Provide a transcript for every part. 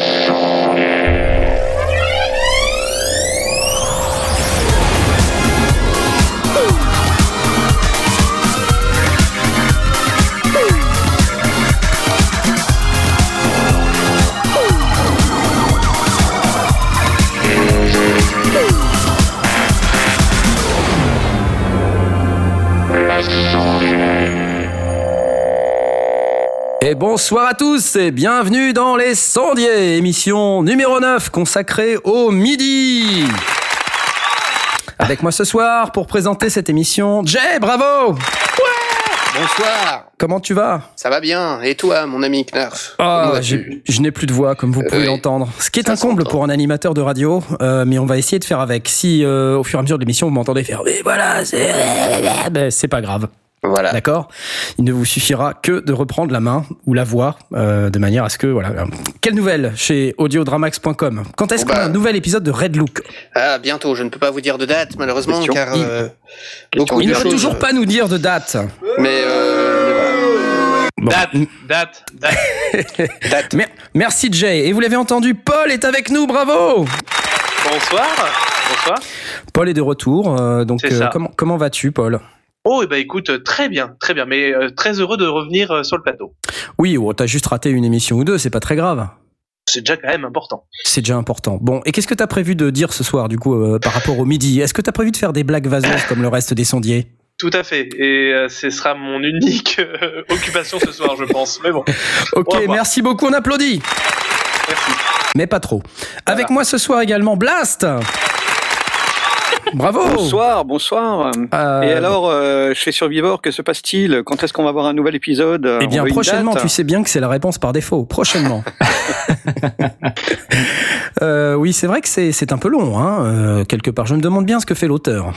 Et bonsoir à tous et bienvenue dans Les Sondiers, émission numéro 9 consacrée au midi. Avec moi ce soir pour présenter cette émission, Jay, bravo Bonsoir. Comment tu vas? Ça va bien. Et toi, mon ami Knarf? Ah, je n'ai plus de voix, comme vous pouvez l'entendre. Ce qui est un comble pour un animateur de radio, euh, mais on va essayer de faire avec. Si euh, au fur et à mesure de l'émission vous m'entendez faire, mais voilà, c'est, c'est pas grave. Voilà. D'accord Il ne vous suffira que de reprendre la main ou la voix euh, de manière à ce que voilà. Quelle nouvelle chez audiodramax.com Quand est-ce Bon, qu'on a bah. un nouvel épisode de Red Look? Ah, bientôt. Je ne peux pas vous dire de date, malheureusement, Question. car Il- euh, Il ne veut choses. toujours pas nous dire de date. Mais, euh, Bon. Date, date, date. Mer- Merci Jay. Et vous l'avez entendu, Paul est avec nous, bravo Bonsoir. Bonsoir. Paul est de retour. euh, donc euh, comment vas-tu, Paul? Oh, et bah écoute, euh, très bien, très bien, mais euh, très heureux de revenir euh, sur le plateau. Oui, oh, t'as juste raté une émission ou deux, c'est pas très grave. C'est déjà quand même important. C'est déjà important. Bon, et qu'est-ce que t'as prévu de dire ce soir, du coup, euh, par rapport au midi? Est-ce que t'as prévu de faire des blagues vaseuses comme le reste des sondiers? Tout à fait. Et euh, ce sera mon unique euh, occupation ce soir, je pense. Mais bon, Ok, merci beaucoup, on applaudit merci. Mais pas trop. Avec moi ce soir également, Blast Bravo Bonsoir, bonsoir. Euh, Et alors, euh, chez Survivor, que se passe-t-il? Quand est-ce qu'on va avoir un nouvel épisode? Eh bien, prochainement, tu sais bien que c'est la réponse par défaut. Prochainement. Euh, oui, c'est vrai que c'est c'est un peu long, hein, euh, quelque part. Je me demande bien ce que fait l'auteur.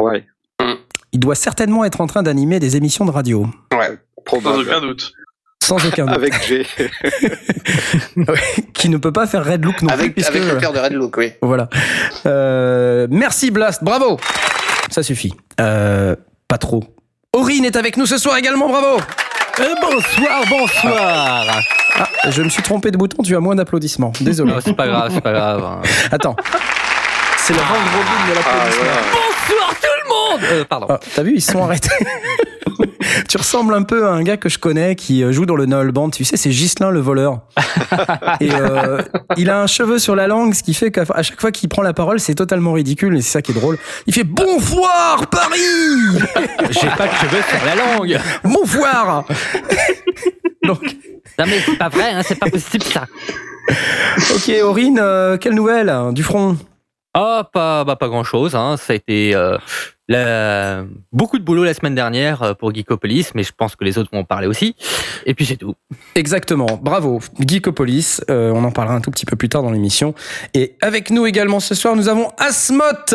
Ouais, Il doit certainement être en train d'animer des émissions de radio. Ouais. Sans aucun doute. Sans aucun doute. Avec G. qui ne peut pas faire Red Look non plus, Avec, puisque... avec le cœur de Red Look, oui. Voilà. Euh, merci Blast, bravo Ça suffit. Euh, pas trop. Aurine est avec nous ce soir également, bravo bonsoir, bonsoir. Ah, je me suis trompé de bouton, tu as moins d'applaudissements. Désolé. C'est pas grave, c'est pas grave. Attends. C'est le robin de Ah, l'applaudissement. voilà. Bonsoir tout le monde. Euh, pardon. Ah, T'as vu, ils se sont arrêtés. tu ressembles un peu à un gars que je connais qui euh, joue dans le Noël Band. Tu sais, c'est Ghislain le voleur. Et euh, il a un cheveu sur la langue, ce qui fait qu'à chaque fois qu'il prend la parole, c'est totalement ridicule et c'est ça qui est drôle. Il fait Bonsoir Paris J'ai pas de cheveux sur la langue. Bonsoir Donc, Non mais c'est pas vrai, hein, c'est pas possible ça. ok, Aurine, euh, quelle nouvelle hein, du front? Oh, pas, bah, pas grand chose. Hein. Ça a été euh, la- beaucoup de boulot la semaine dernière euh, pour Geekopolis, mais je pense que les autres vont en parler aussi. Et puis c'est tout. Exactement, bravo. Geekopolis, euh, on en parlera un tout petit peu plus tard dans l'émission. Et avec nous également ce soir, nous avons Asmoth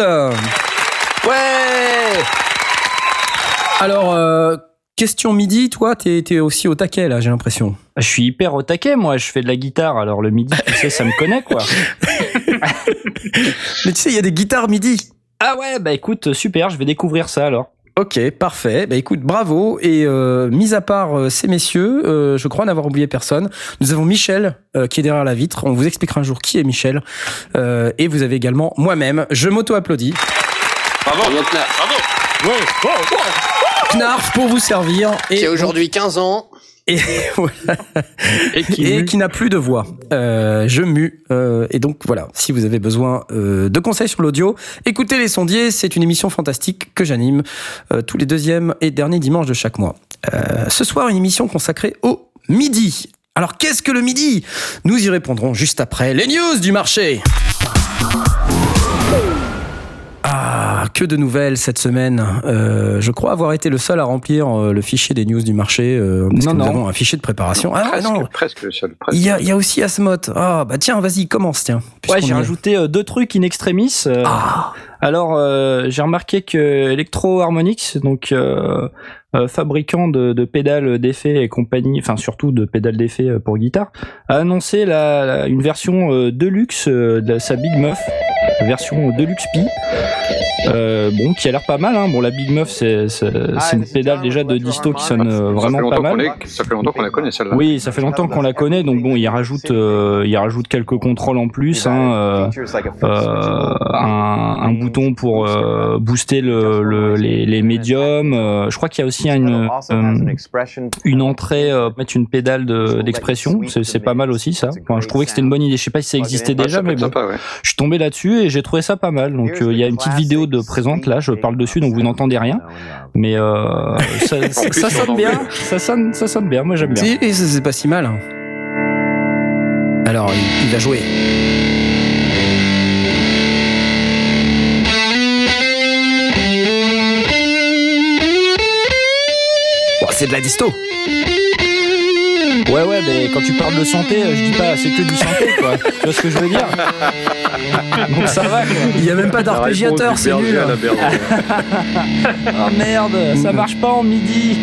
Ouais Alors, euh, question midi, toi, t'es t'es aussi au taquet là, j'ai l'impression. Je suis hyper au taquet, moi. Je fais de la guitare, alors le midi, tu sais, ça me connaît, quoi. Mais tu sais, il y a des guitares midi. Ah ouais, bah écoute, super, je vais découvrir ça alors. Ok, parfait. Bah écoute, bravo. Et euh, mis à part euh, ces messieurs, euh, je crois n'avoir oublié personne. Nous avons Michel euh, qui est derrière la vitre. On vous expliquera un jour qui est Michel. Euh, et vous avez également moi-même. Je m'auto-applaudis. Bravo. Bravo, Knarf, Bravo. Knarf pour vous servir. Et Qui a aujourd'hui 15 ans. Et, voilà. Et qui et mue. qui n'a plus de voix. Euh, je mue. Euh, et donc voilà, si vous avez besoin euh, de conseils sur l'audio, écoutez Les Sondiers, c'est une émission fantastique que j'anime euh, tous les deuxièmes et derniers dimanches de chaque mois. Euh, ce soir, une émission consacrée au midi. Alors qu'est-ce que le midi? Nous y répondrons juste après les news du marché. Ah, que de nouvelles cette semaine. Euh, je crois avoir été le seul à remplir euh, le fichier des news du marché. euh, parce Non, que nous non. avons un fichier de préparation. Ah presque, non, presque le seul. Presque. il y a, il y a aussi Asmoth. Ah, bah tiens, vas-y, commence, tiens. Ouais, j'ai rajouté euh, deux trucs in extremis. euh, Ah, Alors, euh, j'ai remarqué que Electro Harmonix, donc euh, euh, fabricant de, de pédales d'effet et compagnie, enfin surtout de pédales d'effet pour guitare, a annoncé la, la- une version euh, deluxe de sa Big Muff. version Deluxe Pi. Euh, bon, qui a l'air pas mal. Hein. Bon, la Big Muff, c'est c'est une pédale déjà de disto qui sonne Ça fait vraiment pas mal. est- ça fait longtemps qu'on la connaît celle-là. Oui, ça fait longtemps qu'on la connaît, donc bon, il rajoute, euh, il rajoute quelques contrôles en plus, hein, euh, euh, un, un bouton pour euh, booster le, le- les, les médiums. euh, je crois qu'il y a aussi une, euh, une entrée, euh, mettre une pédale de- d'expression. C'est- C'est pas mal aussi ça. Enfin, je trouvais que c'était une bonne idée. Je sais pas si ça existait déjà, mais bon, je suis tombé là-dessus et j'ai trouvé ça pas mal. Donc euh, il y a une petite vidéo de présente là, je parle dessus, donc vous n'entendez rien, mais euh, ça, sonne bien. Ça sonne, ça sonne bien. Moi j'aime bien. Si, c'est pas si mal. Alors, il, il va jouer. C'est de la disto. Ouais, ouais, mais quand tu parles de santé, euh, je dis pas c'est que du santé, quoi. tu vois ce que je veux dire Donc ça va, quoi. Il y a même pas d'arpégiateur, c'est nul. Oh merde, ça marche pas en midi.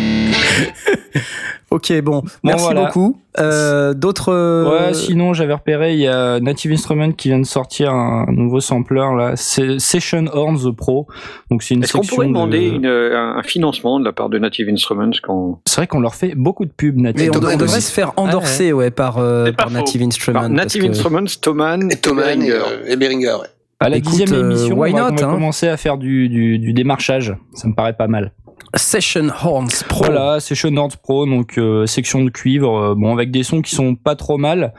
Ok, bon, merci voilà. beaucoup. Euh, D'autres. euh, Ouais, sinon j'avais repéré, il y a Native Instruments qui vient de sortir un nouveau sampler là, c'est Session Horns Pro. Donc c'est une Est-ce qu'on pourrait demander de- une- un financement de la part de Native Instruments quand... C'est vrai qu'on leur fait beaucoup de pubs Mais Native. on, doit- on devrait se faire endorser ouais, par, euh, par. Native Instruments. par Native Instruments, Thomann Et Thomas et, euh, ouais. À la Écoute, dixième euh, émission, why on va, not, on va hein. commencer à faire du, du, du démarchage. Ça me paraît pas mal. Session Horns Pro. Voilà, Session Horns Pro, donc euh, section de cuivre, euh, bon avec des sons qui sont pas trop mal,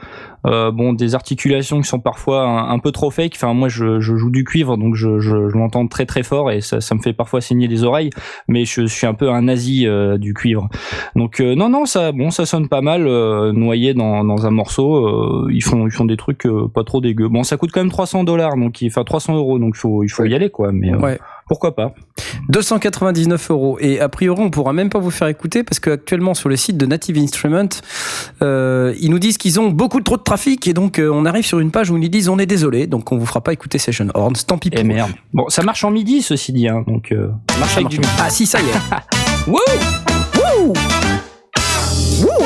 euh, bon des articulations qui sont parfois un, un peu trop fake. Enfin moi je, je joue du cuivre donc je, je, je l'entends très très fort et ça, ça me fait parfois saigner les oreilles, mais je suis un peu un nazi euh, du cuivre. Donc euh, non non ça bon ça sonne pas mal euh, noyé dans, dans un morceau. euh, ils font ils font des trucs euh, pas trop dégueux. Bon ça coûte quand même 300 dollars donc enfin 300 euros donc faut il faut y aller quoi. Mais euh, Ouais. pourquoi pas. 299 euros. Et a priori, on pourra même pas vous faire écouter parce qu'actuellement, sur le site de Native Instruments, euh, ils nous disent qu'ils ont beaucoup trop de trafic et donc euh, on arrive sur une page où ils nous disent on est désolé, donc on vous fera pas écouter Session Horns. Tant pis pour Et eux. merde. Bon ça marche en midi ceci dit hein, donc euh, ça marche Ça avec du marche. midi. Ah si, ça y est. Wouh Wouh Wouh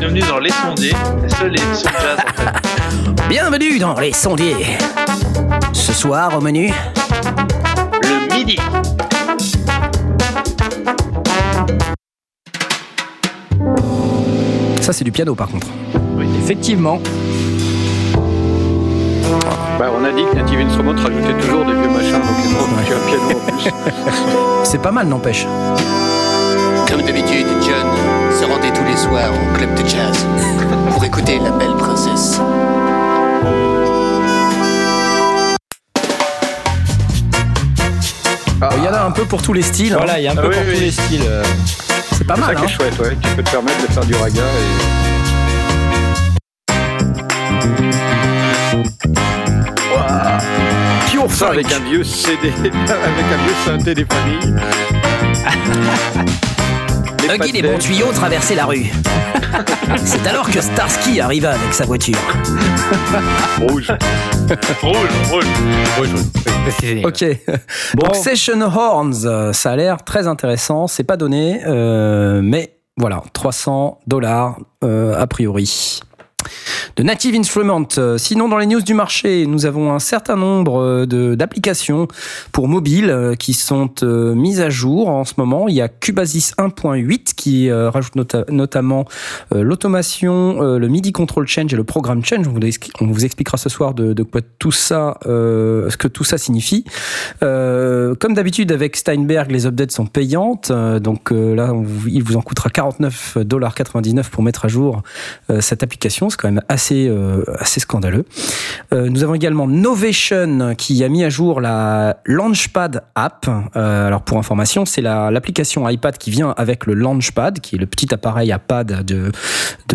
Bienvenue dans Les Sondiers, la seule émission de jazz en fait. Bienvenue dans les sondiers. Ce soir au menu, Le midi. Ça c'est du piano par contre. Effectivement. Bah, on a dit que Native Instruments rajoutait toujours des vieux machins, donc ils ont rajouté un piano en plus. C'est pas mal n'empêche. Comme d'habitude, John se rendait tous les soirs au club de jazz pour écouter La Belle Princesse. Il y en a un peu pour tous les styles. hein. Voilà, il y a un peu Ah oui, pour oui. tous les styles. C'est pas C'est ça mal. qui Hein. est chouette, ouais. Tu peux te permettre de faire du raga et... Pure Ça avec un vieux CD, avec un vieux synthé des familles. Huggy pattes bons tuyaux traversaient la rue. C'est alors que Starsky arriva avec sa voiture. rouges. Rouge, rouge. Précisez. Ok. Bon, Donc Session Horns, euh, ça a l'air très intéressant. C'est pas donné, euh, mais voilà, 300 dollars euh, a priori. De Native Instruments. Euh, Sinon, dans les news du marché, nous avons un certain nombre euh, d'applications pour mobile euh, qui sont mises à jour en ce moment. Il y a Cubasis 1.8 qui rajoute nota- notamment l'automation, le MIDI Control Change et le Programme Change. On vous, expliquera ce soir de, quoi tout ça, ce que tout ça signifie. Comme d'habitude avec Steinberg, les updates sont payantes. Donc là, il vous en coûtera 49,99$ pour mettre à jour cette application. C'est quand même assez, euh, assez scandaleux. Euh, nous avons également Novation qui a mis à jour la Launchpad app. Euh, alors pour information, c'est la- l'application iPad qui vient avec le Launchpad, qui est le petit appareil à pad de,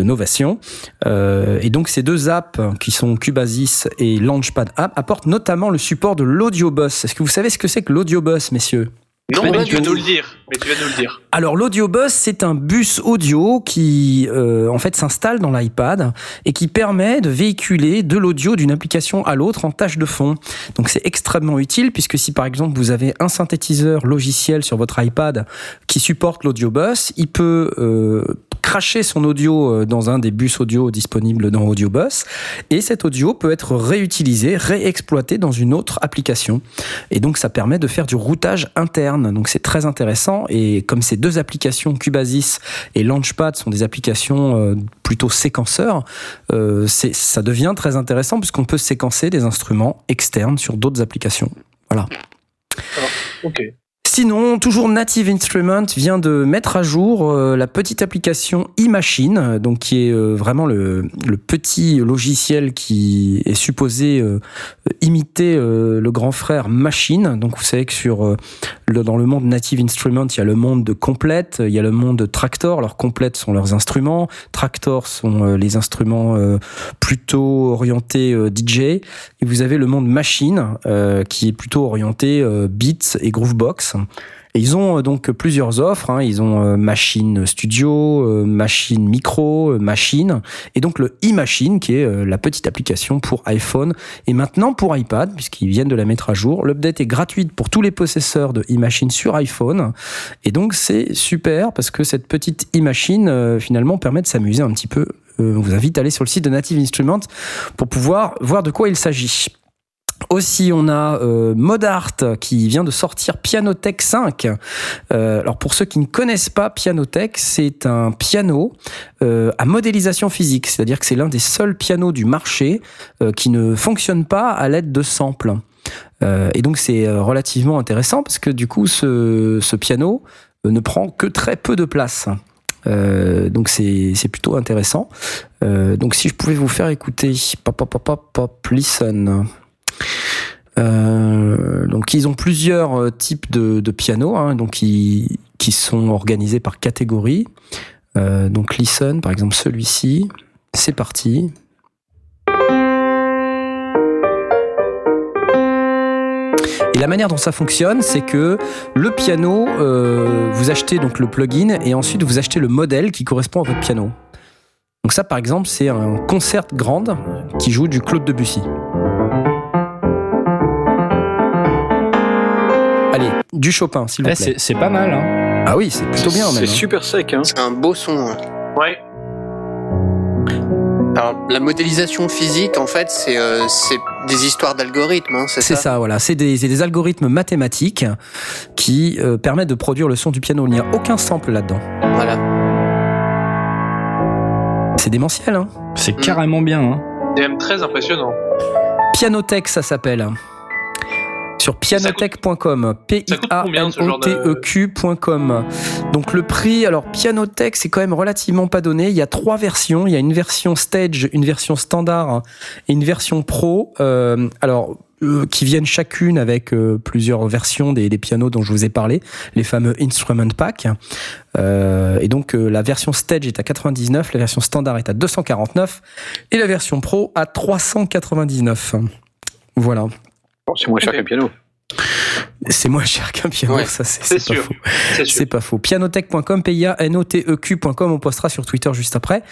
Novation. Et donc ces deux apps qui sont Cubasis et Launchpad app apportent notamment le support de l'audio bus. Est-ce que vous savez ce que c'est que l'audio bus, messieurs? Non, tu vas nous le dire. Mais tu vas nous le dire. alors l'audio bus, c'est un bus audio qui euh, en fait s'installe dans l'iPad et qui permet de véhiculer de l'audio d'une application à l'autre en tâche de fond. Donc c'est extrêmement utile puisque si par exemple vous avez un synthétiseur logiciel sur votre iPad qui supporte l'audio bus, il peut euh, cracher son audio euh, dans un des bus audio disponibles dans AudioBus. Et cet audio peut être réutilisé, réexploité dans une autre application. Et donc, ça permet de faire du routage interne. Donc, c'est très intéressant. Et comme ces deux applications, Cubasis et Launchpad, sont des applications euh, plutôt séquenceurs, euh, ça devient très intéressant puisqu'on peut séquencer des instruments externes sur d'autres applications. Voilà. Ok. Sinon, toujours Native Instrument vient de mettre à jour euh, la petite application eMachine, euh, donc qui est euh, vraiment le, le petit logiciel qui est supposé imiter le grand frère Machine. Donc vous savez que sur dans le monde Native Instrument, il y a le monde de Complete, il y a le monde de Tractor. Alors Complete sont leurs instruments, Tractor sont les instruments plutôt orientés DJ, et vous avez le monde Machine qui est plutôt orienté beats et groovebox. Et ils ont euh, donc plusieurs offres. hein. Ils ont euh, Machine Studio, euh, Machine Micro, Machine, et donc le e-Machine qui est la petite application pour iPhone et maintenant pour iPad puisqu'ils viennent de la mettre à jour. L'update est gratuite pour tous les possesseurs de e-Machine sur iPhone et donc c'est super parce que cette petite e-Machine finalement permet de s'amuser un petit peu. On vous invite à aller sur le site de Native Instruments pour pouvoir voir de quoi il s'agit. Aussi, on a euh, Modart qui vient de sortir Pianotech 5. Euh, alors pour ceux qui ne connaissent pas Pianotech, c'est un piano euh, à modélisation physique, c'est-à-dire que c'est l'un des seuls pianos du marché euh, qui ne fonctionne pas à l'aide de samples. Et donc c'est relativement intéressant parce que du coup ce, piano ne prend que très peu de place. Donc c'est plutôt intéressant. Donc si je pouvais vous faire écouter, pop pop pop, pop listen. Euh, donc ils ont plusieurs euh, types de, pianos, hein, donc qui, sont organisés par catégorie. Euh, donc listen, par exemple celui-ci, c'est parti. Et la manière dont ça fonctionne, c'est que le piano, vous achetez donc le plugin et ensuite vous achetez le modèle qui correspond à votre piano. Donc ça, par exemple, c'est un concert grande qui joue du Claude Debussy. Du Chopin, s'il vous Ouais, plaît. c'est pas mal. Hein. Ah oui, c'est plutôt bien. C'est hein. super sec, hein. C'est un beau son. hein. Ouais. Alors, la modélisation physique, en fait, c'est euh, c'est des histoires d'algorithmes, hein, c'est C'est ça ça, voilà. C'est des, c'est des algorithmes mathématiques qui euh, permettent de produire le son du piano. Il n'y a aucun sample là-dedans. Voilà. C'est démentiel, hein C'est Mm. carrément bien. Hein. C'est même très impressionnant. Pianotech, ça s'appelle. Sur pianotech.com, p i a n o t e q.com. Donc le prix, alors Pianotech, c'est quand même relativement pas donné. Il y a trois versions. Il y a une version stage, une version standard et une version pro. Euh, alors euh, qui viennent chacune avec euh, plusieurs versions des, des pianos dont je vous ai parlé, les fameux Instrument Pack. Euh, et donc euh, la version stage est à 99, la version standard est à 249 et la version pro à 399. Voilà. Bon, c'est moins cher qu'un piano. C'est moins cher qu'un piano, Ouais, ça c'est C'est c'est pas sûr. faux. C'est sûr. C'est pas faux. Pianotech.com, P-I-A-N-O-T-E-Q.com, on postera sur Twitter juste après.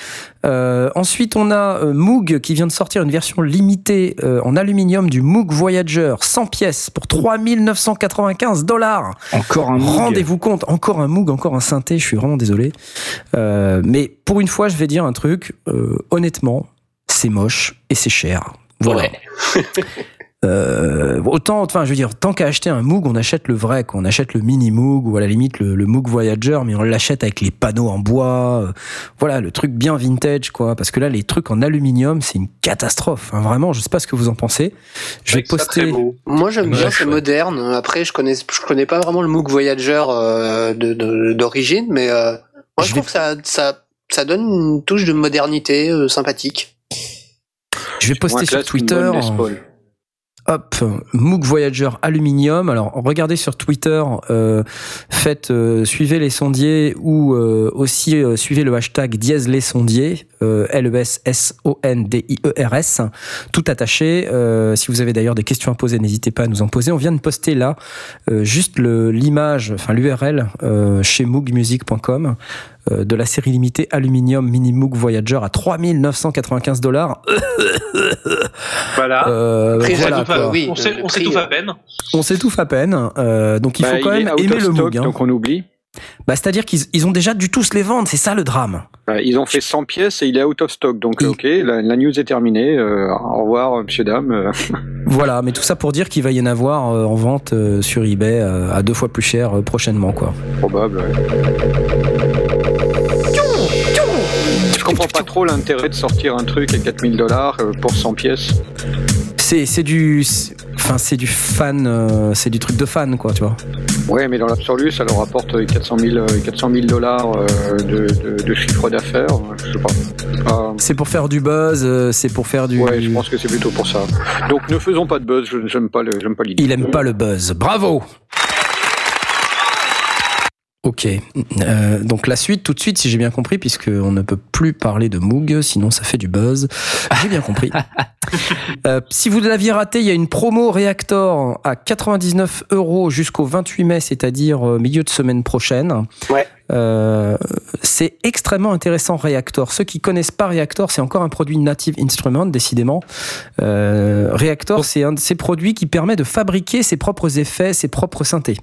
Euh, ensuite, on a euh, Moog qui vient de sortir une version limitée euh, en aluminium du Moog Voyager, 100 pièces pour 3995 dollars. Encore un Moog. Rendez-vous compte, encore un Moog, encore un synthé, je suis vraiment désolé. Euh, mais pour une fois, je vais dire un truc, euh, honnêtement, c'est moche et c'est cher. Voilà. Ouais. Euh, autant, enfin, je veux dire, tant qu'à acheter un Moog, on achète le vrai, quoi. On achète le mini Moog ou à la limite le, le Moog Voyager, mais on l'achète avec les panneaux en bois. euh, voilà, le truc bien vintage, quoi. Parce que là, les trucs en aluminium, c'est une catastrophe. hein, vraiment, je sais pas ce que vous en pensez. Je vais poster. beau. Moi, j'aime bien, c'est moderne. Après, je connais, je connais pas vraiment le MOOC Voyager euh, de- de- d'origine, mais euh, moi, je, Je trouve vais- que ça, ça, ça donne une touche de modernité euh, sympathique. Je vais poster sur Twitter. Hop, Moog Voyager aluminium. Alors regardez sur Twitter, euh, faites euh, suivez les sondiers ou euh, aussi suivez le hashtag dièse les sondiers, L E S S O N D I E R S, tout attaché. Si vous avez d'ailleurs des questions à poser, n'hésitez pas à nous en poser. On vient de poster là juste l'image, enfin l'URL chez moogmusic.com de la série limitée aluminium mini Moog Voyager à 3995 dollars. Voilà. Euh, Prix voilà, réduit, quoi. oui, on s'étouffe euh, à peine. On s'étouffe à peine, euh, donc il Bah, faut quand est même aimer le stock, Moog. hein. Donc on oublie. Bah, c'est-à-dire qu'ils ils ont déjà dû tous les vendre, c'est ça le drame. Bah, Ils ont fait 100 pièces et il est out of stock. Donc, ok, la, la news est terminée. Euh, au revoir, monsieur, dame. Euh, Voilà, mais tout ça pour dire qu'il va y en avoir euh, en vente euh, sur eBay euh, à deux fois plus cher euh, prochainement, quoi. probable. ouais. Comprends pas trop l'intérêt de sortir un truc à 4000 dollars pour 100 pièces. C'est c'est du, enfin c'est du fan, euh, c'est du truc de fan, quoi, tu vois. Ouais, mais dans l'absolu, ça leur rapporte 400 000 euh, 400 000 dollars euh, de, de, de chiffre d'affaires. Je sais pas. C'est pour faire du buzz, euh, c'est pour faire du. Ouais, je pense que c'est plutôt pour ça. Donc ne faisons pas de buzz, je pas le- j'aime pas l'idée. Il aime pas le buzz. Bravo. Ok. Euh, donc la suite, tout de suite, si j'ai bien compris, puisque on ne peut plus parler de Moog, sinon ça fait du buzz. J'ai bien compris. Euh, si vous l'aviez raté, il y a une promo Reactor à 99 euros jusqu'au 28 mai, c'est-à-dire euh, milieu de semaine prochaine. Ouais. Euh, c'est extrêmement intéressant Reactor. Ceux qui connaissent pas Reactor, c'est encore un produit Native Instrument, décidément. Euh, Reactor, c'est un de ces produits qui permet de fabriquer ses propres effets, ses propres synthés.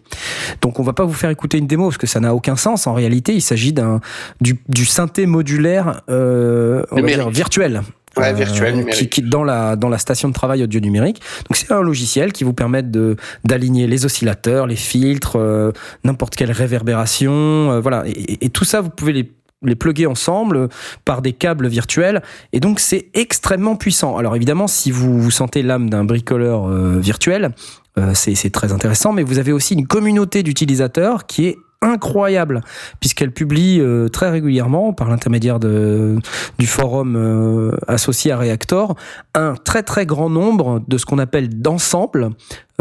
Donc on va pas vous faire écouter une démo parce que ça n'a aucun sens. En réalité, il s'agit d'un du, du synthé modulaire euh, on va Numérique. dire virtuel. Ouais, virtuel, qui, numérique. qui dans la dans la station de travail audio numérique. Donc c'est un logiciel qui vous permet de d'aligner les oscillateurs, les filtres, euh, n'importe quelle réverbération, euh, voilà. Et, et- et tout ça, vous pouvez les les plugger ensemble euh, par des câbles virtuels et donc c'est extrêmement puissant. Alors évidemment, si vous vous sentez l'âme d'un bricoleur euh, virtuel, euh, c'est c'est très intéressant, mais vous avez aussi une communauté d'utilisateurs qui est incroyable puisqu'elle publie euh, très régulièrement par l'intermédiaire du forum euh, associé à Reactor un très très grand nombre de ce qu'on appelle d'ensembles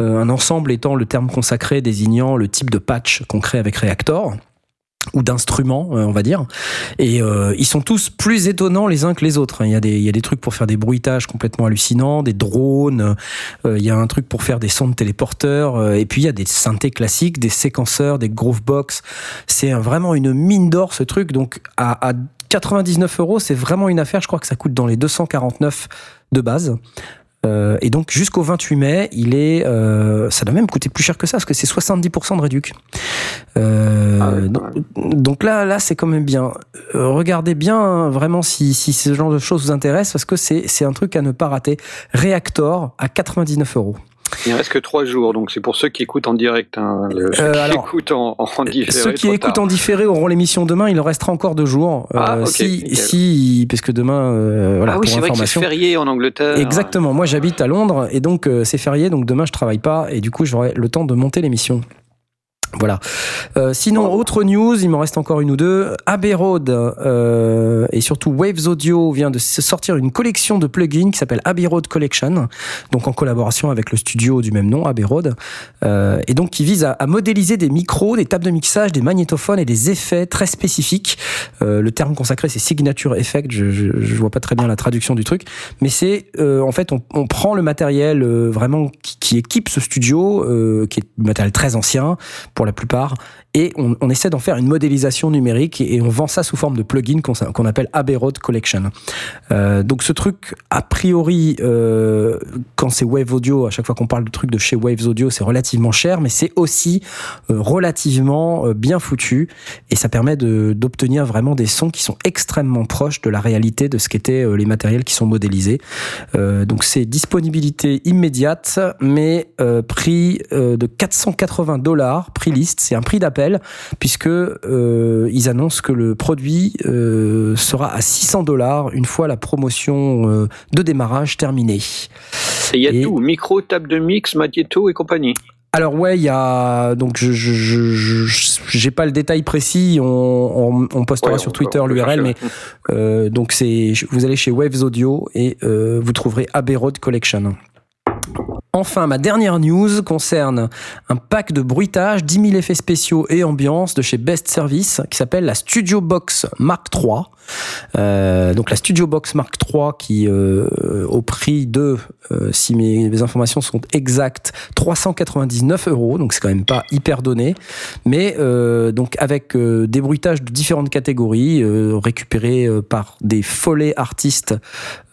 Euh, un ensemble étant le terme consacré désignant le type de patch qu'on crée avec Reactor ou d'instruments, euh, on va dire. Et euh, ils sont tous plus étonnants les uns que les autres. Il y, a des, il y a des trucs pour faire des bruitages complètement hallucinants, des drones, euh, il y a un truc pour faire des sons de téléporteurs, euh, et puis il y a des synthés classiques, des séquenceurs, des groovebox. C'est vraiment une mine d'or ce truc. Donc à, à 99 euros, c'est vraiment une affaire. Je crois que ça coûte dans les 249 de base. Euh, et donc jusqu'au 28 mai, il est, euh, ça doit même coûter plus cher que ça parce que c'est 70% de réduc. Euh, Ah ouais, donc, là, là, c'est quand même bien. Euh, regardez bien hein, vraiment si, si ce genre de choses vous intéresse parce que c'est c'est un truc à ne pas rater. Reactor à 99 euros. Il ne reste que trois jours, donc c'est pour ceux qui écoutent en direct. Hein, le- ceux Euh, qui alors, écoutent en, en différé. Ceux qui trop écoutent tard. en différé auront l'émission demain. Il en restera encore deux jours. Ah, ok, si, nickel. si, parce que demain, euh, voilà, ah oui, c'est vrai que c'est férié en Angleterre. Exactement. Moi, j'habite à Londres et donc euh, c'est férié, donc demain je travaille pas et du coup j'aurai le temps de monter l'émission. Voilà. Euh, sinon, autre news, il m'en reste encore une ou deux. Abbey Road euh, et surtout Waves Audio vient de sortir une collection de plugins qui s'appelle Abbey Road Collection, donc en collaboration avec le studio du même nom, Abbey Road, euh, et donc qui vise à, à modéliser des micros, des tables de mixage, des magnétophones et des effets très spécifiques. Euh, le terme consacré c'est signature effect. Je, je, je vois pas très bien la traduction du truc, mais c'est euh, en fait on, on prend le matériel euh, vraiment qui, qui équipe ce studio, euh, qui est du matériel très ancien pour la plupart, et on, essaie d'en faire une modélisation numérique et, on vend ça sous forme de plugin qu'on appelle Abbey Road Collection. Euh, donc ce truc, a priori, euh, quand c'est Wave Audio, à chaque fois qu'on parle de trucs de chez Waves Audio, c'est relativement cher, mais c'est aussi euh, relativement bien foutu et ça permet d'obtenir vraiment des sons qui sont extrêmement proches de la réalité de ce qu'étaient les matériels qui sont modélisés. Donc c'est disponibilité immédiate, mais prix de 480 dollars, prix liste, c'est un prix d'appel puisque euh, ils annoncent que le produit euh, sera à 600 dollars une fois la promotion euh, de démarrage terminée. Et il y a Et- tout micro, table de mix, magnéto et compagnie. Alors ouais, il y a donc je j'ai pas le détail précis, on on, on postera Ouais, sur Twitter l'URL, mais euh, donc c'est vous allez chez Waves Audio et euh, vous trouverez Abbey Road Collection. Enfin, ma dernière news concerne un pack de bruitage, 10 000 effets spéciaux et ambiance de chez Best Service qui s'appelle la Studio Box Mark III. Euh, donc la Studio Box Mark III qui, euh, au prix de, euh, si mes, informations sont exactes, 399 euros. Donc c'est quand même pas hyper donné, mais euh, donc avec des bruitages de différentes catégories récupérés par des follets artistes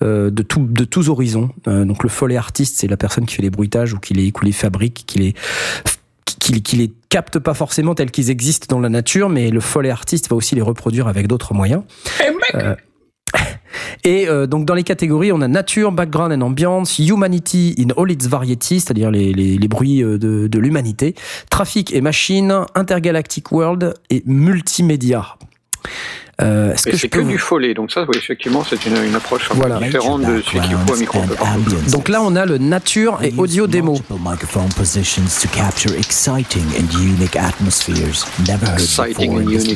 de, de tous horizons. Donc le follet artiste, c'est la personne qui fait les bruitages ou qui les, qui les fabrique, qui les qui, qui les capte pas forcément tels qu'ils existent dans la nature, mais le follet artiste va aussi les reproduire avec d'autres moyens. Euh, et euh, donc dans les catégories, on a nature, background and ambiance, humanity in all its variety, c'est-à-dire les, les, les bruits euh, de, de l'humanité, trafic et machine, intergalactic world et multimédia. Euh, est-ce Mais que c'est que vous- du follet, donc ça, oui, effectivement, c'est une, une approche un Voilà. différente de celui qu'il faut à micro. Donc là, on a le nature et audio démo. exciting and unique atmospheres never heard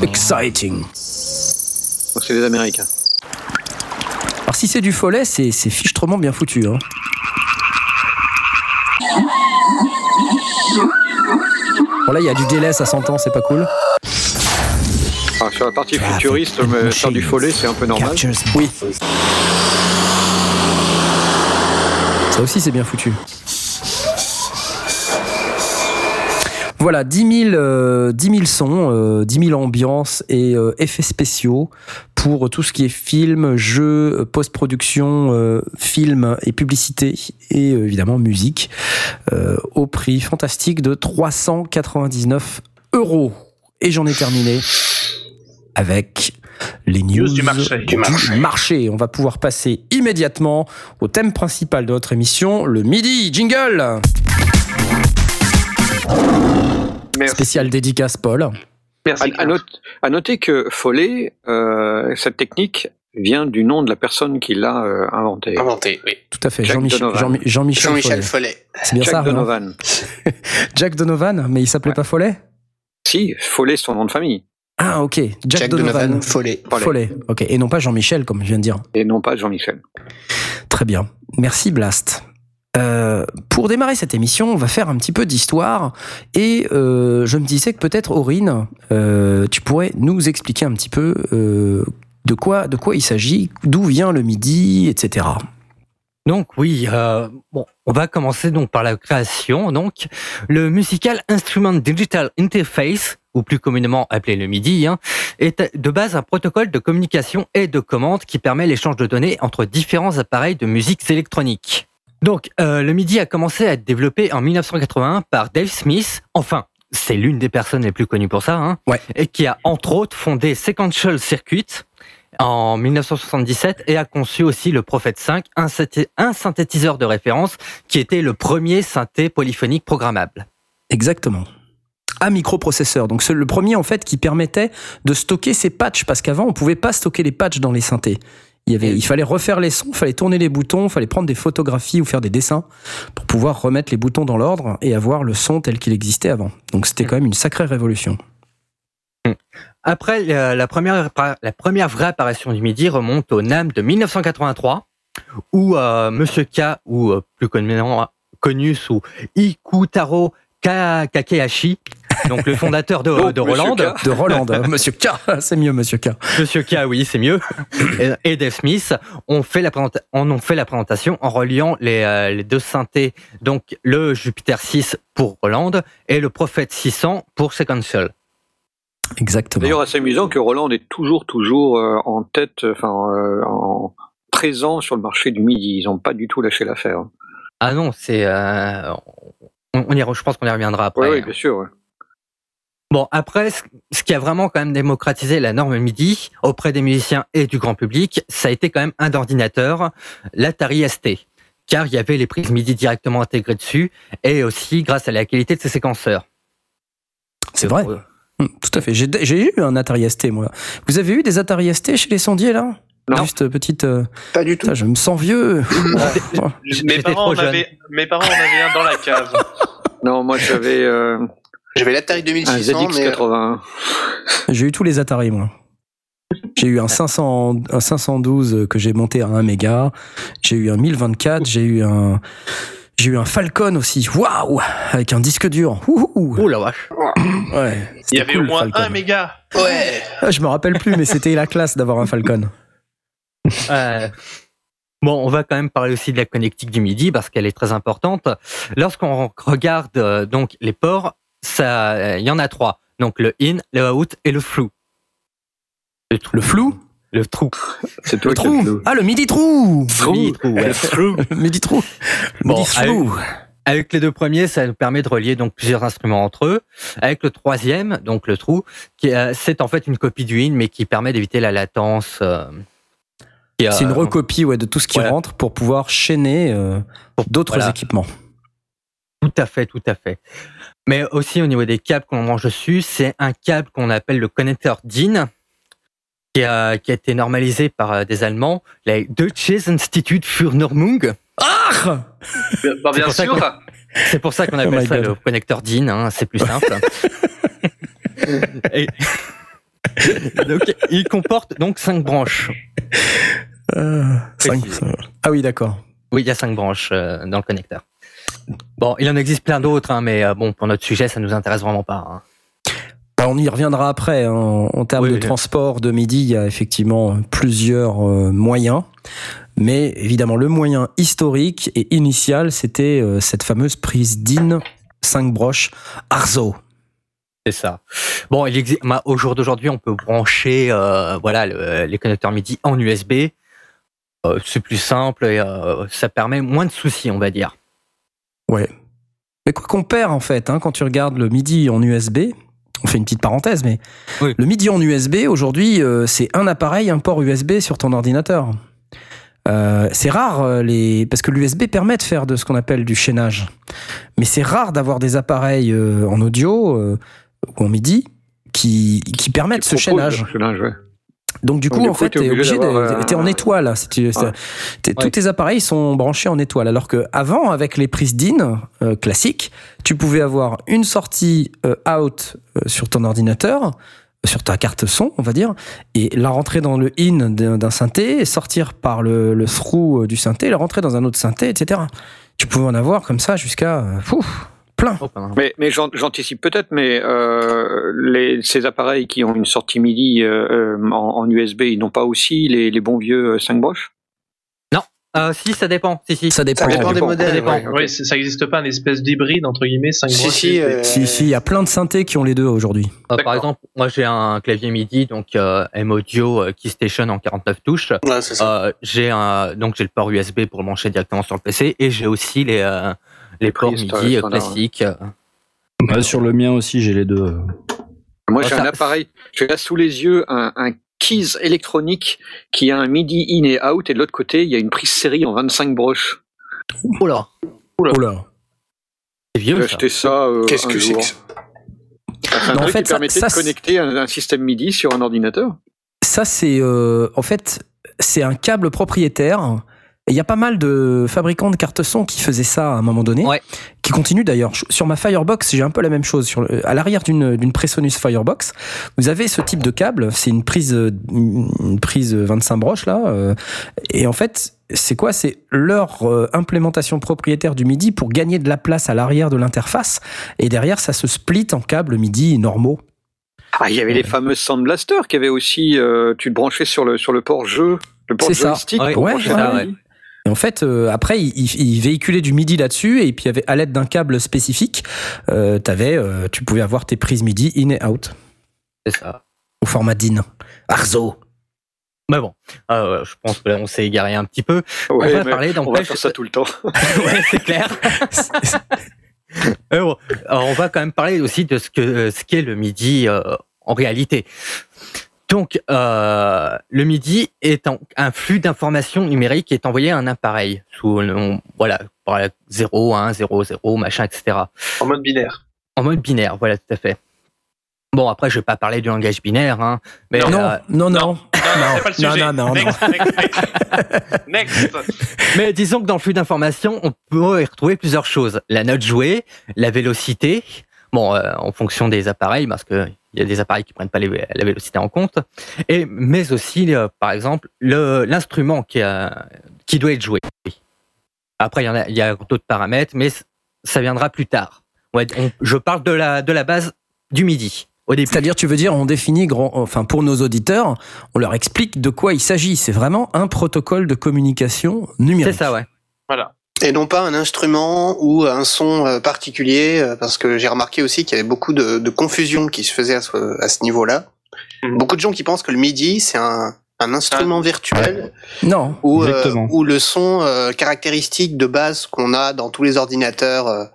Exciting C'est les Américains. Alors si c'est du follet, c'est c'est fichtrement bien foutu. Hein. Bon là, il y a du délai, ça s'entend, c'est pas cool. Sur la partie futuriste, mais faire du follet, c'est un peu normal. Oui. Ça aussi, c'est bien foutu. Voilà, 10 000, euh, 10 000 sons, euh, 10 000 ambiances et euh, effets spéciaux pour tout ce qui est film, jeu, euh, post-production, euh, film et publicité et euh, évidemment musique euh, au prix fantastique de 399 euros. Et j'en ai terminé avec les news, News du marché. Du marché. On va pouvoir passer immédiatement au thème principal de notre émission, le midi jingle. Merci. Spécial dédicace Paul. Merci. À, à note- à noter que follet, euh, cette technique vient du nom de la personne qui l'a euh, inventée. Inventé, oui. Tout à fait. Jack Jean-Michel. Jean- Jean-Michel Jean-Michel Follet. Follet. C'est bien Jack ça. hein Donovan. Jack Donovan, mais il s'appelait pas Follet? Si, Follet, c'est son nom de famille, Ah ok. Jack, Jack Donovan. Donovan Follet. Follet. Follet. Ok. Et non pas Jean-Michel comme je viens de dire. et non pas Jean-Michel. Très bien. Merci Blast. Euh, pour démarrer cette émission, on va faire un petit peu d'histoire et euh, je me disais que peut-être Aurine, euh, tu pourrais nous expliquer un petit peu euh, de quoi de quoi il s'agit, d'où vient le midi, etc. Donc oui, euh, bon, on va commencer donc par la création. Donc, le Musical Instrument Digital Interface, ou plus communément appelé le MIDI, hein, est de base un protocole de communication et de commande qui permet l'échange de données entre différents appareils de musique électronique. Donc, euh, le MIDI a commencé à être développé en 1981 par Dave Smith. Enfin, c'est l'une des personnes les plus connues pour ça, hein, Ouais. et qui a entre autres fondé Sequential Circuit en 1977 et a conçu aussi le Prophet 5, un, synthé- un synthétiseur de référence qui était le premier synthé polyphonique programmable. Exactement. Un microprocesseur. Donc c'est le premier en fait qui permettait de stocker ces patchs parce qu'avant on pouvait pas stocker les patchs dans les synthés. Il, y avait, il fallait refaire les sons, il fallait tourner les boutons, il fallait prendre des photographies ou faire des dessins pour pouvoir remettre les boutons dans l'ordre et avoir le son tel qu'il existait avant. Donc c'était quand même une sacrée révolution. Après, la, la première, la première vraie apparition du MIDI remonte au NAM de 1983, où euh, Monsieur K, ou euh, plus communément connu sous Ikutaro Ka- Kakehashi, donc le fondateur de, Donc, de Monsieur Roland, K. De Roland, hein, Monsieur K, c'est mieux Monsieur K. Monsieur K, oui, c'est mieux, et, et Dave Smith ont fait, la en ont fait la présentation en reliant les, euh, les deux synthés, donc le Jupiter 6 pour Roland et le Prophet 600 pour Sequential. Exactement. D'ailleurs, assez amusant que Roland est toujours, toujours euh, en tête, enfin, euh, en présent sur le marché du midi. Ils n'ont pas du tout lâché l'affaire. Ah non, c'est. euh, on, on y, je pense qu'on y reviendra après. Oui, oui, bien sûr. ouais. Bon, après, ce qui a vraiment quand même démocratisé la norme MIDI auprès des musiciens et du grand public, ça a été quand même un ordinateur, l'Atari ST. Car il y avait les prises MIDI directement intégrées dessus et aussi grâce à la qualité de ses séquenceurs. C'est vrai. Euh, Hum, Tout à fait. J'ai j'ai eu un Atari ST moi. Vous avez eu des Atari ST chez les sondiers là? Non. Juste euh, petite. euh, Pas du tout. putain, je me sens vieux. Mes parents, en avaient, mes parents en avaient un dans la cave. Non, moi j'avais euh, J'avais l'Atari un 2600, mais ZX81. J'ai eu tous les Atari, moi. J'ai eu un 500, un 512 que j'ai monté à 1 méga. J'ai eu un 1024. J'ai eu un, j'ai eu un Falcon aussi. Waouh! Avec un disque dur. Oh la vache. Ouais. Il y avait cool, au moins un méga. ouais. Ah, je me rappelle plus, mais c'était la classe d'avoir un Falcon. Euh, Bon, on va quand même parler aussi de la connectique du MIDI parce qu'elle est très importante. Lorsqu'on regarde euh, donc les ports, ça, euh, il y en a trois. Donc le in, le out et le flou. Le, trou, Le flou? le trou. C'est toi Le trou! Ah, le midi trou! Le midi trou, ouais. Le midi trou. Bon, Midi flou. Avec les deux premiers, ça nous permet de relier donc plusieurs instruments entre eux. Avec le troisième, donc le trou, qui euh, c'est en fait une copie du in, mais qui permet d'éviter la latence. euh, C'est une recopie ouais, de tout ce qui voilà. rentre pour pouvoir chaîner euh, d'autres voilà. équipements. Tout à fait, tout à fait. Mais aussi au niveau des câbles qu'on mange dessus, c'est un câble qu'on appelle le connecteur DIN, qui a, qui a été normalisé par euh, des Allemands, la Deutsches Institut für Normung. Ah Bah, bien ça sûr. C'est pour ça qu'on Oh appelle ça God. le connecteur DIN, hein, c'est plus simple. Et- donc, il comporte donc cinq branches. Euh, cinq- Précisé. Ah oui, d'accord. Oui, il y a cinq branches euh, dans le connecteur. Bon, il en existe plein d'autres, hein, mais euh, bon, pour notre sujet, ça nous intéresse vraiment pas. hein. Bah, on y reviendra après. hein. En, en termes Oui, de oui. transport de midi, il y a effectivement plusieurs euh, moyens. Mais évidemment, le moyen historique et initial, c'était euh, cette fameuse prise DIN 5 broches Arzo. C'est ça. Bon, il existe. bah, Au jour d'aujourd'hui, on peut brancher, euh, voilà, le- les connecteurs MIDI en USB. Euh, c'est plus simple et euh, ça permet moins de soucis, on va dire. Ouais. Mais quoi qu'on perd en fait, hein, quand tu regardes le MIDI en USB, on fait une petite parenthèse, mais Oui. le MIDI en USB aujourd'hui, euh, c'est un appareil, un port USB sur ton ordinateur. Euh, c'est rare euh, les parce que l'USB permet de faire de ce qu'on appelle du chaînage, mais c'est rare d'avoir des appareils euh, en audio ou en MIDI qui qui permettent ce chaînage, ouais. Donc du Donc, coup, du en coup, fait, t'es obligé de, euh, t'es en étoile. là. Ouais. t'es- Tous tes appareils sont branchés en étoile, alors que avant, avec les prises DIN euh, classiques, tu pouvais avoir une sortie euh, out euh, sur ton ordinateur, sur ta carte son, on va dire, et la rentrée dans le in d'un synthé, sortir par le, le through du synthé, la rentrer dans un autre synthé, etc. Tu pouvais en avoir comme ça jusqu'à pouf, plein. Oh. Mais, mais j'an- j'anticipe peut-être, mais euh, les, ces appareils qui ont une sortie MIDI euh, euh, en, en USB, ils n'ont pas aussi les, les bons vieux 5 broches? Euh, si, ça dépend. Si, si. Ça dépend. Ça dépend des dépend. modèles. Ça dépend. ouais. Oui, c'est- ça n'existe pas un espèce d'hybride entre guillemets 5 Si, si. euh, Si, si, il y a plein de synthés qui ont les deux aujourd'hui. Euh, par exemple, moi j'ai un clavier MIDI, donc euh, M-Audio euh, Keystation en 49 touches. ouais. Euh, j'ai un, donc j'ai le port USB pour le brancher directement sur le PC et j'ai aussi les euh, les ports prises, MIDI classiques. Ouais, sur le mien aussi, j'ai les deux. Moi, Ah, j'ai ça- un appareil, j'ai là sous les yeux un, un keys électronique qui a un MIDI in et out, et de l'autre côté, il y a une prise série en 25 broches. Oh là, Oh là. c'est vieux J'ai ça. acheté ça. euh, Qu'est-ce que c'est que ça C'est un Non, en truc fait, qui ça- permettait ça, de c'est- connecter un, un système MIDI sur un ordinateur. Ça, c'est euh, en fait, c'est un câble propriétaire. Et il y a pas mal de fabricants de cartes son qui faisaient ça à un moment donné, Ouais. qui continuent d'ailleurs. Sur ma Firebox, j'ai un peu la même chose. Sur le- à l'arrière d'une d'une Presonus Firebox, vous avez ce type de câble. C'est une prise, une prise 25 broches là. euh, et en fait, c'est quoi? C'est leur euh, implémentation propriétaire du MIDI pour gagner de la place à l'arrière de l'interface. Et derrière, ça se split en câbles MIDI normaux. Ah, il y avait les fameuses Sound Blaster qui avaient aussi, euh, tu te branchais sur le, sur le port jeu, le port C'est ça. joystick. Ouais, pour ouais, ça. ouais. Et en fait, euh, après, il, véhiculait du MIDI là-dessus, et puis avec- à l'aide d'un câble spécifique, euh, t'avais, euh, tu pouvais avoir tes prises MIDI in et out C'est ça. au format DIN. Arzo. Mais bon, euh, je pense que là on s'est égaré un petit peu. Ouais, on va parler on va faire ça tout le temps. ouais, c'est clair. Bon, alors, on va quand même parler aussi de ce que ce qu'est le MIDI euh, en réalité. Donc, euh, le MIDI est un, un flux d'informations numériques qui est envoyé à un appareil sous le nom, voilà, par la 0, 1, 0, 0, machin, etc. En mode binaire. En mode binaire, voilà, tout à fait. Bon, après, je vais pas parler du langage binaire, hein, mais non, euh, non, non, Non, non, c'est pas le non, sujet. non, non, non. next, next, next. Mais disons que dans le flux d'informations, on peut y retrouver plusieurs choses. La note jouée, la vélocité, bon, euh, en fonction des appareils, parce que il y a des appareils qui prennent pas les- la vélocité en compte, et mais aussi, euh, par exemple, le- l'instrument qui, a- qui doit être joué. Après, il y, en a, il y a d'autres paramètres, mais ça viendra plus tard. Ouais, on- je parle de la, de la base du MIDI. C'est-à-dire, tu veux dire, on définit, grand, enfin, pour nos auditeurs, on leur explique de quoi il s'agit. C'est vraiment un protocole de communication numérique. C'est ça, ouais. Voilà. Et non pas un instrument ou un son euh, particulier, euh, parce que j'ai remarqué aussi qu'il y avait beaucoup de, de confusion qui se faisait à ce, à ce niveau-là. Mhm. Beaucoup de gens qui pensent que le MIDI, c'est un, un instrument virtuel Non. ou, euh, Exactement. ou le son euh, caractéristique de base qu'on a dans tous les ordinateurs. euh,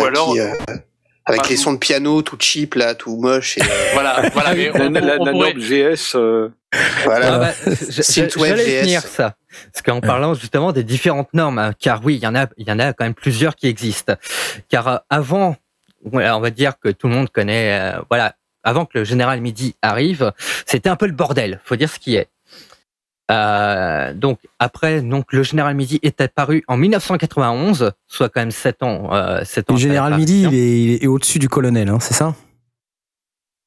Ou alors- qui, euh, avec les sons de piano tout cheap là, tout moche et euh, Voilà, voilà. mais La, on, la, on la pourrait- norme GS. euh, voilà. Ah bah, je- je- Synthwave J'allais GS. finir ça. Parce qu'en parlant justement des différentes normes, hein, car oui, il y en a, il y en a quand même plusieurs qui existent. Car euh, avant, on va dire que tout le monde connaît, euh, voilà, avant que le général Midi arrive, c'était un peu le bordel. Faut dire ce qui est. Euh, donc après, donc le général Midi est apparu en 1991, soit quand même 7 ans. Euh, sept ans Le général. Midi, il est, il est au-dessus du colonel, hein, c'est ça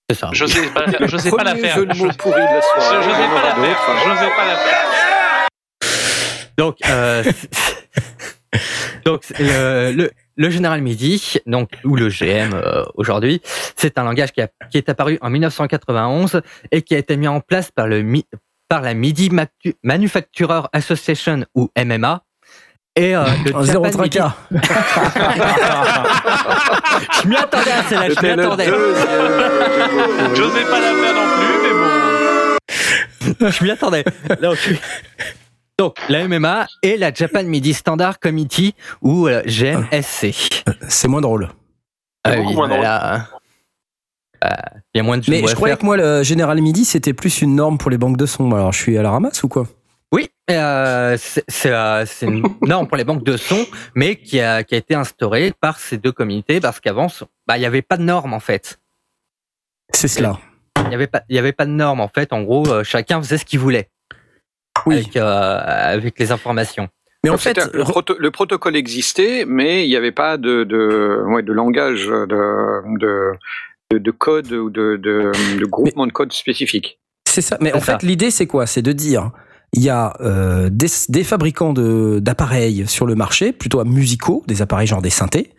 C'est ça. Je sais pas, je sais pas la faire. jeu de Je, mots pourri de la je, soirée. je sais pas la faire. Je sais pas la faire. Donc, euh, donc le, le, le général Midi, donc ou le GM euh, aujourd'hui, c'est un langage qui, a- qui est apparu en 1991 et qui a été mis en place par le Mi- par la MIDI Matu- Manufacturer Association ou MMA. Et euh, le Un zéro Japan MIDI- tracas. Je m'y attendais à celle-là, je m'y attendais. deuxième. Je sais pas la faire non plus, mais bon. Je m'y attendais. Donc, donc, la MMA et la Japan MIDI Standard Committee ou euh, GMSC. C'est moins drôle. Ah oui, moins drôle. voilà. Il y a moins de Mais je croyais que moi, le général Midi, c'était plus une norme pour les banques de son. Alors, je suis à la ramasse ou quoi? Oui, euh, c'est euh, une norme pour les banques de son, mais qui a, qui a été instaurée par ces deux communautés parce qu'avant, bah, il n'y avait pas de norme en fait. C'est cela. Il n'y avait pas, il y avait pas de norme en fait. En gros, euh, chacun faisait ce qu'il voulait Oui. avec, euh, avec les informations. Mais en fait, le, proto- le protocole existait, mais il n'y avait pas de, de, ouais, de langage, de, de, de, de code ou de, de, de groupement de code spécifique. c'est ça. Mais en ça. fait, l'idée, c'est quoi? C'est de dire. Il y a euh, des, des fabricants de- d'appareils sur le marché, plutôt musicaux, des appareils genre des synthés,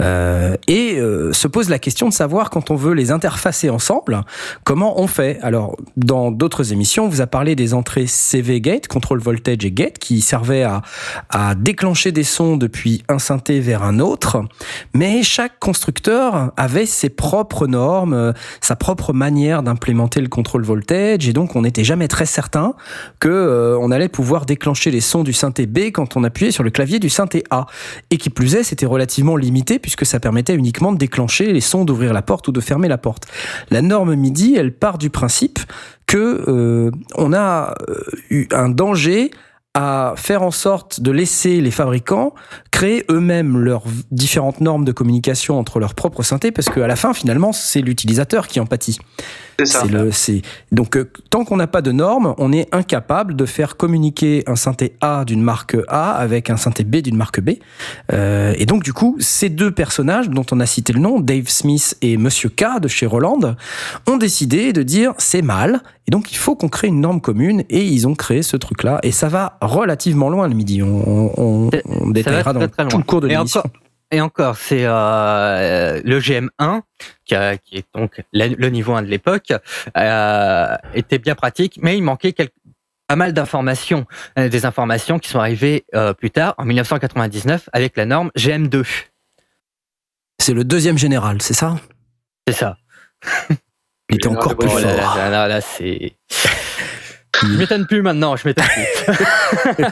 euh, et euh, se pose la question de savoir quand on veut les interfacer ensemble, comment on fait. Alors, dans d'autres émissions, on vous a parlé des entrées CV Gate, control voltage et gate, qui servaient à, à déclencher des sons depuis un synthé vers un autre, mais chaque constructeur avait ses propres normes, euh, sa propre manière d'implémenter le contrôle voltage et donc on n'était jamais très certain que euh, on allait pouvoir déclencher les sons du synthé B quand on appuyait sur le clavier du synthé A et qui plus est c'était relativement limité puisque ça permettait uniquement de déclencher les sons d'ouvrir la porte ou de fermer la porte. La norme MIDI elle part du principe que euh, on a euh, eu un danger à faire en sorte de laisser les fabricants créer eux-mêmes leurs différentes normes de communication entre leurs propres synthés, parce qu'à la fin, finalement, c'est l'utilisateur qui en pâtit. C'est ça. Le, donc euh, tant qu'on n'a pas de normes, on est incapable de faire communiquer un synthé A d'une marque A avec un synthé B d'une marque B. Euh, et donc du coup, ces deux personnages dont on a cité le nom, Dave Smith et Monsieur K de chez Roland, ont décidé de dire c'est mal. Et donc il faut qu'on crée une norme commune. Et ils ont créé ce truc-là. Et ça va relativement loin le midi. On, on, C'est- on détaillera dans très loin. tout le cours de Et l'émission. encore, et encore, c'est euh, le GM1 qui, a- qui est donc la- le niveau 1 de l'époque euh, était bien pratique, mais il manquait quelques- pas mal d'informations, Euh, des informations qui sont arrivées euh, plus tard en 1999 avec la norme GM2. C'est le deuxième général, c'est ça? C'est ça. Il était encore plus là fort. là, là, là, là, c'est. Je m'étonne plus maintenant, je m'étonne plus.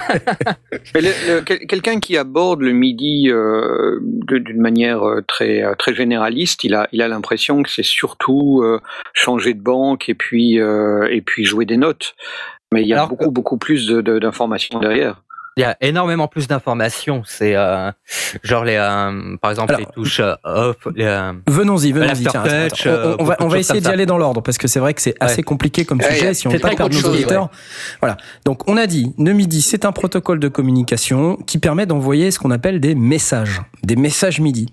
Quelqu'un qui aborde le MIDI euh, d'une manière euh, très euh, très généraliste, il a il a l'impression que c'est surtout euh, changer de banque et puis euh, et puis jouer des notes. Mais il y a Alors beaucoup beaucoup plus de- de- d'informations derrière. Il y a énormément plus d'informations. C'est euh, genre les, euh, par exemple, Alors, les touches euh, off, les, euh, Venons-y, venons-y. L'aftertouch, tiens, attends, attends. euh, on, on va, on va essayer d'y ça. aller dans l'ordre parce que c'est vrai que c'est assez compliqué comme Ouais, sujet. Si on veut pas perdre nos auditeurs. Voilà. Donc on a dit, NeMIDI, c'est un protocole de communication qui permet d'envoyer ce qu'on appelle des messages, des messages MIDI,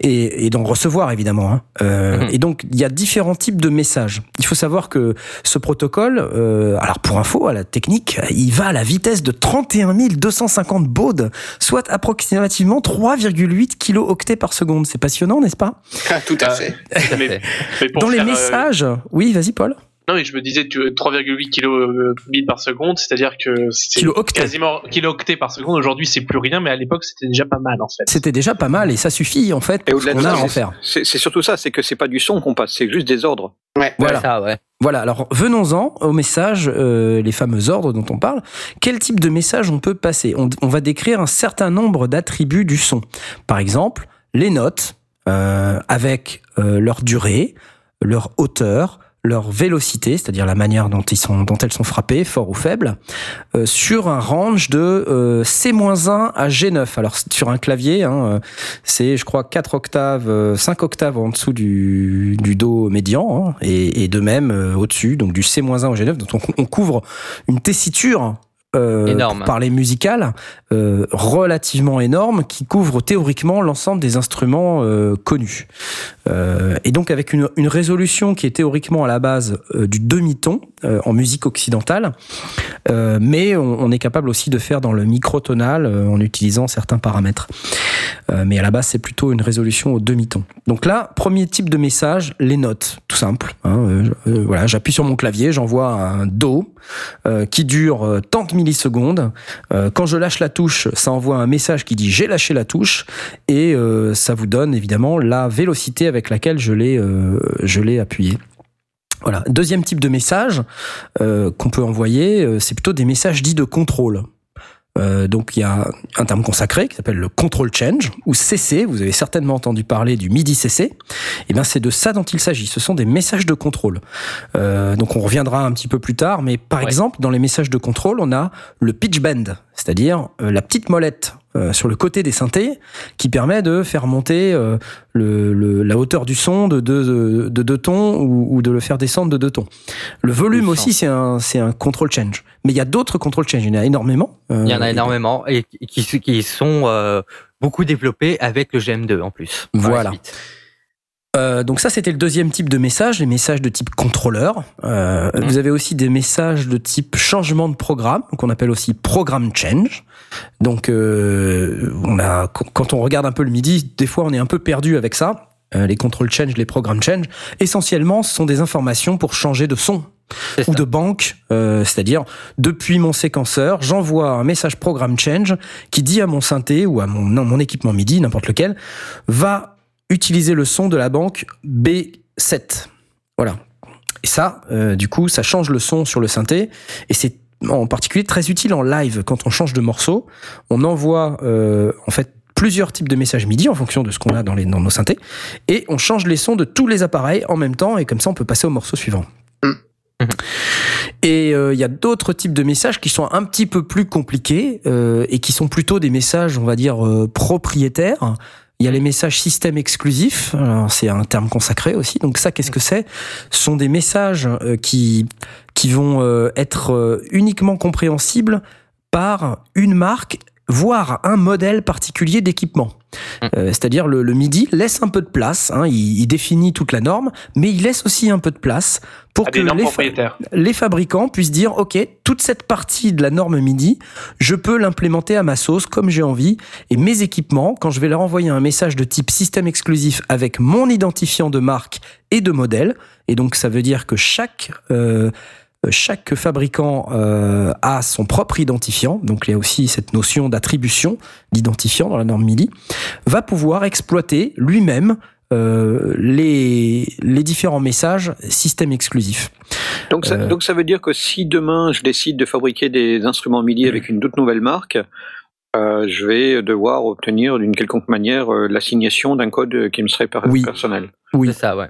et, et d'en recevoir évidemment. hein. Euh, Mhm. Et donc il y a différents types de messages. Il faut savoir que ce protocole, euh, alors pour info, à la technique, il va à la vitesse de 31 250 bauds, soit approximativement 3,8 kilooctets par seconde. C'est passionnant, n'est-ce pas? Ah, tout à Ah, fait. tout à Mais- fait. mais pour Dans les euh, messages, oui, vas-y Paul. Non, mais je me disais tu- 3,8 kilobits par seconde, c'est-à-dire que c'est quasiment kilo-octets par seconde. Aujourd'hui, c'est plus rien, mais à l'époque, c'était déjà pas mal en fait. C'était déjà pas mal et ça suffit en fait Et au-delà de qu'on a ça, à en c'est- faire. c'est c'est surtout ça, c'est que c'est pas du son qu'on passe, c'est juste des ordres. Ouais. Voilà. Ça, ouais. Voilà, alors venons-en aux messages, euh, les fameux ordres dont on parle. Quel type de message on peut passer? On, on va décrire un certain nombre d'attributs du son. Par exemple, les notes, euh, avec euh, leur durée, leur hauteur, leur vélocité, c'est-à-dire la manière dont, ils sont, dont elles sont frappées, fort ou faible, euh, sur un range de euh, C-1 à G9. Alors sur un clavier, hein, euh, c'est je crois 4 octaves, euh, 5 octaves en dessous du, du Do médian, hein, et, et de même euh, au-dessus, donc du C-1 au G9, donc on, on couvre une tessiture euh, Énorme. pour parler musical euh, relativement énorme qui couvre théoriquement l'ensemble des instruments euh, connus. Euh, et donc avec une, une résolution qui est théoriquement à la base euh, du demi-ton euh, en musique occidentale, euh, mais on, on est capable aussi de faire dans le microtonal euh, en utilisant certains paramètres. Euh, mais à la base, c'est plutôt une résolution au demi-ton. Donc là, premier type de message, les notes, tout simple. hein. Euh, euh, voilà, j'appuie sur mon clavier, j'envoie un Do euh, qui dure euh, tant de Euh, quand je lâche la touche, ça envoie un message qui dit j'ai lâché la touche et euh, ça vous donne évidemment la vélocité avec laquelle je l'ai euh, appuyé. Voilà. Deuxième type de message qu'on peut envoyer, c'est plutôt des messages dits de contrôle. Euh, donc il y a un terme consacré qui s'appelle le control change ou CC. Vous avez certainement entendu parler du MIDI CC. Et bien c'est de ça dont il s'agit. Ce sont des messages de contrôle. Euh, donc on reviendra un petit peu plus tard, mais par Ouais. exemple dans les messages de contrôle, on a le pitch bend, c'est-à-dire euh, la petite molette euh, sur le côté des synthés qui permet de faire monter euh, le, le- la hauteur du son de deux, de deux tons ou, ou de le faire descendre de deux tons. Le volume aussi, c'est un, c'est un control change. Mais il y a d'autres control change, il y en a énormément. Euh, Il y en a énormément et qui, qui sont euh, beaucoup développés avec le GM2 en plus. Voilà. Euh, donc ça, c'était le deuxième type de message, les messages de type contrôleur. Euh, Mhm. Vous avez aussi des messages de type changement de programme, qu'on appelle aussi programme change. Donc, euh, on a, quand on regarde un peu le MIDI, des fois, on est un peu perdu avec ça. Les control change, les programme change. Essentiellement, ce sont des informations pour changer de son ou ça. de banque, euh, c'est-à-dire depuis mon séquenceur, j'envoie un message programme change qui dit à mon synthé ou à mon, non, mon équipement MIDI, n'importe lequel, va utiliser le son de la banque B7. Voilà. Et ça, euh, du coup, ça change le son sur le synthé et c'est en particulier très utile en live quand on change de morceau. On envoie euh, en fait plusieurs types de messages MIDI en fonction de ce qu'on a dans, les, dans nos synthés et on change les sons de tous les appareils en même temps et comme ça on peut passer au morceau suivant. Et euh, il y a d'autres types de messages qui sont un petit peu plus compliqués euh, et qui sont plutôt des messages, on va dire, euh, propriétaires. Il y a les messages système exclusifs, alors c'est un terme consacré aussi. Donc ça, qu'est-ce que c'est? Ce sont des messages euh, qui qui vont euh, être euh, uniquement compréhensibles par une marque, voire un modèle particulier d'équipement. Euh, C'est-à-dire le, le MIDI laisse un peu de place, hein, il, il définit toute la norme, mais il laisse aussi un peu de place pour À que les, fa- les fabricants puissent dire ok toute cette partie de la norme MIDI je peux l'implémenter à ma sauce comme j'ai envie et mes équipements quand je vais leur envoyer un message de type système exclusif avec mon identifiant de marque et de modèle et donc ça veut dire que chaque euh, chaque fabricant euh, a son propre identifiant, donc il y a aussi cette notion d'attribution d'identifiant dans la norme MIDI, va pouvoir exploiter lui-même euh, les, les différents messages système exclusif. Donc ça, Euh. donc ça veut dire que si demain je décide de fabriquer des instruments MIDI avec une toute nouvelle marque, euh, je vais devoir obtenir d'une quelconque manière euh, l'assignation d'un code qui me serait Oui. personnel. Oui. C'est ça, ouais.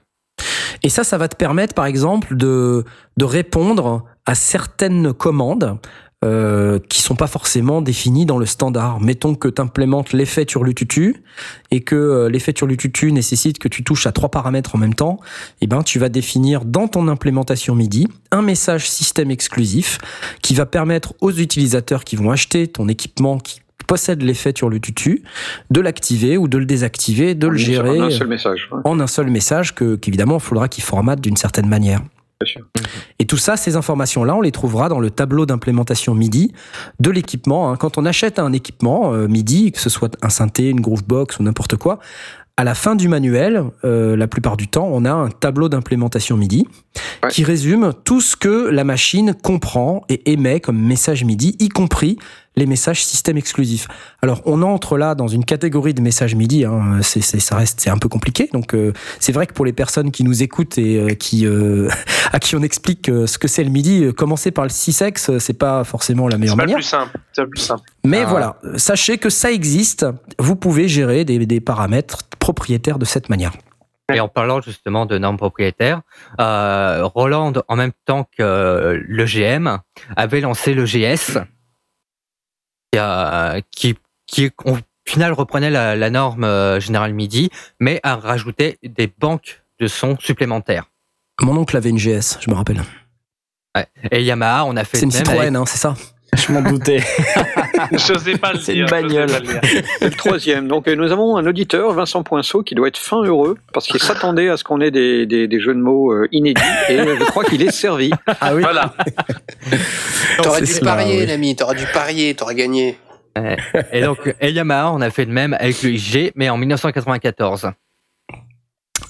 Et ça, ça va te permettre, par exemple, de, répondre à certaines commandes euh, qui sont pas forcément définies dans le standard. Mettons que tu implémentes l'effet turlututu et que euh, l'effet turlututu nécessite que tu touches à trois paramètres en même temps. Eh ben, tu vas définir dans ton implémentation MIDI un message système exclusif qui va permettre aux utilisateurs qui vont acheter ton équipement qui possède l'effet turlututu de l'activer ou de le désactiver, de le gérer Un seul message. ouais. en un seul message que qu'évidemment il faudra qu'il formate d'une certaine manière. Et tout ça, ces informations-là, on les trouvera dans le tableau d'implémentation MIDI de l'équipement. hein. Quand on achète un équipement euh, MIDI, que ce soit un synthé, une Groovebox ou n'importe quoi, à la fin du manuel, euh, la plupart du temps, on a un tableau d'implémentation MIDI Ouais. qui résume tout ce que la machine comprend et émet comme message MIDI, y compris les messages système exclusifs. Alors, on entre là dans une catégorie de messages MIDI. Hein, c'est, ça reste, c'est un peu compliqué. Donc, euh, c'est vrai que pour les personnes qui nous écoutent et euh, qui euh, à qui on explique euh, ce que c'est le MIDI, euh, commencer par le 6X, euh, c'est pas forcément la meilleure manière. plus simple. C'est le plus simple. Mais Ah. voilà, sachez que ça existe. Vous pouvez gérer des, des paramètres propriétaires de cette manière. Et en parlant justement de normes propriétaires, euh, Roland, en même temps que euh, le GM, avait lancé le GS, qui, a- qui, qui au final reprenait la, la norme euh, General MIDI, mais a rajouté des banques de sons supplémentaires. Mon oncle avait une GS, je me rappelle. Et Yamaha, on a fait C'est une Citroën, hein, c'est ça? Je m'en doutais. J'osais pas le C'est une bagnole. le. C'est le troisième. Donc, euh, nous avons un auditeur, Vincent Poinceau, qui doit être fin heureux parce qu'il s'attendait à ce qu'on ait des, des, des jeux de mots euh, inédits et je crois qu'il est servi. Ah oui. Voilà. T'aurais dû cela, parier, oui. l'ami, t'aurais dû parier, t'aurais gagné. Et donc, et Yamaha, on a fait de même avec le IG, mais en 1994.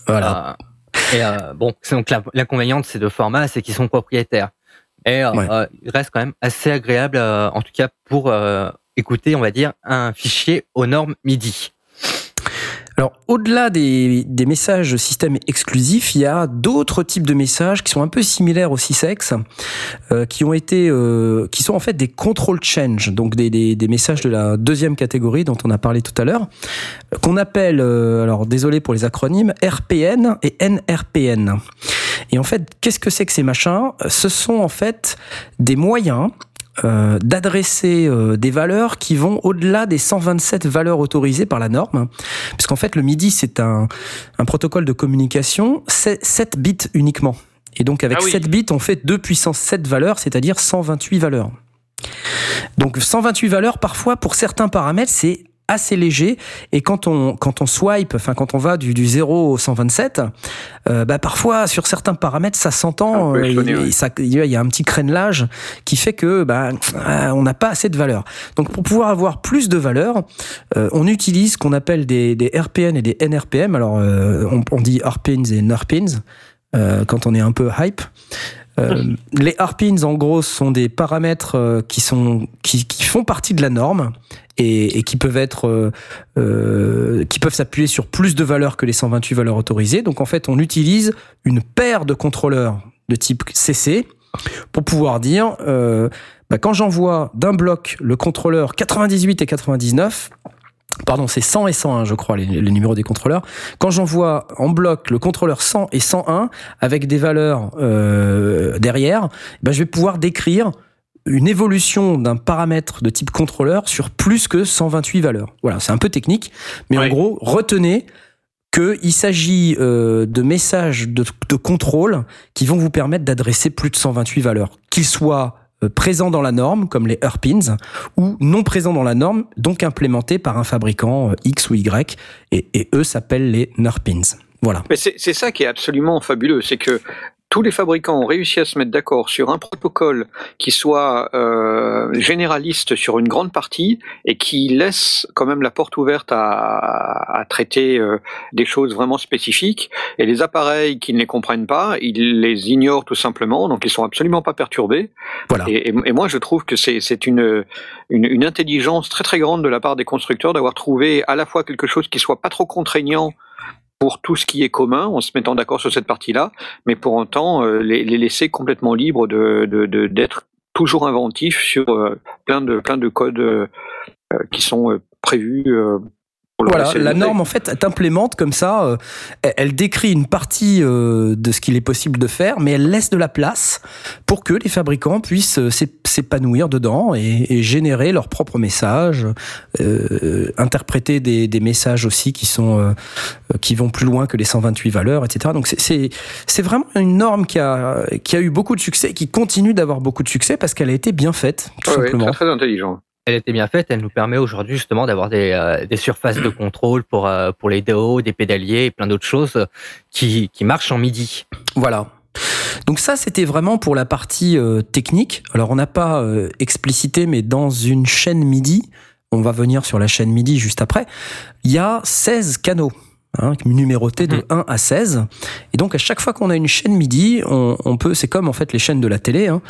Voilà. Euh, et euh, bon, c'est donc l'inconvénient de ces deux formats, c'est qu'ils sont propriétaires. Et euh, Ouais. euh, il reste quand même assez agréable, euh, en tout cas pour euh, écouter, on va dire, un fichier aux normes MIDI. Alors, au-delà des, des messages système exclusifs, il y a d'autres types de messages qui sont un peu similaires au 6X, euh, qui ont été, euh, qui sont en fait des control change, donc des, des, des messages de la deuxième catégorie dont on a parlé tout à l'heure, qu'on appelle, euh, alors désolé pour les acronymes, RPN et NRPN. Et en fait, qu'est-ce que c'est que ces machins? Ce sont en fait des moyens euh, d'adresser euh, des valeurs qui vont au-delà des 127 valeurs autorisées par la norme. Puisqu'en fait, le MIDI, c'est un, un protocole de communication 7, 7 bits uniquement. Et donc, avec Ah oui. 7 bits, on fait 2 puissance 7 valeurs, c'est-à-dire 128 valeurs. Donc, 128 valeurs, parfois, pour certains paramètres, c'est assez léger. Et quand on quand on swipe enfin quand on va du, du 0 au 127 euh, bah parfois sur certains paramètres ça s'entend euh, il, y a un petit crénelage qui fait que bah euh, on n'a pas assez de valeur. Donc pour pouvoir avoir plus de valeur euh, on utilise ce qu'on appelle des, des RPN et des NRPM alors euh, on, on dit RPNs et NRPNs euh, quand on est un peu hype les harpins, en gros, sont des paramètres euh, qui sont qui, qui font partie de la norme et, et qui peuvent être euh, euh, qui peuvent s'appuyer sur plus de valeurs que les 128 valeurs autorisées. Donc en fait, on utilise une paire de contrôleurs de type CC pour pouvoir dire euh, bah, quand j'envoie d'un bloc le contrôleur 98 et 99 Pardon, c'est 100 et 101, je crois, les, les numéros des contrôleurs. Quand j'envoie en bloc le contrôleur 100 et 101 avec des valeurs euh, derrière, ben, je vais pouvoir décrire une évolution d'un paramètre de type contrôleur sur plus que 128 valeurs. Voilà, c'est un peu technique, mais en gros, retenez qu'il s'agit euh, de messages de, de contrôle qui vont vous permettre d'adresser plus de 128 valeurs, qu'ils soient présents dans la norme, comme les Herpins, ou non présents dans la norme, donc implémentés par un fabricant euh, X ou Y, et, et eux s'appellent les Nerpins. Voilà. Mais c'est ça qui est absolument fabuleux, c'est que tous les fabricants ont réussi à se mettre d'accord sur un protocole qui soit euh, généraliste sur une grande partie et qui laisse quand même la porte ouverte à, à traiter euh, des choses vraiment spécifiques. Et les appareils qui ne les comprennent pas, ils les ignorent tout simplement, donc ils sont absolument pas perturbés. Voilà. Et, et- et moi, je trouve que c'est une, une intelligence très très grande de la part des constructeurs d'avoir trouvé à la fois quelque chose qui soit pas trop contraignant pour tout ce qui est commun, en se mettant d'accord sur cette partie-là, mais pour autant euh, les, les laisser complètement libres de de- de- d'être toujours inventifs sur euh, plein de plein de codes euh, qui sont prévus. Voilà, la norme en fait t'implémente comme ça, euh, elle, décrit une partie euh, de ce qu'il est possible de faire, mais elle laisse de la place pour que les fabricants puissent euh, s'ép- s'épanouir dedans et, et générer leurs propres messages, euh, interpréter des, des messages aussi qui sont euh, qui vont plus loin que les 128 valeurs, etc. Donc c'est- c'est vraiment une norme qui a qui a eu beaucoup de succès, et qui continue d'avoir beaucoup de succès parce qu'elle a été bien faite, tout Ouais, ouais, simplement. très très intelligent. Elle était bien faite, elle nous permet aujourd'hui justement d'avoir des, euh, des surfaces de contrôle pour, euh, pour les DO, des pédaliers et plein d'autres choses euh, qui, qui marchent en MIDI. Voilà. Donc ça, c'était vraiment pour la partie euh, technique. Alors on n'a pas explicité, mais dans une chaîne MIDI, on va venir sur la chaîne MIDI juste après, il y a 16 canaux. Hein, numérotées de 1 à 16. Et donc à chaque fois qu'on a une chaîne MIDI, on, on peut, c'est comme en fait les chaînes de la télé. Hein,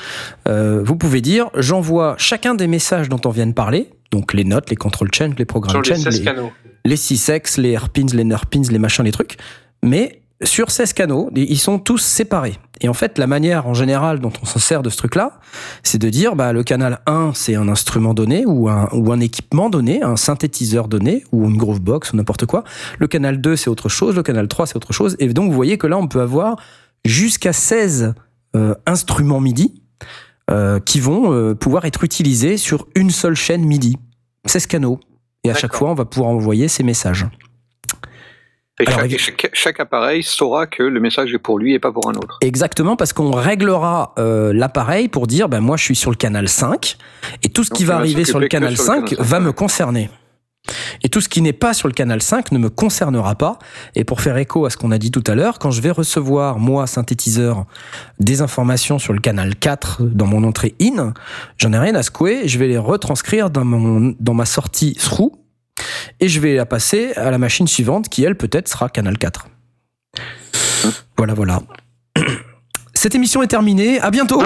euh, vous pouvez dire, j'envoie chacun des messages dont on vient de parler, donc les notes, les control change, les programmes les change, 16 les, canaux. les 6x, les airpins, les nerpins, les machins, les trucs. Mais sur 16 canaux, ils sont tous séparés. Et en fait, la manière en général dont on s'en sert de ce truc-là, c'est de dire, bah, le canal 1, c'est un instrument donné ou un, ou un équipement donné, un synthétiseur donné ou une groovebox ou n'importe quoi. Le canal 2, c'est autre chose. Le canal 3, c'est autre chose. Et donc, vous voyez que là, on peut avoir jusqu'à 16 euh, instruments MIDI euh, qui vont euh, pouvoir être utilisés sur une seule chaîne MIDI. 16 canaux. Et à chaque fois, on va pouvoir envoyer ces messages. Et Alors, chaque, chaque- chaque appareil saura que le message est pour lui et pas pour un autre. Exactement, parce qu'on réglera euh, l'appareil pour dire, ben moi je suis sur le canal 5, et tout ce Donc, qui va arriver sur le canal sur le 5 canal 5, va me concerner. Et tout ce qui n'est pas sur le canal 5 ne me concernera pas. Et pour faire écho à ce qu'on a dit tout à l'heure, quand je vais recevoir, moi, synthétiseur, des informations sur le canal 4 dans mon entrée in, j'en ai rien à secouer, je vais les retranscrire dans, mon, dans ma sortie through, et je vais la passer à la machine suivante qui, elle, peut-être sera canal 4. Voilà, voilà. Cette émission est terminée. À bientôt.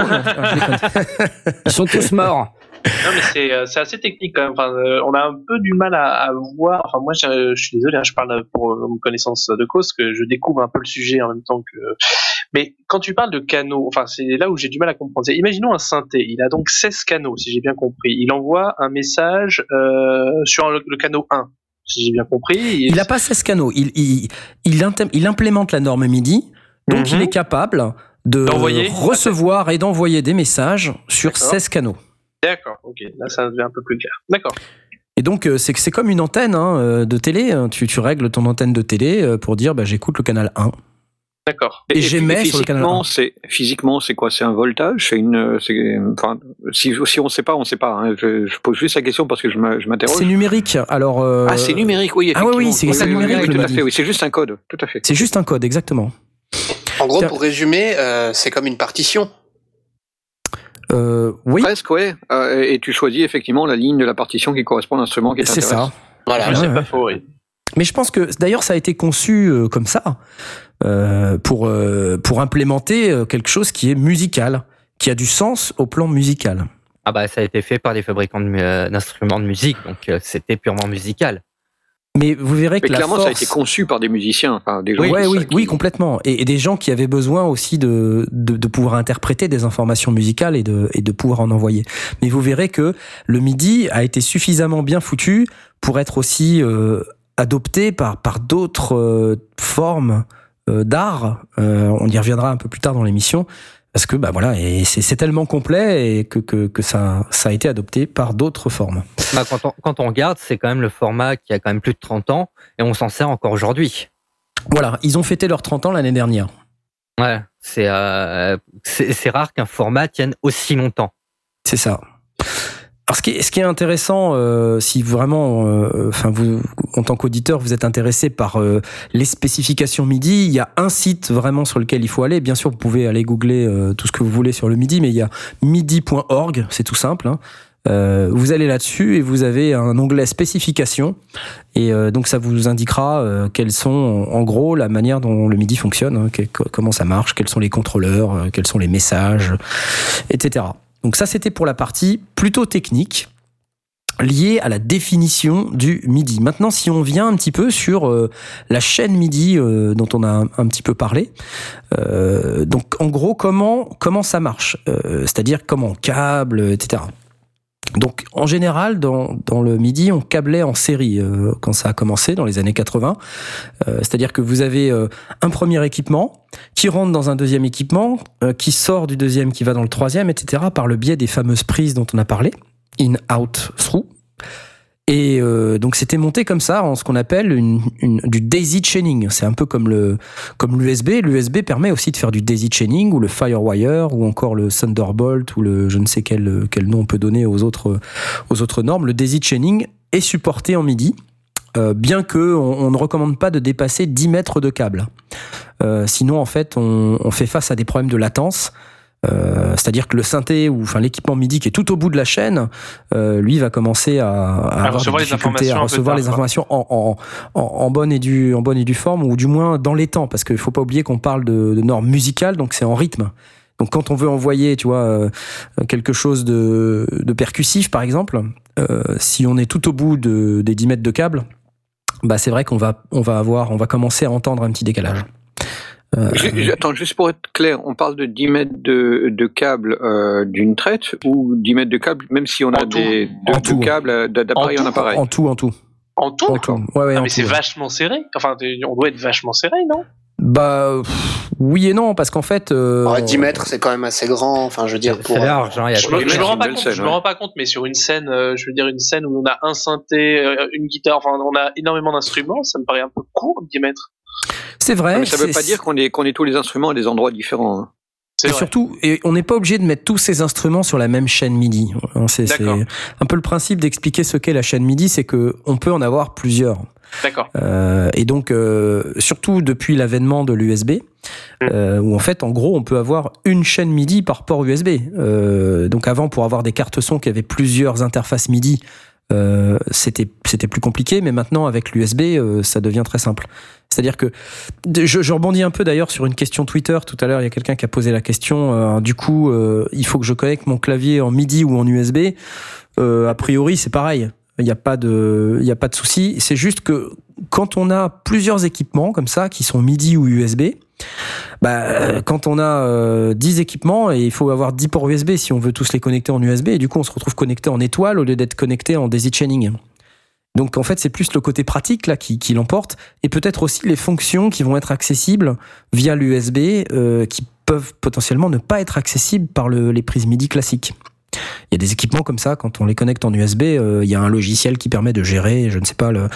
Ils sont tous morts. Non, mais c'est euh, c'est assez technique quand même. Enfin, euh, on a un peu du mal à, à voir. Enfin, moi, je, je suis désolé, hein, je parle pour euh, une connaissance de cause, que je découvre un peu le sujet en même temps que. Mais quand tu parles de canaux, enfin, c'est là où j'ai du mal à comprendre. C'est, imaginons un synthé. Il a donc 16 canaux, si j'ai bien compris. Il envoie un message euh, sur le, le canal 1, si j'ai bien compris. Il n'a pas 16 canaux. Il, il, il, inté- il implémente la norme MIDI. Donc, Mhm. il est capable de recevoir et d'envoyer des messages sur D'accord. 16 canaux. D'accord, ok. Là, ça devient un peu plus clair. D'accord. Et donc, euh, c'est que c'est comme une antenne hein, euh, de télé. hein. Tu, tu règles ton antenne de télé euh, pour dire bah, j'écoute le canal 1. D'accord. Et j'émets sur le canal physiquement, 1. c'est physiquement, c'est quoi? C'est un voltage? C'est une, enfin, si, si on sait pas, on sait pas. hein. Je, je pose juste la question parce que je m'interroge. C'est numérique. Alors, euh, Ah, c'est numérique, oui. Ah oui, oui, c'est- numérique, tout le à MIDI. fait. Oui, c'est juste un code, tout à fait. c'est juste un code, exactement. En gros, pour résumer, euh, c'est comme une partition. Euh, oui, Presque, ouais. Euh, et tu choisis effectivement la ligne de la partition qui correspond à l'instrument qui c'est ça. Voilà. Ouais, c'est ouais. pas faux, oui. Mais je pense que d'ailleurs ça a été conçu euh, comme ça euh, pour euh, pour implémenter quelque chose qui est musical, qui a du sens au plan musical. Ah bah ça a été fait par des fabricants euh, d'instruments de musique, donc euh, c'était purement musical. Mais vous verrez que Mais la clairement, force... ça a été conçu par des musiciens, enfin, des gens. Oui, oui, qui- oui, complètement. Et, et des gens qui avaient besoin aussi de, de, de pouvoir interpréter des informations musicales et de, et de pouvoir en envoyer. Mais vous verrez que le MIDI a été suffisamment bien foutu pour être aussi euh, adopté par, par d'autres euh, formes euh, d'art. Euh, on y reviendra un peu plus tard dans l'émission. Parce que bah voilà, et c'est tellement complet et que, que, que ça, ça a été adopté par d'autres formes. Bah, quand, on, quand on regarde, c'est quand même le format qui a quand même plus de 30 ans et on s'en sert encore aujourd'hui. Voilà, ils ont fêté leurs 30 ans l'année dernière. Ouais, c'est euh, c'est rare qu'un format tienne aussi longtemps. C'est ça. Alors ce qui est, ce qui est intéressant, euh, si vraiment, euh, enfin vous, en tant qu'auditeur, vous êtes intéressé par euh, les spécifications MIDI, il y a un site vraiment sur lequel il faut aller. Bien sûr, vous pouvez aller googler euh, tout ce que vous voulez sur le MIDI, mais il y a midi.org, c'est tout simple. hein. Euh, vous allez là-dessus et vous avez un onglet spécifications et euh, donc ça vous indiquera euh, quelles sont en gros la manière dont le MIDI fonctionne, hein, comment ça marche, quels sont les contrôleurs, euh, quels sont les messages, etc. Donc ça, c'était pour la partie plutôt technique liée à la définition du MIDI. Maintenant, si on vient un petit peu sur euh, la chaîne MIDI euh, dont on a un, petit peu parlé, euh, donc en gros, comment comment ça marche C'est-à-dire comment câble, etc. Donc en général, dans, dans le MIDI, on câblait en série euh, quand ça a commencé dans les années 80. Euh, C'est-à-dire que vous avez euh, un premier équipement qui rentre dans un deuxième équipement, euh, qui sort du deuxième, qui va dans le troisième, etc. par le biais des fameuses prises dont on a parlé, in, out, through. Et euh, donc c'était monté comme ça en ce qu'on appelle du daisy chaining. C'est un peu comme le comme l'USB. L'USB permet aussi de faire du daisy chaining ou le Firewire ou encore le Thunderbolt ou le je ne sais quel quel nom on peut donner aux autres aux autres normes. Le daisy chaining est supporté en MIDI. euh, bien que on ne recommande pas de dépasser 10 mètres de câble. Euh, sinon, en fait, on, on fait face à des problèmes de latence. Euh, C'est-à-dire que le synthé ou enfin l'équipement MIDI qui est tout au bout de la chaîne, euh, lui va commencer à, à avoir recevoir des les difficultés informations à recevoir tard, les informations en, en, en, en bonne et due en bonne et due forme ou du moins dans les temps parce qu'il faut pas oublier qu'on parle de, de normes musicales donc c'est en rythme. Donc quand on veut envoyer, tu vois, euh, quelque chose de, de percussif par exemple, euh, si on est tout au bout de, des 10 mètres de câble, bah c'est vrai qu'on va on va avoir on va commencer à entendre un petit décalage. Euh, Attends, juste pour être clair, on parle de 10 mètres de, de câble euh, d'une traite ou 10 mètres de câble, même si on a En des de, En de tout. câbles euh, d'appareil En appareil. en tout, en tout, En tout en tout. Ouais, ouais, Ah, en mais c'est ouais. vachement serré. Enfin, on doit être vachement serré, non? Bah pff, oui et non parce qu'en fait. euh, Ouais, 10 mètres, c'est quand même assez grand. Enfin, je veux dire, pour. C'est large, hein, il y a Je me, mais je me rends pas compte. scène, je me rends pas compte, mais sur une scène, euh, je veux dire une scène où on a un synthé, une guitare, enfin on a énormément d'instruments, ça me paraît un peu court, 10 mètres. C'est vrai. mais ça veut c'est- pas dire qu'on est qu'on est tous les instruments à des endroits différents. hein. C'est Et vrai. surtout, et on n'est pas obligé de mettre tous ces instruments sur la même chaîne MIDI. Hein, C'est un peu le principe d'expliquer ce qu'est la chaîne MIDI, c'est que on peut en avoir plusieurs. D'accord. Euh, et donc, euh, surtout depuis l'avènement de l'USB, euh, où en fait, en gros, on peut avoir une chaîne MIDI par port USB. Euh, donc avant, pour avoir des cartes son qui avaient plusieurs interfaces MIDI, euh, c'était c'était plus compliqué, mais maintenant avec l'USB, euh, ça devient très simple. C'est-à-dire que je, je rebondis un peu d'ailleurs sur une question Twitter. Tout à l'heure, il y a quelqu'un qui a posé la question. euh, du coup, euh, il faut que je connecte mon clavier en MIDI ou en USB. Euh, a priori, c'est pareil. Il n'y a pas de, il a pas de souci. C'est juste que quand on a plusieurs équipements comme ça qui sont MIDI ou USB, bah, quand on a euh, 10 équipements et il faut avoir 10 ports USB si on veut tous les connecter en USB et du coup on se retrouve connecté en étoile au lieu d'être connecté en daisy chaining. Donc en fait c'est plus le côté pratique là qui, l'emporte et peut-être aussi les fonctions qui vont être accessibles via l'USB euh, qui peuvent potentiellement ne pas être accessibles par le- les prises MIDI classiques. Il y a des équipements comme ça, quand on les connecte en USB, euh, il y a un logiciel qui permet de gérer, je ne sais pas, le,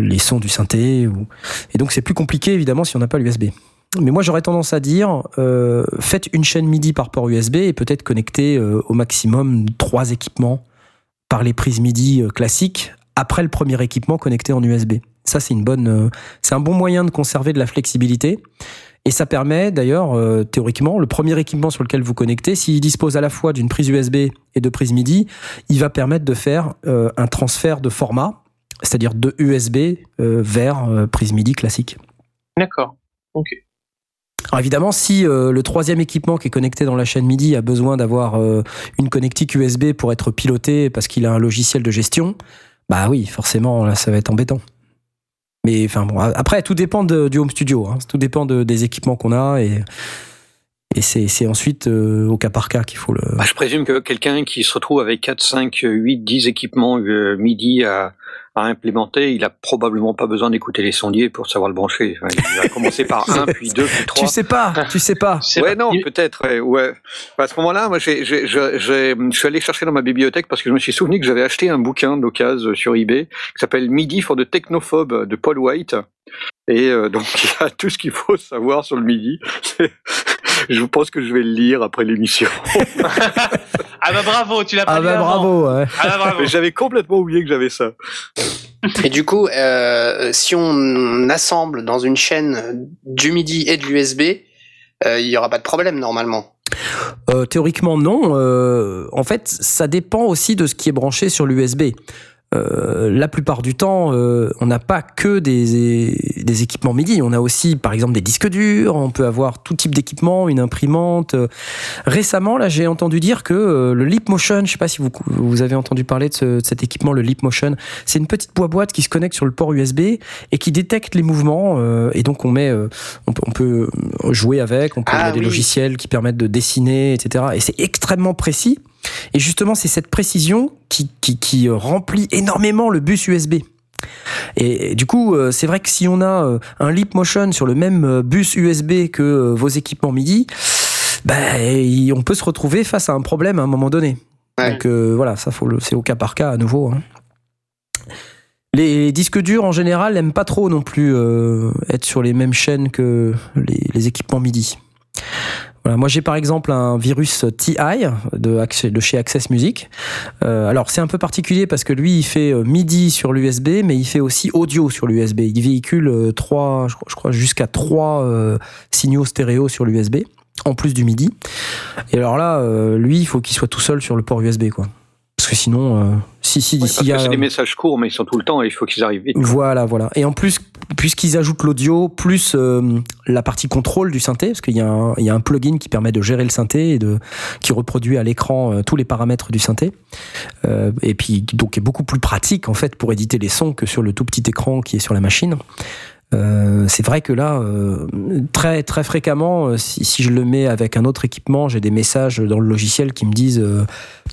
les sons du synthé. Ou... Et donc c'est plus compliqué évidemment si on n'a pas l'USB. Mais moi j'aurais tendance à dire, euh, faites une chaîne MIDI par port USB et peut-être connecter euh, au maximum trois équipements par les prises MIDI euh, classiques après le premier équipement connecté en USB. Ça c'est une bonne, euh, c'est un bon moyen de conserver de la flexibilité. Et ça permet d'ailleurs, euh, théoriquement, le premier équipement sur lequel vous connectez, s'il dispose à la fois d'une prise USB et de prise MIDI, il va permettre de faire un transfert de format, c'est-à-dire de USB vers prise MIDI classique. D'accord. Alors évidemment, si euh, le troisième équipement qui est connecté dans la chaîne MIDI a besoin d'avoir euh, une connectique USB pour être piloté parce qu'il a un logiciel de gestion, bah oui, forcément, là, ça va être embêtant. Mais enfin bon, après, tout dépend du home studio, hein. tout dépend de- des équipements qu'on a et, c'est ensuite euh, au cas par cas qu'il faut le. Bah, je présume que quelqu'un qui se retrouve avec 4, 5, 8, 10 équipements MIDI à, à implémenter, il a probablement pas besoin d'écouter les sondiers pour savoir le brancher. Enfin, il va commencer par un, puis deux, puis trois. Tu sais pas, tu sais pas. Ouais, non, peut-être. Ouais, ouais. Bah, à ce moment-là, moi, j'ai, j'ai, j'ai- j'ai- je suis allé chercher dans ma bibliothèque parce que je me suis souvenu que j'avais acheté un bouquin d'occasion sur eBay qui s'appelle Midi for the Technophobe de Paul White. Et euh, donc, il y a tout ce qu'il faut savoir sur le MIDI. Je pense que je vais le lire après l'émission. Ah bah bravo, tu l'as pas Ah bah avant. bravo, ouais. Ah bah bravo. J'avais complètement oublié que j'avais ça. Et du coup, euh, si on assemble dans une chaîne du MIDI et de l'USB, euh, il y aura pas de problème normalement. Euh, théoriquement non. Euh, en fait, ça dépend aussi de ce qui est branché sur l'USB. Euh, la plupart du temps, euh, on n'a pas que des, des équipements MIDI. On a aussi, par exemple, des disques durs. On peut avoir tout type d'équipement, une imprimante. Euh, Récemment, là, j'ai entendu dire que euh, le Leap Motion, je sais pas si vous, vous avez entendu parler de, ce- de cet équipement, le Leap Motion. C'est une petite boîte qui se connecte sur le port USB et qui détecte les mouvements. euh, et donc, on met, euh, on peut, on peut jouer avec. On peut, il y a Ah des logiciels qui permettent de dessiner, etc. Et c'est extrêmement précis. Et justement, c'est cette précision qui, qui, qui euh, remplit énormément le bus USB. Et, du coup, euh, c'est vrai que si on a euh, un Leap Motion sur le même bus USB que vos équipements MIDI, ben, on peut se retrouver face à un problème à un moment donné. Ouais. Donc euh, voilà, ça faut c'est au cas par cas à nouveau. hein. Les disques durs en général n'aiment pas trop non plus euh, être sur les mêmes chaînes que les, les équipements MIDI. Moi j'ai par exemple un virus TI de, chez Access Music. Euh, alors c'est un peu particulier parce que lui il fait euh, MIDI sur l'USB, mais il fait aussi audio sur l'USB. Il véhicule euh, trois, je crois, jusqu'à trois signaux stéréo sur l'USB en plus du MIDI. Et alors là, euh, lui, il faut qu'il soit tout seul sur le port USB, quoi. Parce que sinon, euh, si, si, d'ici a- c'est des messages courts, mais ils sont tout le temps et il faut qu'ils arrivent vite. Voilà, voilà. Et en plus, puisqu'ils ajoutent l'audio, plus euh, la partie contrôle du synthé, parce qu'il y, a un- il y a un plugin qui permet de gérer le synthé et de, qui reproduit à l'écran euh, tous les paramètres du synthé. Euh, et puis, donc, est beaucoup plus pratique, en fait, pour éditer les sons que sur le tout petit écran qui est sur la machine. Euh, c'est vrai que là, euh, très très fréquemment, euh, si, je le mets avec un autre équipement, j'ai des messages dans le logiciel qui me disent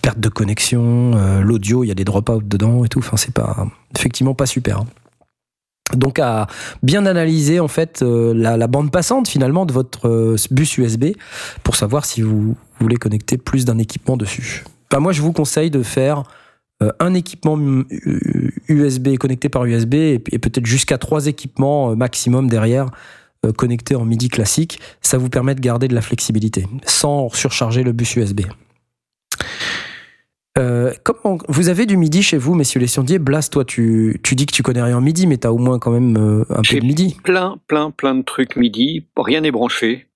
perte de connexion, l'audio, il y a des drop-out dedans et tout. Enfin, c'est pas effectivement pas super. hein. Donc à bien analyser en fait la, la bande passante finalement de votre bus USB pour savoir si vous voulez connecter plus d'un équipement dessus. Enfin, moi je vous conseille de faire un équipement USB connecté par USB et, peut-être jusqu'à trois équipements euh, maximum derrière euh, connectés en MIDI classique. Ça vous permet de garder de la flexibilité sans surcharger le bus USB. Euh, comment vous avez du MIDI chez vous, messieurs les sondiers? Blas, toi, tu, tu dis que tu connais rien en MIDI, mais tu as au moins quand même euh, un peu de MIDI. plein, plein, plein de trucs MIDI. Rien n'est branché.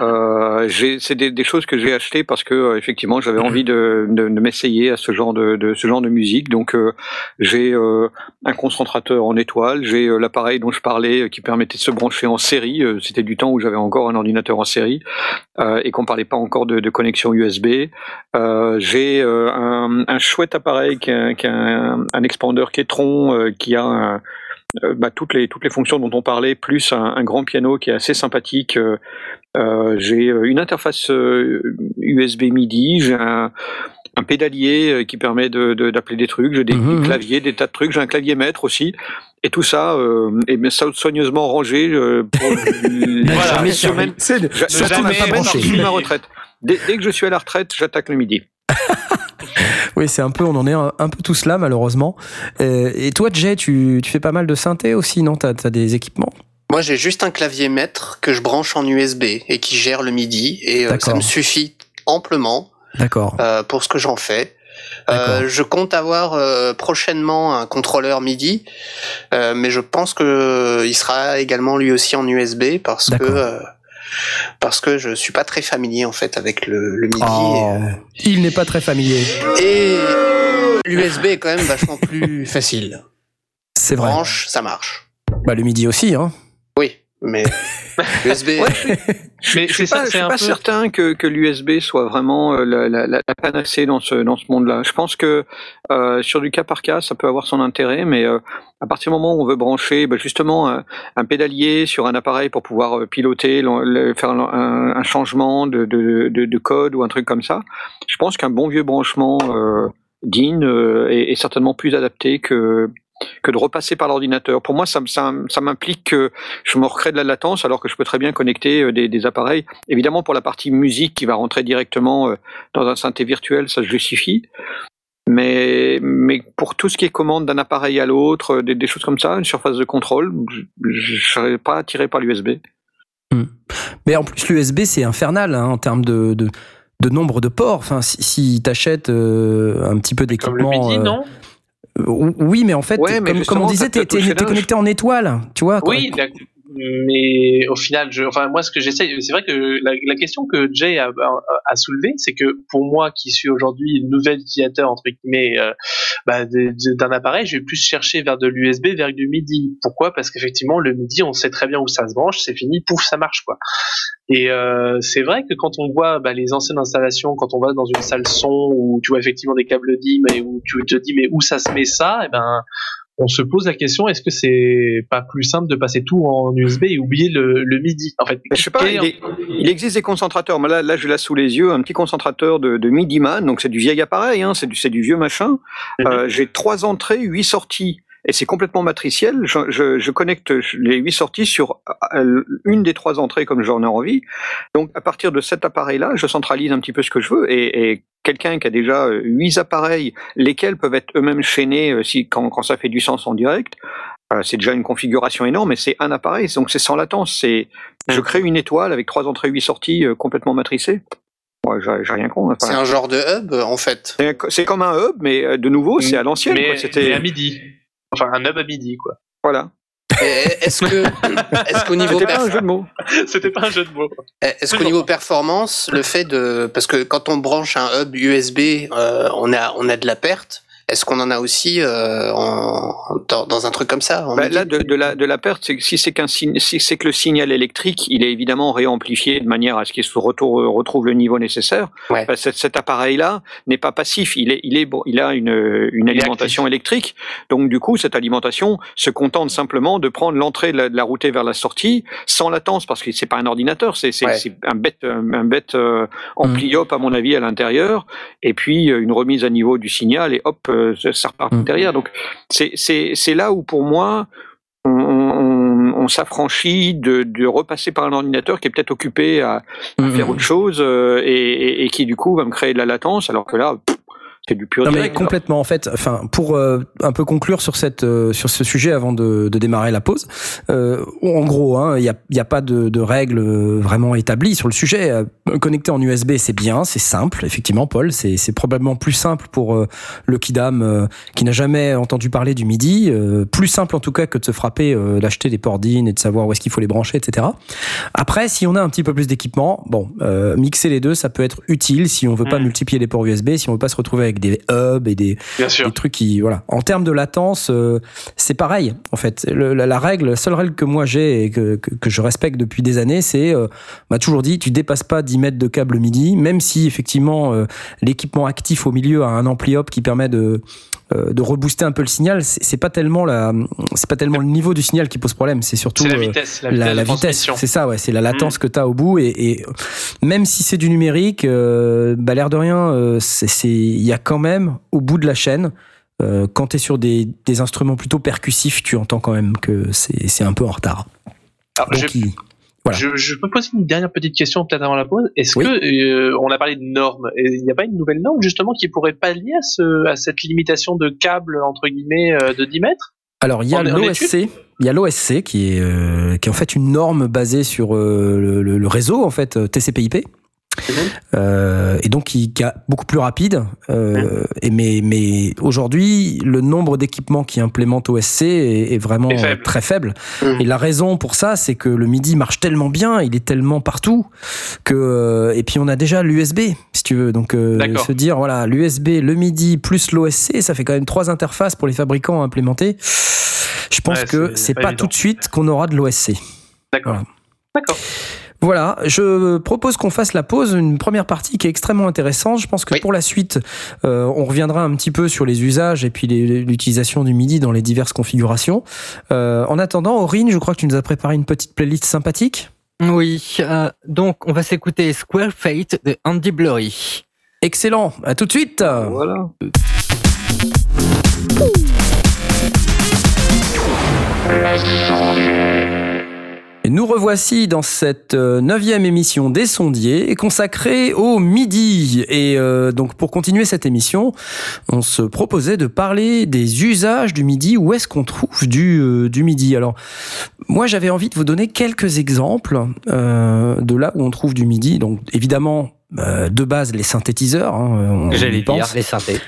Euh, c'est des, des choses que j'ai achetées parce que euh, effectivement j'avais envie de, de, de m'essayer à ce genre de, de ce genre de musique. Donc euh, j'ai un concentrateur en étoile, j'ai l'appareil dont je parlais qui permettait de se brancher en série. C'était du temps où j'avais encore un ordinateur en série et qu'on parlait pas encore de, connexion USB. J'ai un, un chouette appareil qui a, qui a un, un expander Ketron qui a un, bah, toutes les toutes les fonctions dont on parlait, plus un, un grand piano qui est assez sympathique. Euh, j'ai euh, une interface euh, USB MIDI, j'ai un, un pédalier euh, qui permet de- de- d'appeler des trucs, j'ai des, Mhm, des claviers, des tas de trucs, j'ai un clavier maître aussi. Et tout ça euh, est soigneusement rangé euh, pour Voilà. jamais semaine. Surtout pas ma brancher. ma retraite. Dès, dès que je suis à la retraite, j'attaque le midi. Oui, c'est un peu, on en est un, un peu tous là, malheureusement. Euh, et toi, Jay, tu, tu fais pas mal de synthé aussi, non? T'as as des équipements? Moi, j'ai juste un clavier maître que je branche en USB et qui gère le MIDI et euh, ça me suffit amplement D'accord. euh, pour ce que j'en fais. Euh, je compte avoir prochainement un contrôleur MIDI, mais je pense que euh, il sera également lui aussi en USB parce que parce que je suis pas très familier en fait avec le, le MIDI Oh, il n'est pas très familier. et, et l'USB est quand même vachement plus facile. C'est vrai. Branche, ça marche. Bah, le midi aussi, hein. Mais l'USB. Mais Je suis ça, pas, je suis pas peu. certain que, que l'USB soit vraiment euh, la, la, la panacée dans ce, dans ce monde-là. Je pense que euh, sur du cas par cas, ça peut avoir son intérêt, mais euh, à partir du moment où on veut brancher bah, justement un, un pédalier sur un appareil pour pouvoir euh, piloter, le- faire un, un changement de, de, de, de code ou un truc comme ça, je pense qu'un bon vieux branchement euh, DIN euh, est, est certainement plus adapté que que de repasser par l'ordinateur. Pour moi, ça, m'implique que je me recrée de la latence alors que je peux très bien connecter euh, des, des appareils. Évidemment, pour la partie musique qui va rentrer directement euh, dans un synthé virtuel, ça se justifie. Mais, mais pour tout ce qui est commande d'un appareil à l'autre, euh, des, des choses comme ça, une surface de contrôle, je ne serais pas attiré par l'USB. Mais en plus, l'USB, c'est infernal hein, en termes de, de, de nombre de ports. Enfin, si, si t'achètes euh, un petit peu Comme le d'équipement. midi, euh, non? Oui, mais en fait, Ouais, mais comme, comme on disait, t'es connecté en étoile, tu vois. Oui. Mais au final, je, enfin moi, ce que j'essaie, c'est vrai que la, question que Jay a, soulevée, c'est que pour moi, qui suis aujourd'hui nouvel utilisateur entre guillemets euh, bah, d'un appareil, je vais plus chercher vers de l'USB, vers du MIDI. Pourquoi? Parce qu'effectivement, le MIDI, on sait très bien où ça se branche, c'est fini, pouf, ça marche quoi. Et euh, c'est vrai que quand on voit bah, les anciennes installations, quand on va dans une salle son où tu vois effectivement des câbles DIM et où tu te dis mais où ça se met ça, et ben on se pose la question est-ce que c'est pas plus simple de passer tout en USB et oublier le, le MIDI en fait? Mais je sais pas, il, est- il existe des concentrateurs. Moi, là, là, je l'ai sous les yeux, un petit concentrateur de, de MIDI Man. Donc, c'est du vieil appareil, hein, c'est du, du vieux machin. Euh, J'ai trois entrées, huit sorties. Et c'est complètement matriciel. Je, je, je connecte les huit sorties sur euh, une des trois entrées comme j'en ai envie. Donc, à partir de cet appareil-là, je centralise un petit peu ce que je veux. Et, et quelqu'un qui a déjà euh, huit appareils, lesquels peuvent être eux-mêmes chaînés euh, si, quand, quand ça fait du sens en direct, c'est déjà une configuration énorme. Et c'est un appareil, donc c'est sans latence. C'est je crée une étoile avec trois entrées, huit sorties euh, complètement matricées. Ouais, j'ai rien contre. C'est un genre de hub en fait. C'est comme un hub, mais de nouveau, c'est à l'ancienne. mais. C'était mais à MIDI enfin un hub à MIDI quoi voilà. Est-ce que, est-ce qu'au niveau C'était pas un jeu de mots. C'était pas un jeu de mots. est-ce qu'au niveau performance, le fait de, parce que quand on branche un hub USB, euh, on a, on a de la perte. Est-ce qu'on en a aussi euh, en, dans, dans un truc comme ça Bah, là, de, de la, de la perte, c'est que si c'est qu'un signe- si c'est que le signal électrique, il est évidemment réamplifié de manière à ce qu'il se retrouve le niveau nécessaire. Ouais. Bah, cet, cet appareil-là n'est pas passif. Il est, il est bon, il a une, une alimentation électrique. Donc du coup, cette alimentation se contente simplement de prendre l'entrée de la, de la routée vers la sortie sans latence, parce que c'est pas un ordinateur, c'est c'est Ouais. c'est un bête, un, un bête euh, ampli hop à mon avis à l'intérieur, et puis euh, une remise à niveau du signal et hop, euh, ça repart Mm. derrière. Donc c'est là où pour moi on, on, on s'affranchit de, de repasser par un ordinateur qui est peut-être occupé à, à Mhm. faire autre chose euh, et, et, et qui du coup va me créer de la latence alors que là pff, c'est du pur Non mais direct. complètement en fait. Enfin, pour euh, un peu conclure sur cette euh, sur ce sujet avant de, de démarrer la pause. Euh, en gros, hein, il y a il y a pas de, de règles euh, vraiment établies sur le sujet. Euh, Connecter en USB, c'est bien, c'est simple. Effectivement, Paul, c'est c'est probablement plus simple pour euh, le kidam euh, qui n'a jamais entendu parler du MIDI. euh, plus simple en tout cas que de se frapper, euh, d'acheter des ports DIN et de savoir où est-ce qu'il faut les brancher, etc. Après, si on a un petit peu plus d'équipement, bon, euh, mixer les deux, ça peut être utile si on veut pas Mm. multiplier les ports USB, si on veut pas se retrouver avec des hubs et des, trucs qui, voilà. En termes de latence, euh, c'est pareil. En fait, Le- la, la règle, la seule règle que moi j'ai et que, que, que je respecte depuis des années, c'est, euh, m'a toujours dit, tu dépasses pas 10 mètres de câble MIDI, même si effectivement euh, l'équipement actif au milieu a un ampli hop qui permet de de rebooster un peu le signal. C'est pas tellement la, c'est pas tellement le niveau du signal qui pose problème, c'est surtout la euh, vitesse. La vitesse, la c'est ça, ouais, c'est la latence que tu as au bout. Et, et même si c'est du numérique, euh, bah, l'air de rien, euh, c'est- il y a quand même, au bout de la chaîne, euh, quand tu es sur des, des instruments plutôt percussifs, tu entends quand même que c'est c'est un peu en retard. Alors, Donc, je- il- Voilà. Je, je peux poser une dernière petite question peut-être avant la pause. Est-ce Oui. que euh, on a parlé de normes Il n'y a pas une nouvelle norme justement qui pourrait pallier à, ce, à cette limitation de câble entre guillemets euh, de 10 mètres? Alors il y a l'OSC, il y a l'OSC qui est euh, qui est en fait une norme basée sur le, le- réseau en fait euh, Euh, et donc qui, qui est beaucoup plus rapide. Euh, et mais mais aujourd'hui, le nombre d'équipements qui implémentent OSC est, est vraiment Est faible. très faible. Mhm. Et la raison pour ça, c'est que le MIDI marche tellement bien, il est tellement partout que euh, et puis on a déjà l'USB, si tu veux. Donc euh, se dire voilà, l'USB, le MIDI plus l'OSC, ça fait quand même trois interfaces pour les fabricants à implémenter. Je pense Ouais, que c'est pas pas, tout de suite qu'on aura de l'OSC. D'accord. Voilà. D'accord. Voilà, je propose qu'on fasse la pause, une première partie qui est extrêmement intéressante. Je pense que Oui. pour la suite, euh, on reviendra un petit peu sur les usages et puis l'utilisation du MIDI dans les diverses configurations. Euh, en attendant, Aurine, je crois que tu nous as préparé une petite playlist sympathique. Oui, euh, donc on va s'écouter Square Fate de Andy Blurry. Excellent, à tout de suite. Voilà. Et nous revoici dans cette euh, neuvième émission des sondiers consacrée au midi. Et euh, donc pour continuer cette émission, on se proposait de parler des usages du midi. Où est-ce qu'on trouve du, euh, du midi? Alors moi j'avais envie de vous donner quelques exemples euh, de là où on trouve du midi. Donc évidemment euh, de base les synthétiseurs. hein, J'allais dire les synthés.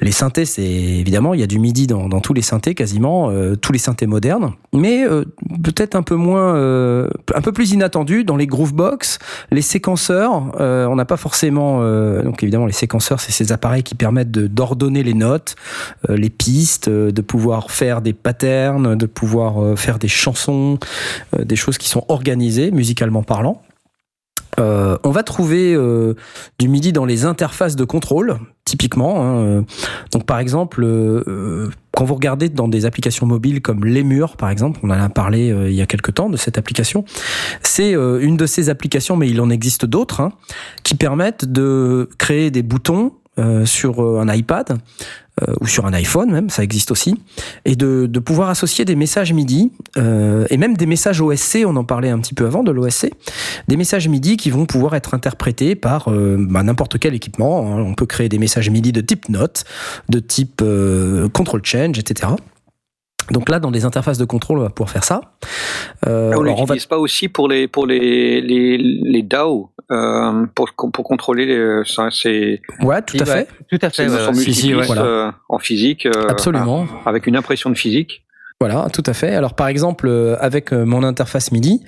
Les synthés, c'est évidemment, il y a du MIDI dans, dans tous les synthés quasiment, euh, tous les synthés modernes, mais euh, peut-être un peu moins, euh, un peu plus inattendu dans les groovebox, les séquenceurs. euh, on n'a pas forcément, euh, donc évidemment, les séquenceurs, c'est ces appareils qui permettent de d'ordonner les notes, euh, les pistes, euh, de pouvoir faire des patterns, de pouvoir faire des chansons, euh, des choses qui sont organisées musicalement parlant. Euh, on va trouver euh, du MIDI dans les interfaces de contrôle, typiquement. hein, euh. Donc par exemple, euh, euh, quand vous regardez dans des applications mobiles comme Lemur, par exemple, on en a parlé euh, il y a quelque temps de cette application, c'est une de ces applications, mais il en existe d'autres, hein, qui permettent de créer des boutons euh, sur un iPad euh, ou sur un iPhone même, ça existe aussi, et de, pouvoir associer des messages MIDI euh, et même des messages OSC, on en parlait un petit peu avant de l'OSC, des messages MIDI qui vont pouvoir être interprétés par euh, bah, n'importe quel équipement. hein. On peut créer des messages MIDI de type note, de type euh, control change, etc. Donc là, dans des interfaces de contrôle, on va pouvoir faire ça. Euh, Ah, on on va- l'utilise pas aussi pour les pour les les, les DAO euh, pour pour contrôler les, ça c'est Ouais, tout à fait. Tout à c'est fait. une ouais, si, si, ouais. euh, en physique euh, Absolument. avec une impression de physique. Voilà, tout à fait. Alors par exemple, euh, avec euh, mon interface MIDI,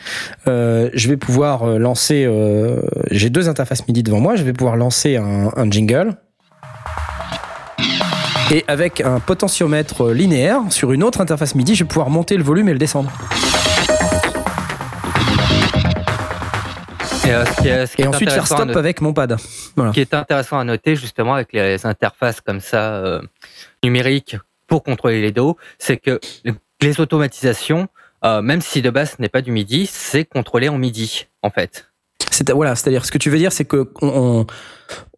euh, je vais pouvoir lancer. euh, J'ai deux interfaces MIDI devant moi. Je vais pouvoir lancer un, un jingle. Et avec un potentiomètre linéaire sur une autre interface MIDI, je vais pouvoir monter le volume et le descendre. Et, euh, ce qui est- ce qui Et est ensuite faire stop noter- avec mon pad. Ce qui est intéressant à noter justement avec les interfaces comme ça euh, numériques pour contrôler les dos, c'est que les automatisations, euh, même si de base ce n'est pas du MIDI, c'est contrôlé en MIDI en fait. C'est voilà, c'est-à-dire ce que tu veux dire, c'est que on,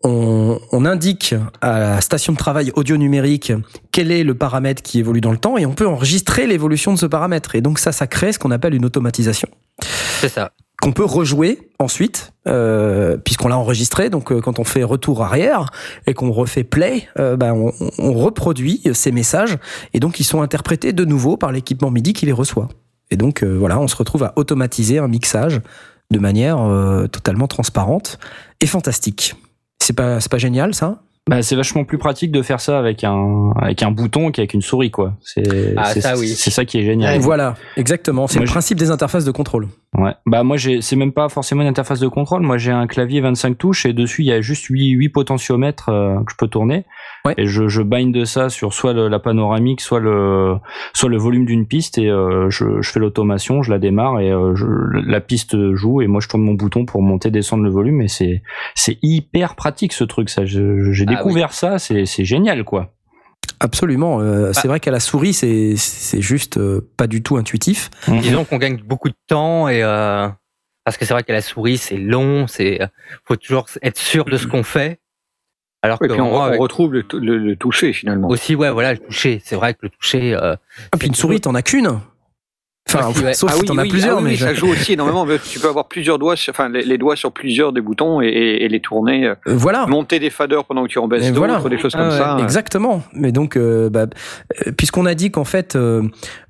on, on indique à la station de travail audio numérique quel est le paramètre qui évolue dans le temps et on peut enregistrer l'évolution de ce paramètre. Et donc ça, ça crée ce qu'on appelle une automatisation C'est ça. qu'on peut rejouer ensuite, euh, puisqu'on l'a enregistré. Donc, euh, quand on fait retour arrière et qu'on refait play, euh, ben, on, on reproduit ces messages et donc ils sont interprétés de nouveau par l'équipement MIDI qui les reçoit. Et donc, euh, voilà, on se retrouve à automatiser un mixage de manière euh, totalement transparente et fantastique. C'est pas, c'est pas génial, ça? Bah, c'est vachement plus pratique de faire ça avec un avec un bouton qu'avec une souris quoi. C'est Ah, c'est ça, oui. c'est ça qui est génial. Voilà, exactement. C'est le principe des interfaces de contrôle. Ouais. Bah moi j'ai c'est même pas forcément une interface de contrôle. Moi j'ai un clavier 25 touches et dessus il y a juste 8 8 potentiomètres euh, que je peux tourner. Ouais. Et je je bind de ça sur soit le- la panoramique, soit le soit le volume d'une piste et euh, je je fais l'automation, je la démarre et euh, je, la piste joue et moi je tourne mon bouton pour monter descendre le volume et c'est c'est hyper pratique ce truc ça. Je- J'ai Ah découvert ça, c'est c'est génial quoi. Absolument. euh, Bah. C'est vrai qu'à la souris, c'est c'est juste euh, pas du tout intuitif. Disons qu'on gagne beaucoup de temps et euh, parce que c'est vrai qu'à la souris c'est long, c'est faut toujours être sûr de ce qu'on fait. Alors que puis on, moi, on avec- retrouve le, le- le toucher finalement. aussi ouais voilà le toucher, c'est vrai que le toucher euh, Ah, puis une souris, t'en as qu'une. Enfin, Aussi, ouais. sauf ah si oui, t'en as oui, plusieurs, ah oui, mais oui, ça joue aussi énormément. Tu peux avoir plusieurs doigts, sur- enfin les, les doigts sur plusieurs des boutons et, et- et les tourner, euh, Euh, voilà. monter des faders pendant que tu en baisses d'autres, voilà. des choses Ah comme ouais, ça. Exactement. Mais donc, euh, bah, puisqu'on a dit qu'en fait, euh,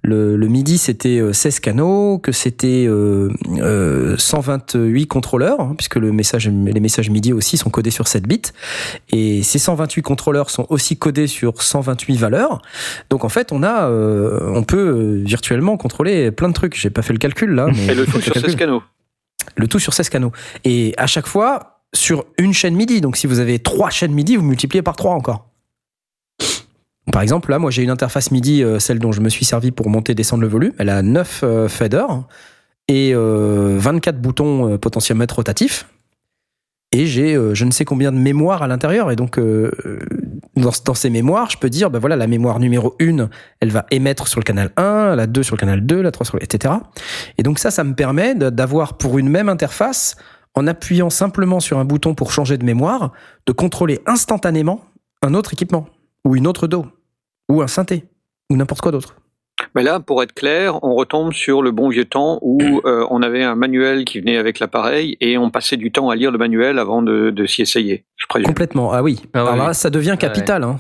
le, le MIDI c'était euh, 16 canaux, que c'était euh, euh, 128 contrôleurs, hein, puisque le message, les messages MIDI aussi sont codés sur 7 bits, et ces 128 contrôleurs sont aussi codés sur 128 valeurs. Donc en fait, on a, euh, on peut euh, virtuellement contrôler plein de trucs. J'ai pas fait le calcul là. Mais Et le tout sur calcule. 16 canaux. Le tout sur 16 canaux. Et à chaque fois, sur une chaîne MIDI. Donc si vous avez trois chaînes MIDI, vous multipliez par trois encore. Par exemple, là, moi j'ai une interface MIDI, euh, celle dont je me suis servi pour monter et descendre le volume. Elle a 9 euh, faders et euh, 24 boutons euh, potentiomètre rotatifs. Et j'ai je ne sais combien de mémoire à l'intérieur. Et donc, dans, ces mémoires, je peux dire, ben voilà, la mémoire numéro 1, elle va émettre sur le canal 1, la 2 sur le canal 2, la 3 sur le... etc. Et donc ça, ça me permet d'avoir pour une même interface, en appuyant simplement sur un bouton pour changer de mémoire, de contrôler instantanément un autre équipement, ou une autre DO, ou un synthé, ou n'importe quoi d'autre. Mais là, pour être clair, on retombe sur le bon vieux temps où euh, on avait un manuel qui venait avec l'appareil et on passait du temps à lire le manuel avant de, de s'y essayer. Je présume. Complètement, ah oui. Ah Alors oui. là, ça devient capital. hein.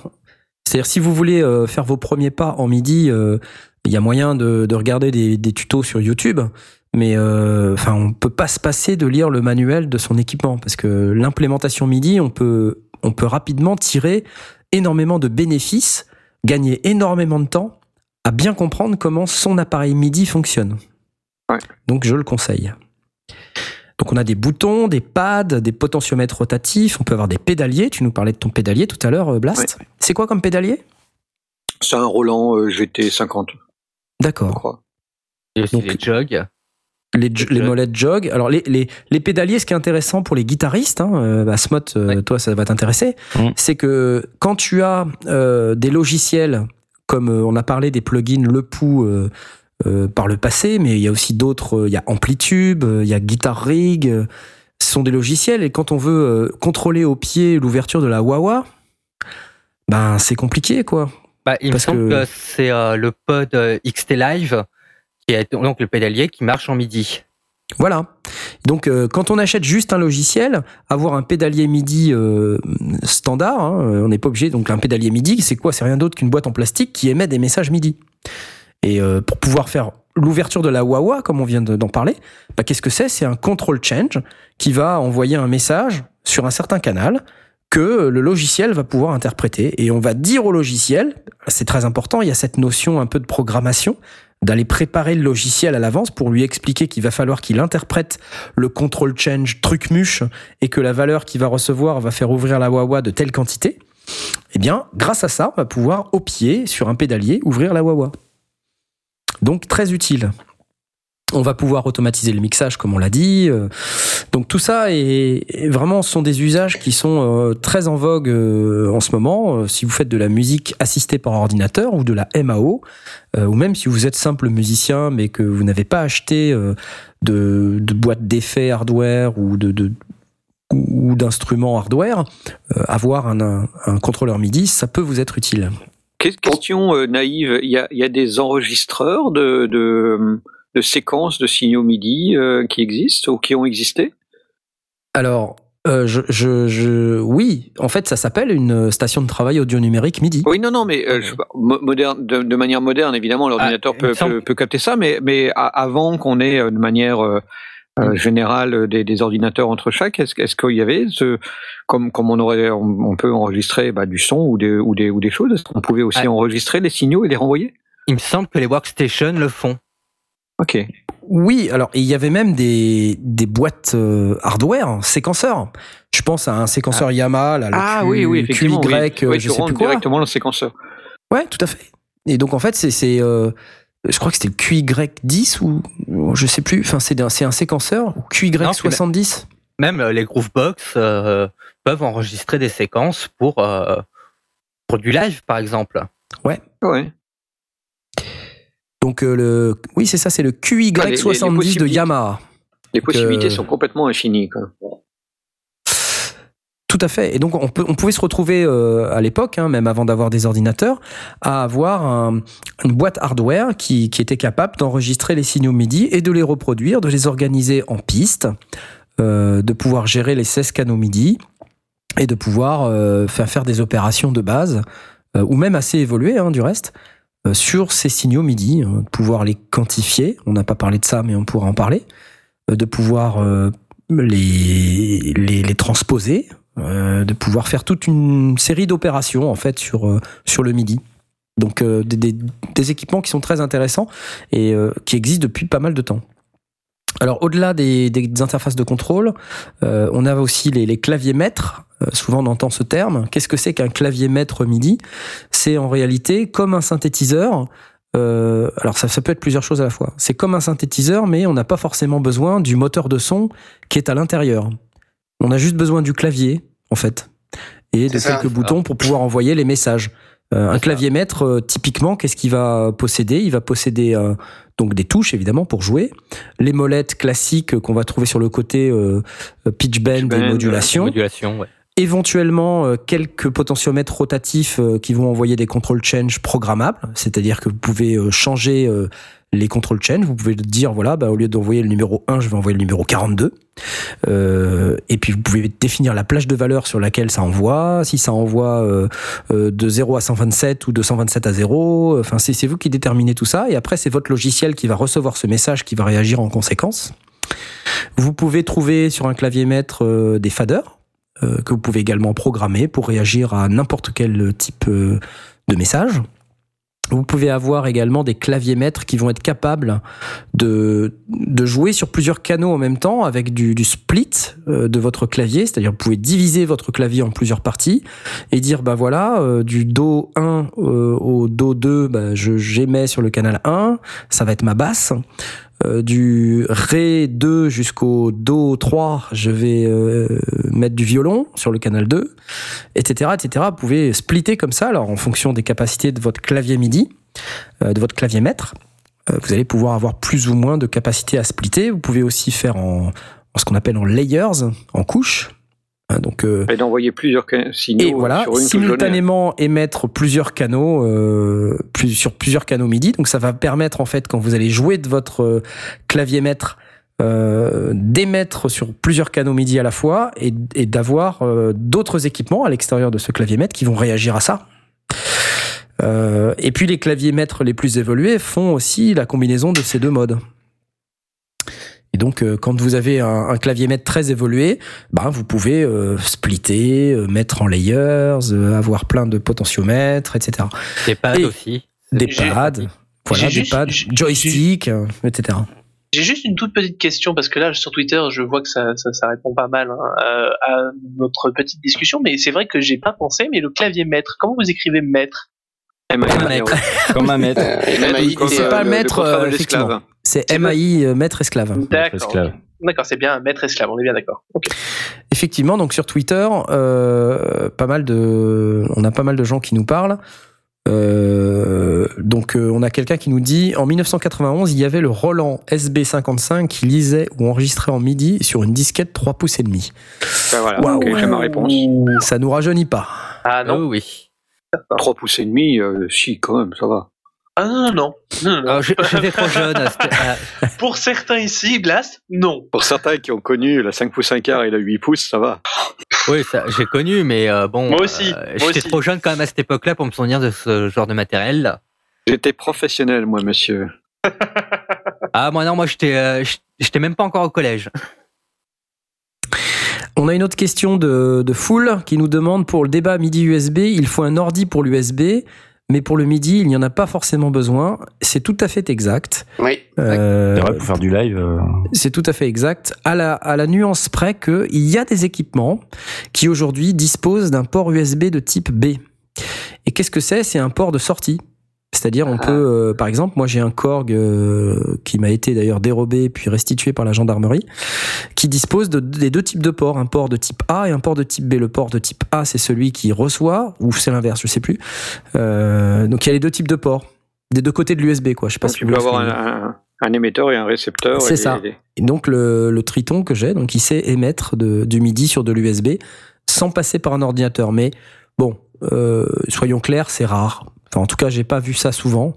C'est-à-dire, si vous voulez euh, faire vos premiers pas en MIDI, euh, il y a moyen de, de regarder des, des tutos sur YouTube, mais euh, enfin, on peut pas se passer de lire le manuel de son équipement, parce que l'implémentation MIDI, on peut, on peut rapidement tirer énormément de bénéfices, gagner énormément de temps à bien comprendre comment son appareil MIDI fonctionne. Ouais. Donc, je le conseille. Donc on a des boutons, des pads, des potentiomètres rotatifs, on peut avoir des pédaliers. Tu nous parlais de ton pédalier tout à l'heure, euh, Blast. C'est quoi comme pédalier? C'est un Roland euh, GT50, je D'accord. crois. il y a aussi Donc- les jogs. Les, les molettes jog. Alors les, les, les pédaliers, ce qui est intéressant pour les guitaristes, hein, euh, bah, Smot, euh, Ouais. toi ça va t'intéresser, Mm. c'est que quand tu as euh, des logiciels comme euh, on a parlé des plugins Le Pou euh, par le passé, mais il y a aussi d'autres, il y a Amplitube, il y a Guitar Rig, ce sont des logiciels et quand on veut contrôler au pied l'ouverture de la wah ben c'est compliqué quoi. Bah, il Parce me semble que- que, c'est le pod XT Live qui donc le pédalier qui marche en MIDI. Voilà. Donc, euh, quand on achète juste un logiciel, avoir un pédalier MIDI euh, standard, hein, euh, on n'est pas obligé. Donc, un pédalier MIDI, c'est quoi? C'est rien d'autre qu'une boîte en plastique qui émet des messages MIDI. Et pour pouvoir faire l'ouverture de la wah comme on vient de- d'en parler, bah, qu'est-ce que c'est? C'est un control change qui va envoyer un message sur un certain canal que le logiciel va pouvoir interpréter. Et on va dire au logiciel, c'est très important, il y a cette notion un peu de programmation, d'aller préparer le logiciel à l'avance pour lui expliquer qu'il va falloir qu'il interprète le control change truc muche et que la valeur qu'il va recevoir va faire ouvrir la Wawa de telle quantité. Eh bien, grâce à ça, on va pouvoir au pied, sur un pédalier, ouvrir la Wawa. Donc très utile. On va pouvoir automatiser le mixage, comme on l'a dit. Euh, Donc tout ça est, vraiment sont des usages qui sont euh, très en vogue euh, en ce moment. Si vous faites de la musique assistée par ordinateur ou de la MAO, ou même si vous êtes simple musicien mais que vous n'avez pas acheté de, boîte d'effets hardware ou d'instruments hardware, avoir un, contrôleur MIDI, ça peut vous être utile. Que- Question naïve, il y a, des enregistreurs de, de séquences de signaux MIDI euh, qui existent ou qui ont existé? Alors, euh, je, je, je, oui, en fait, ça s'appelle une station de travail audio numérique MIDI. Oui, non, non, mais euh, pas, moderne, de, de manière moderne, évidemment, l'ordinateur Ah, peut, peut, peut capter ça, mais, mais avant qu'on ait de manière euh, euh, générale des, des ordinateurs entre chaque, est-ce, est-ce qu'il y avait, ce, comme, comme on aurait, on, on peut enregistrer bah, du son ou des, ou des, ou des choses, est-ce qu'on pouvait aussi Ah. enregistrer les signaux et les renvoyer? Il me semble que les workstations le font. Ok. Oui, alors il y avait même des, des boîtes euh, hardware, séquenceurs. Je pense à un séquenceur Yamaha, là, le Ah Q- oui, oui, effectivement. QY, oui. euh, Oui, je tu sais plus rentres quoi. directement le séquenceur. Ouais, tout à fait. Et donc en fait, c'est, c'est euh, je crois que c'était le QY10 ou je sais plus. Enfin, c'est un, c'est un séquenceur ou QY70. Même euh, les Groovebox euh, peuvent enregistrer des séquences pour, euh, pour du live, par exemple. Ouais. Donc euh, le, oui, c'est ça, c'est le Ah, les- les- les QY70 de possibilités. Yamaha. Les possibilités euh, sont complètement infinies. Quoi. Tout à fait. Et donc on, peut, on pouvait se retrouver euh, à l'époque, hein, même avant d'avoir des ordinateurs, à avoir un- une boîte hardware qui, qui était capable d'enregistrer les signaux MIDI et de les reproduire, de les organiser en pistes, euh, de pouvoir gérer les 16 canaux MIDI et de pouvoir euh, faire faire des opérations de base, ou même assez évoluées hein, du reste, sur ces signaux MIDI, hein, de pouvoir les quantifier. On n'a pas parlé de ça, mais on pourra en parler. Euh, de pouvoir euh, les, transposer, euh, de pouvoir faire toute une série d'opérations en fait sur euh, le MIDI. Donc euh, des, équipements qui sont très intéressants et euh, qui existent depuis pas mal de temps. Alors au-delà des, des interfaces de contrôle, euh, on a aussi les, les claviers maîtres. Euh, souvent on entend ce terme. Qu'est-ce que c'est qu'un clavier maître MIDI? C'est en réalité comme un synthétiseur. Euh, alors ça, ça peut être plusieurs choses à la fois. C'est comme un synthétiseur, mais on n'a pas forcément besoin du moteur de son qui est à l'intérieur. On a juste besoin du clavier, en fait, et de ça. quelques boutons pour pouvoir envoyer les messages. Euh, un clavier maître, euh, typiquement, qu'est-ce qu'il va posséder? Il va posséder euh, donc des touches, évidemment, pour jouer, les molettes classiques qu'on va trouver sur le côté euh, pitch bend Pitch bend, et modulation, Modulation, ouais. éventuellement euh, quelques potentiomètres rotatifs euh, qui vont envoyer des control change programmables, c'est-à-dire que vous pouvez euh, changer euh, les control change, vous pouvez dire voilà, bah, au lieu d'envoyer le numéro 1, je vais envoyer le numéro 42. Euh, et puis vous pouvez définir la plage de valeur sur laquelle ça envoie, si ça envoie euh, euh, de 0 à 127 ou de 127 à 0, enfin c'est vous qui déterminez tout ça et après c'est votre logiciel qui va recevoir ce message qui va réagir en conséquence. Vous pouvez trouver sur un clavier maître des faders que vous pouvez également programmer pour réagir à n'importe quel type de message. Vous pouvez avoir également des claviers maîtres qui vont être capables de, de jouer sur plusieurs canaux en même temps avec du, du split euh, de votre clavier, c'est-à-dire vous pouvez diviser votre clavier en plusieurs parties et dire bah voilà euh, du do 1 euh, au do 2 bah, j'émets sur le canal 1, ça va être ma basse. Euh, du Ré 2 jusqu'au Do 3, je vais euh, mettre du violon sur le canal 2, etc., etc. Vous pouvez splitter comme ça, alors en fonction des capacités de votre clavier MIDI, euh, de votre clavier maître, vous allez pouvoir avoir plus ou moins de capacité à splitter. Vous pouvez aussi faire en, en ce qu'on appelle en layers, en couches. Hein, Donc euh, Et d'envoyer plusieurs signaux et voilà, sur une touche simultanément émettre plusieurs canaux euh, plus, sur plusieurs canaux MIDI. Donc ça va permettre en fait quand vous allez jouer de votre euh, clavier maître euh, d'émettre sur plusieurs canaux MIDI à la fois et, et d'avoir euh, d'autres équipements à l'extérieur de ce clavier maître qui vont réagir à ça. Euh, et puis les claviers maîtres les plus évolués font aussi la combinaison de ces deux modes. Et donc, euh, quand vous avez un, un clavier maître très évolué, ben, vous pouvez euh, splitter, euh, mettre en layers, euh, avoir plein de potentiomètres, etc. Des pads Et- aussi. Des pads, voilà, des juste- pads, joystick, euh, etc. J'ai juste une toute petite question parce que là sur Twitter je vois que ça, ça, ça répond pas mal hein, à notre petite discussion mais c'est vrai que j'ai pas pensé mais le clavier maître comment vous écrivez maître? Maître. Comme un maître. Euh, et Maître, comme, c'est pas le- maître, effectivement. C'est MAI, euh, maître esclave. D'accord. D'accord c'est bien maître esclave on est bien d'accord. Effectivement, donc sur Twitter, euh, pas mal de, on a pas mal de gens qui nous parlent. Euh, donc euh, on a quelqu'un qui nous dit en 1991 il y avait le Roland SB55 qui lisait ou enregistrait en MIDI sur une disquette 3 pouces et demi. Ben voilà, ma réponse. Ça nous rajeunit pas. Ah non oui. 3 pouces et demi, euh, si, quand même, ça va. Ah non non non. Alors, je- J'étais trop jeune. Pour certains ici Blast non. Pour certains qui ont connu la 5 pouces 1 quart et la 8 pouces, ça va. Oui, j'ai connu, mais euh, bon. Moi aussi, euh, J'étais trop jeune quand même à cette époque-là pour me souvenir de ce genre de matériel. J'étais professionnel, moi, monsieur. Ah, moi non, moi j'étais, euh, j'étais même pas encore au collège. On a une autre question de, de Foul qui nous demande pour le débat MIDI USB, il faut un ordi pour l'USB, mais pour le MIDI, il n'y en a pas forcément besoin. C'est tout à fait exact. Oui. Euh, C'est vrai, pour faire du live. euh, C'est tout à fait exact. À la, à la nuance près qu'il y a des équipements qui aujourd'hui disposent d'un port USB de type B. Et qu'est-ce que c'est? C'est un port de sortie. C'est-à-dire, on Ah. peut, euh, par exemple, moi j'ai un Korg euh, qui m'a été d'ailleurs dérobé puis restitué par la gendarmerie, qui dispose de, des deux types de ports, un port de type A et un port de type B. Le port de type A, c'est celui qui reçoit, ou c'est l'inverse, je sais plus. Euh, donc il y a les deux types de ports, des deux côtés de l'USB, quoi. Je sais pas Donc, si tu peux avoir un, un- un émetteur et un récepteur. C'est ça. et- Et donc le, le Triton que j'ai, donc il sait émettre de, du MIDI sur de l'USB sans passer par un ordinateur. Mais bon, euh, soyons clairs, c'est rare. En tout cas, j'ai pas vu ça souvent.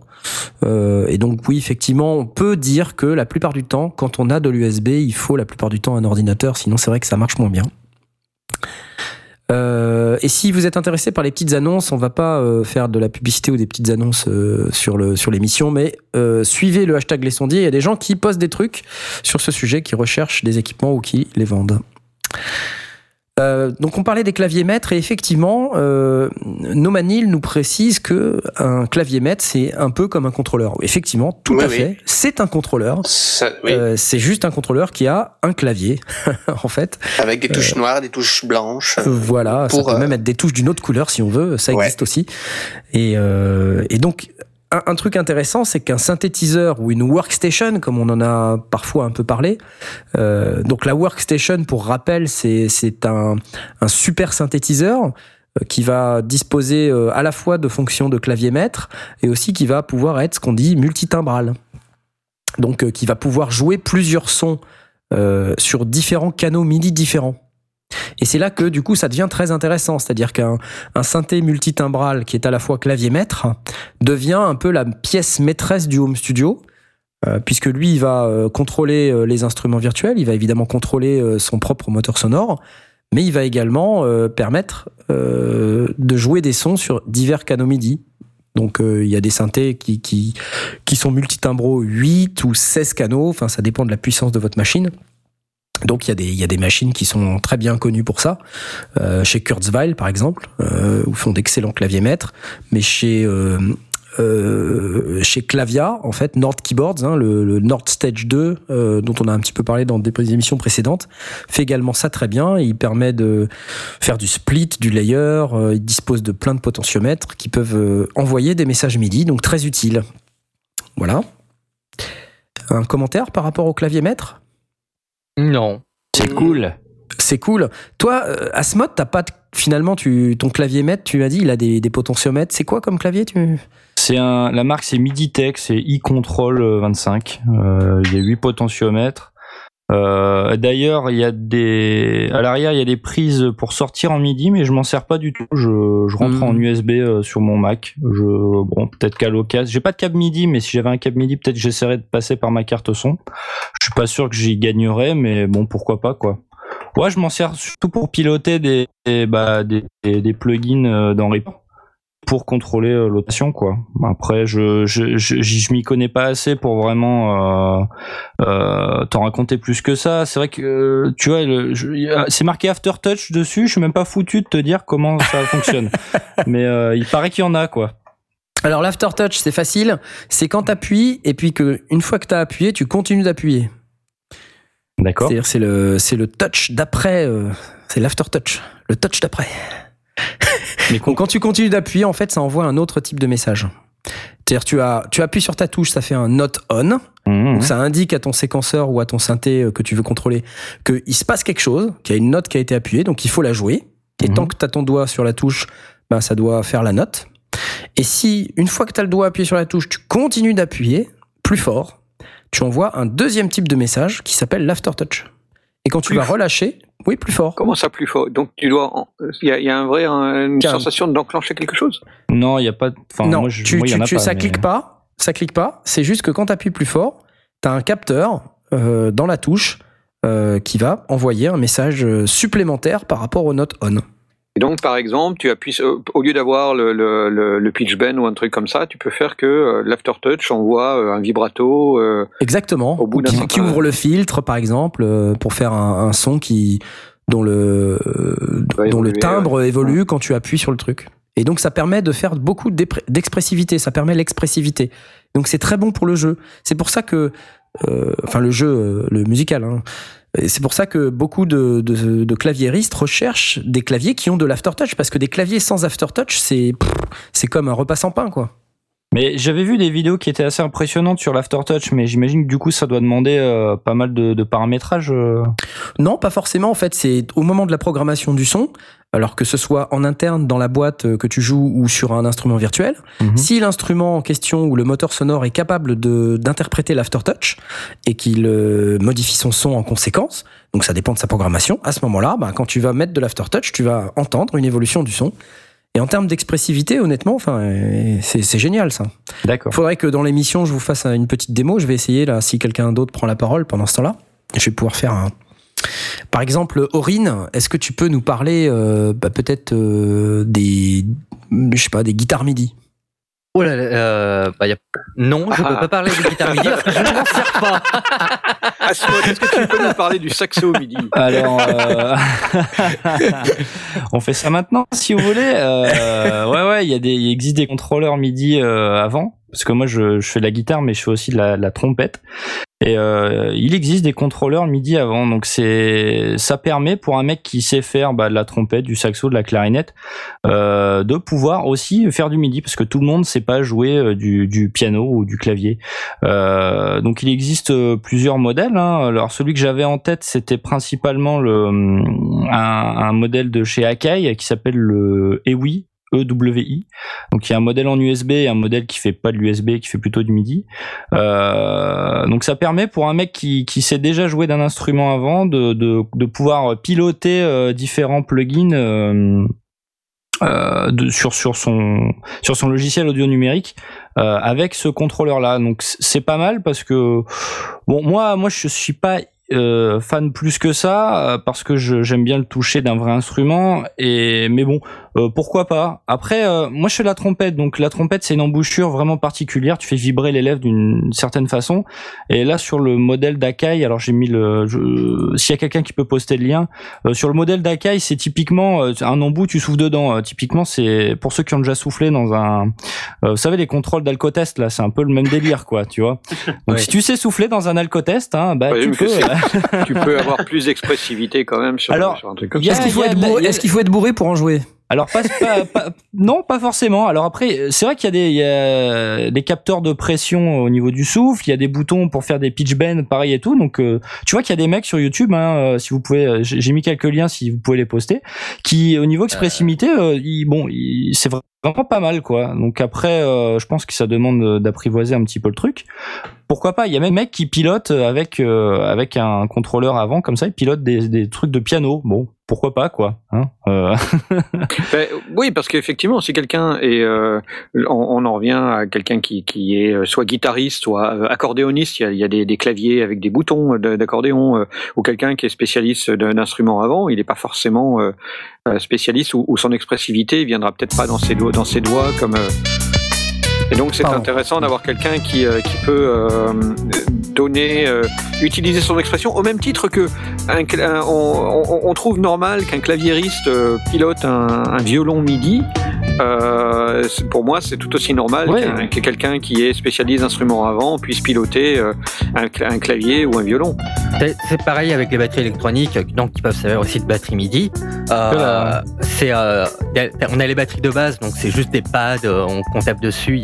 Euh, et donc oui, effectivement, on peut dire que la plupart du temps, quand on a de l'USB, il faut la plupart du temps un ordinateur. Sinon, c'est vrai que ça marche moins bien. Euh, et si vous êtes intéressé par les petites annonces, on va pas euh, faire de la publicité ou des petites annonces sur le sur l'émission, mais suivez le hashtag les sondiers. Il y a des gens qui postent des trucs sur ce sujet, qui recherchent des équipements ou qui les vendent. Euh, donc on parlait des claviers maîtres et effectivement, euh, Nomanil nous précise que un clavier maître c'est un peu comme un contrôleur. Effectivement, tout Oui, à oui. fait, c'est un contrôleur. Oui. Euh, c'est juste un contrôleur qui a un clavier, en fait. Avec des touches noires, des touches blanches. Euh, Voilà, ça peut euh, même être des touches d'une autre couleur si on veut, ça Ouais. existe aussi. Et, euh, et donc, un, truc intéressant, c'est qu'un synthétiseur ou une workstation, comme on en a parfois un peu parlé, euh, donc la workstation, pour rappel, c'est un, un super synthétiseur euh, qui va disposer euh, à la fois de fonctions de clavier maître et aussi qui va pouvoir être ce qu'on dit multitimbral. Donc, qui va pouvoir jouer plusieurs sons sur différents canaux MIDI différents. Et c'est là que du coup ça devient très intéressant, c'est-à-dire qu'un un synthé multitimbral qui est à la fois clavier maître devient un peu la pièce maîtresse du home studio, euh, puisque lui il va euh, contrôler euh, les instruments virtuels, il va évidemment contrôler son propre moteur sonore, mais il va également permettre de jouer des sons sur divers canaux MIDI. Donc il y a des synthés qui sont multitimbraux 8 ou 16 canaux, enfin ça dépend de la puissance de votre machine. Donc il y, a des, machines qui sont très bien connues pour ça. Euh, chez Kurzweil par exemple, euh, où font d'excellents claviers maîtres, mais chez euh, euh, Clavia, en fait, Nord Keyboards, hein, le, Nord Stage 2, euh, dont on a un petit peu parlé dans des émissions précédentes, fait également ça très bien. Il permet de faire du split, du layer. il dispose de plein de potentiomètres qui peuvent envoyer des messages MIDI, donc très utile. Voilà. Un commentaire par rapport au clavier maître? Non. C'est cool. C'est cool. Toi, euh, Asmod, t'as pas de- finalement tu ton clavier maître, tu m'as dit, il a des, des potentiomètres. C'est quoi comme clavier tu C'est un, la marque c'est Miditech, c'est e-control euh, 25. Euh, il y a 8 potentiomètres. Euh, D'ailleurs, il y a des, à l'arrière, il y a des prises pour sortir en MIDI, mais je m'en sers pas du tout. Je, je rentre en USB euh, sur mon Mac. Je, bon, peut-être qu'à l'occasion, j'ai pas de câble MIDI, mais si j'avais un câble MIDI, peut-être j'essaierais de passer par ma carte son. Je suis pas sûr que j'y gagnerais, mais bon, pourquoi pas quoi. Ouais, je m'en sers surtout pour piloter des, des, bah, des, des, des plugins euh, dans Reaper pour contrôler euh, l'automation quoi. Après je je je, je m'y connais pas assez pour vraiment euh, euh, t'en raconter plus que ça. C'est vrai que tu vois c'est marqué Aftertouch dessus. Je suis même pas foutu de te dire comment ça fonctionne. Mais euh, il paraît qu'il y en a quoi. Alors l'aftertouch, c'est facile. C'est quand tu appuies et puis que une fois que tu as appuyé, tu continues d'appuyer. D'accord. C'est-à-dire c'est le c'est le touch d'après. c'est l'aftertouch, le touch d'après. Mais quand tu continues d'appuyer, en fait, ça envoie un autre type de message. C'est-à-dire tu as tu appuies sur ta touche, ça fait un note on. Mmh, Donc ça indique à ton séquenceur ou à ton synthé euh, que tu veux contrôler qu'il se passe quelque chose, qu'il y a une note qui a été appuyée, donc il faut la jouer. Et Mhm. tant que tu as ton doigt sur la touche, ben, ça doit faire la note. Et si, une fois que tu as le doigt appuyé sur la touche, tu continues d'appuyer plus fort, tu envoies un deuxième type de message qui s'appelle l'aftertouch. Et quand tu Plus vas relâcher, oui, plus fort. Comment ça plus fort? Donc tu dois, en- il y a, il y a un vrai, un- une sensation d'enclencher quelque chose? Non, il y a pas. Enfin, non, moi, je, tu, moi, y tu- en a tu- pas, ça mais- clique pas, ça clique pas. C'est juste que quand tu appuies plus fort, tu as un capteur euh, dans la touche euh, qui va envoyer un message euh, supplémentaire par rapport aux notes on. Et donc par exemple, tu appuies sur- au lieu d'avoir le, le, le, le pitch bend ou un truc comme ça, tu peux faire que euh, l'aftertouch envoie euh, un vibrato. euh, Exactement. Au bout qui, ouvre le filtre, par exemple, euh, pour faire un, un son qui dont le dont le timbre évolue quand tu appuies sur le truc. Et donc ça permet de faire beaucoup d'expressivité. Ça permet l'expressivité. Donc c'est très bon pour le jeu. C'est pour ça que, euh, enfin le jeu, euh, le musical. Hein, c'est pour ça que beaucoup de, de, de claviéristes recherchent des claviers qui ont de l'aftertouch parce que des claviers sans aftertouch, c'est comme un repas sans pain, quoi. Mais j'avais vu des vidéos qui étaient assez impressionnantes sur l'aftertouch, mais j'imagine que du coup ça doit demander euh, pas mal de, de paramétrage. euh. Non, pas forcément. En fait, c'est au moment de la programmation du son, alors que ce soit en interne dans la boîte euh, que tu joues ou sur un instrument virtuel. Mhm. Si l'instrument en question ou le moteur sonore est capable d'interpréter l'aftertouch et qu'il euh, modifie son son en conséquence, donc ça dépend de sa programmation. À ce moment-là, bah, quand tu vas mettre de l'aftertouch, tu vas entendre une évolution du son. Et en termes d'expressivité, honnêtement, enfin, euh, c'est c'est génial ça. D'accord. Il faudrait que dans l'émission, je vous fasse une petite démo. Je vais essayer là, si quelqu'un d'autre prend la parole pendant ce temps-là. Je vais pouvoir faire un. Par exemple, Aurine, est-ce que tu peux nous parler euh, bah, peut-être euh, des, je sais pas, des guitares MIDI? Oh là là, euh, bah, y a... Non, je peux Ah. pas parler de guitare MIDI parce que je ne m'en sers pas. Asmod, est-ce que tu peux nous parler du saxo midi? Alors, euh, on fait ça maintenant, si vous voulez. Euh, ouais, ouais, il y a des, il existe des contrôleurs MIDI euh, avant, parce que moi je, je fais de la guitare, mais je fais aussi de la, de la trompette. Et euh, il existe des contrôleurs MIDI avant, donc c'est, ça permet pour un mec qui sait faire bah, de la trompette, du saxo, de la clarinette, euh, de pouvoir aussi faire du MIDI, parce que tout le monde sait pas jouer euh, du, du piano ou du clavier. Euh, donc il existe euh, plusieurs modèles. hein. Alors celui que j'avais en tête, c'était principalement le, hum, un, un modèle de chez Akai qui s'appelle le EWI. EWI. Donc il y a un modèle en USB et un modèle qui fait pas de l'USB, qui fait plutôt du MIDI. Euh, donc ça permet pour un mec qui, qui sait déjà jouer d'un instrument avant de, de, pouvoir piloter euh, différents plugins euh, sur, son, logiciel audio numérique avec ce contrôleur là. Donc c'est pas mal parce que bon moi moi je suis pas fan plus que ça parce que j'aime bien le toucher d'un vrai instrument et mais bon euh, pourquoi pas. Après euh, moi je fais la trompette. Donc la trompette c'est une embouchure vraiment particulière. Tu fais vibrer les lèvres d'une certaine façon. Et là sur le modèle d'Akai alors j'ai mis le je- s'il y a quelqu'un qui peut poster le lien euh, sur le modèle d'Akai c'est typiquement euh, un embout tu souffles dedans. Euh, typiquement c'est pour ceux qui ont déjà soufflé dans un euh, vous savez les contrôles d'alcotest là c'est un peu le même délire quoi tu vois. Donc Ouais. si tu sais souffler dans un alcotest hein, bah Ouais, tu peux euh, Tu peux avoir plus d'expressivité quand même sur, Alors, sur un truc comme ça. Est-ce qu'il faut être bourré pour en jouer? Alors pas, pas- pas- non, pas forcément. Alors après, c'est vrai qu'il y a des il y a des capteurs de pression au niveau du souffle, il y a des boutons pour faire des pitch bends, pareil et tout. Donc euh, tu vois qu'il y a des mecs sur YouTube, hein, euh, si vous pouvez, euh, j'ai mis quelques liens si vous pouvez les poster, qui au niveau expressivité, euh, ils- bon, ils- c'est vraiment pas mal quoi. Donc après, euh, je pense que ça demande d'apprivoiser un petit peu le truc. Pourquoi pas? Il y a même mecs qui pilotent avec euh, avec un contrôleur avant comme ça, ils pilotent des, des trucs de piano. Bon, pourquoi pas quoi. Hein euh... ben, oui, parce qu'effectivement, si quelqu'un est, euh, on, en revient à quelqu'un qui, qui est euh, soit guitariste, soit euh, accordéoniste. Il y a, il des, claviers avec des boutons d'accordéon, euh, ou quelqu'un qui est spécialiste d'un instrument avant. Il n'est pas forcément spécialiste ou, ou, son expressivité viendra peut-être pas dans ses doigts, dans ses doigts comme. Et donc c'est intéressant d'avoir quelqu'un qui, qui peut donner, euh, utiliser son expression au même titre que un, un, on, on, trouve normal qu'un claviériste euh, pilote un, un, violon MIDI. Euh, pour moi, c'est tout aussi normal ouais. qu que quelqu'un qui est spécialiste d'instruments avant puisse piloter euh, un, un, clavier ou un violon. C'est pareil avec les batteries électroniques, donc qui peuvent servir aussi de batterie MIDI. Euh, c'est, on a les batteries de base, donc c'est juste des pads, on, on tape dessus, il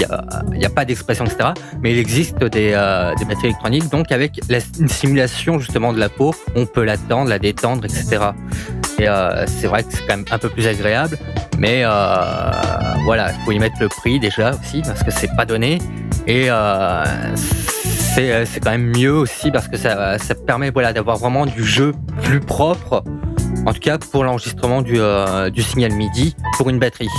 n'y a, a, pas d'expression, etc. Mais il existe des, des batteries électroniques donc avec la, une simulation justement de la peau, on peut la tendre, la détendre, etc. Euh, c'est vrai que c'est quand même un peu plus agréable, mais euh, voilà, il faut y mettre le prix déjà aussi parce que c'est pas donné et euh, c'est quand même mieux aussi parce que ça, permet voilà d'avoir vraiment du jeu plus propre, en tout cas pour l'enregistrement du signal MIDI pour une batterie.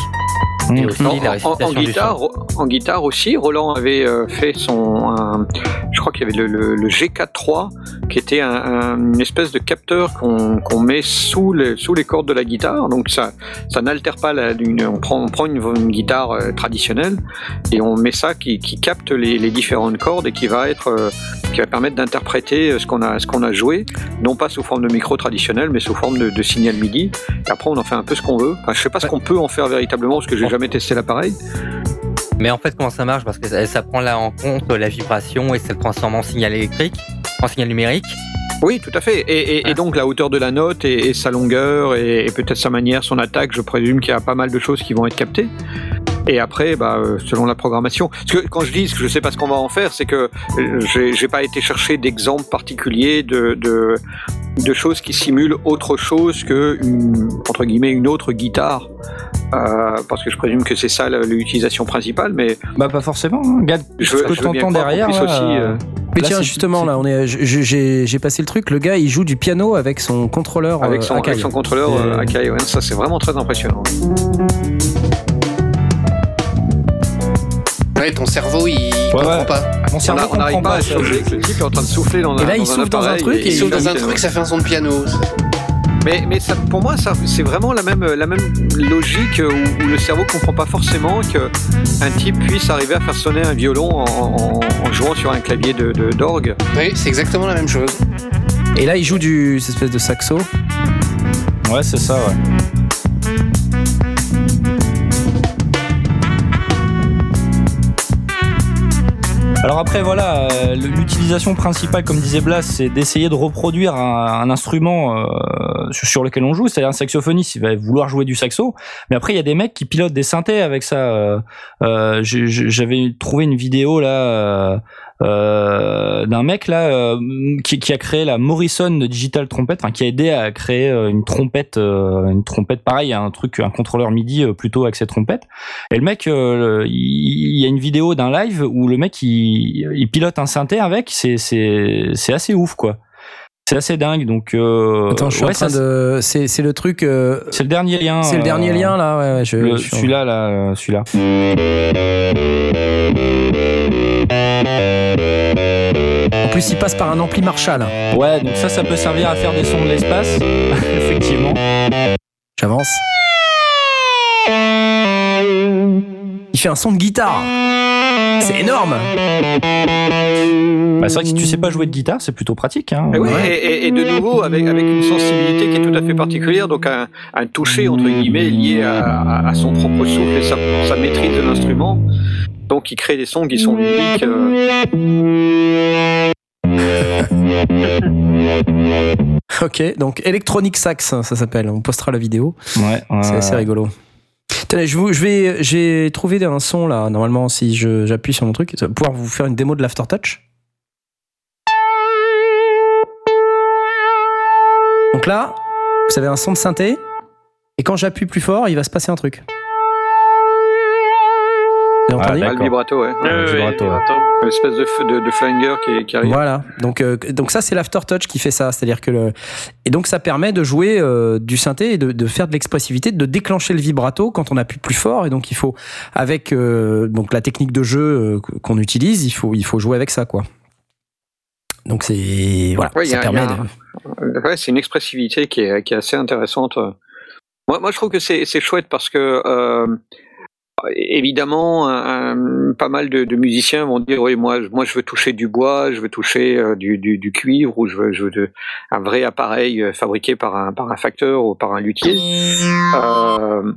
Et aussi en, la en, en, guitare, en guitare aussi, Roland avait euh, fait son, un, je crois qu'il y avait le, le, le, G4-3 qui était un, un, une espèce de capteur qu'on qu met sous les, sous les cordes de la guitare. Donc ça, ça n'altère pas la, une, on prend, on prend une, une guitare euh, traditionnelle et on met ça qui, qui capte les, les, différentes cordes et qui va être, euh, qui va permettre d'interpréter ce qu'on a, ce qu'on a joué, non pas sous forme de micro traditionnel, mais sous forme de, de signal MIDI. Et après, on en fait un peu ce qu'on veut. Enfin, je sais pas ce qu'on peut en faire véritablement parce que j'ai jamais testé l'appareil. Mais en fait, comment ça marche? Parce que ça, ça, prend là en compte la vibration et ça le transforme en signal électrique, en signal numérique. Oui, tout à fait. Et, et, ah. et donc la hauteur de la note et, et sa longueur et, peut-être sa manière, son attaque, je présume qu'il y a pas mal de choses qui vont être captées. Et après, bah, selon la programmation. Parce que quand je dis que je sais pas ce qu'on va en faire, c'est que j'ai pas été chercher d'exemples particuliers de, de, de, choses qui simulent autre chose que une, entre guillemets une autre guitare. Euh, parce que je présume que c'est ça l'utilisation principale, mais bah pas forcément. Hein. Regarde, je, ce que je t'entends derrière. Là, aussi, euh... Mais tiens, justement, là, on est, j'ai passé le truc. Le gars, il joue du piano avec son contrôleur. Avec son, euh, avec son contrôleur euh, Akai. Ouais, ça, c'est vraiment très impressionnant. Ouais, ton cerveau, il ouais, comprend ouais. pas. Mon cerveau on n'arrive pas à chauffer. Le type est en train de souffler dans, et là, il souffle dans un truc. Et il souffle dans un truc, ça fait un son de piano. Mais, mais ça, pour moi, c'est vraiment la même, la même logique où, où le cerveau ne comprend pas forcément qu'un type puisse arriver à faire sonner un violon en, en, en jouant sur un clavier d'orgue. De, oui, c'est exactement la même chose. Et là, il joue du cette espèce de saxo. Ouais, c'est ça, ouais. Alors après voilà, euh, l'utilisation principale, comme disait Blas, c'est d'essayer de reproduire un, instrument euh, sur lequel on joue. C'est-à-dire un saxophoniste, il va vouloir jouer du saxo, mais après il y a des mecs qui pilotent des synthés avec ça. Euh, J'avais trouvé une vidéo là. Euh, d'un mec là euh, qui, qui, a créé la Morrison Digital Trompette, enfin, qui a aidé à créer euh, une trompette, euh, une trompette pareil, un truc, un contrôleur MIDI plutôt avec cette trompette. Et le mec, il, il y a une vidéo d'un live où le mec il, il pilote un synthé avec, c'est c'est c'est assez ouf quoi. C'est assez dingue, donc. Euh, Attends, je suis ouais, en train de. C'est, c'est le truc. Euh... C'est le dernier lien. C'est le dernier lien là, ouais. ouais je, le, je celui-là, là, celui-là. Plus, il passe par un ampli Marshall. Ouais, donc ça, ça peut servir à faire des sons de l'espace, effectivement. J'avance. Il fait un son de guitare. C'est énorme. Bah, c'est vrai que si tu sais pas jouer de guitare, c'est plutôt pratique. Hein. Et, oui, ouais. et, et, de nouveau, avec, avec une sensibilité qui est tout à fait particulière, donc un, un toucher, entre guillemets, lié à, à, son propre souffle et sa, sa maîtrise de l'instrument. Donc il crée des sons qui sont uniques. Euh... ok, donc Electronic Sax, ça s'appelle. On postera la vidéo. Ouais, c'est assez rigolo. Tenez, je, vous, je vais, j'ai trouvé un son là. Normalement, si j'appuie sur mon truc, ça va pouvoir vous faire une démo de l'aftertouch. Donc là, vous avez un son de synthé, et quand j'appuie plus fort, il va se passer un truc. Ah, Ah, le vibrato, ouais. Ouais, vibrato. Une espèce de, f- de, de flanger qui, qui arrive. Voilà, donc euh, donc ça c'est l'aftertouch qui fait ça, c'est-à-dire que le et donc ça permet de jouer euh, du synthé et de, de faire de l'expressivité, de déclencher le vibrato quand on appuie plus fort et donc il faut avec euh, donc la technique de jeu qu'on utilise, il faut il faut jouer avec ça quoi. Donc c'est voilà, Ouais, ça a- permet de- Ouais, c'est une expressivité qui est, qui est assez intéressante. Moi, moi je trouve que c'est c'est chouette parce que, euh, évidemment, un- un- pas mal de, musiciens vont dire oui, moi, moi, je veux toucher du bois, je veux toucher euh, du, du, cuivre, ou je veux, un vrai appareil euh, fabriqué par un, par un facteur ou par un luthier. Euh,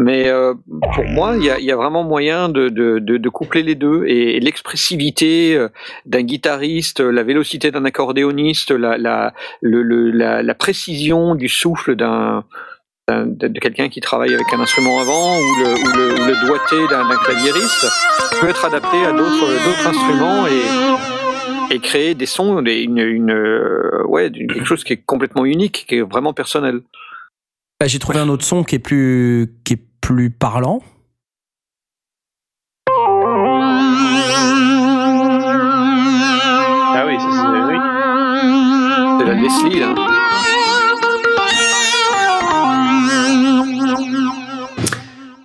mais euh, pour moi, il y a, vraiment moyen de, de, de, coupler les deux et, l'expressivité euh, d'un guitariste, la vélocité d'un accordéoniste, la, la, la, précision du souffle d'un- de, quelqu'un qui travaille avec un instrument avant ou le, ou le, ou le doigté d'un claviériste peut être adapté à d'autres instruments et, et créer des sons, des- une, une, euh, ouais, quelque chose qui est complètement unique, qui est vraiment personnel. Ah, J'ai trouvé un autre son qui est plus qui est plus parlant. Ah oui, c'est. Oui. La Leslie là.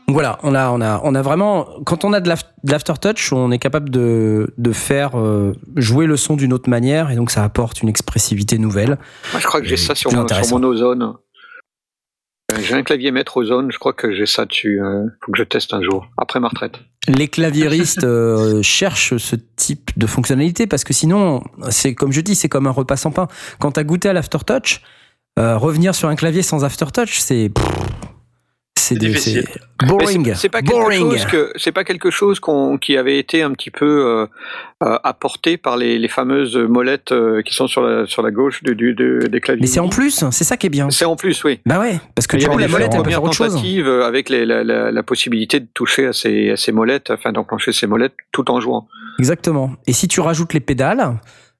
Donc voilà, on a, on a, on a vraiment, quand on a de l'af- de l'aftertouch, on est capable de, de faire euh, jouer le son d'une autre manière et donc ça apporte une expressivité nouvelle. Moi, je crois que j'ai ça sur mon, sur mon ozone. Euh, J'ai un clavier maître ozone, je crois que j'ai ça dessus. euh, faut que je teste un jour, après ma retraite. Les claviéristes euh, cherchent ce type de fonctionnalité parce que sinon, c'est comme je dis, c'est comme un repas sans pain. Quand t'as goûté à l'aftertouch, euh, revenir sur un clavier sans aftertouch, c'est c'est boring, c'est- pas quelque chose que c'est pas quelque chose qu'on qui avait été un petit peu euh, euh, apporté par les, les fameuses molettes euh, qui sont sur la sur la gauche du, du- de- des claviers. Mais c'est en plus, c'est ça qui est bien. C'est en plus, oui. Bah ouais, parce que du coup la molette elle peut faire autre chose. avec les- la, la- la possibilité de toucher à ces, à ces molettes, enfin d'enclencher ces molettes tout en jouant. Exactement. Et si tu rajoutes les pédales,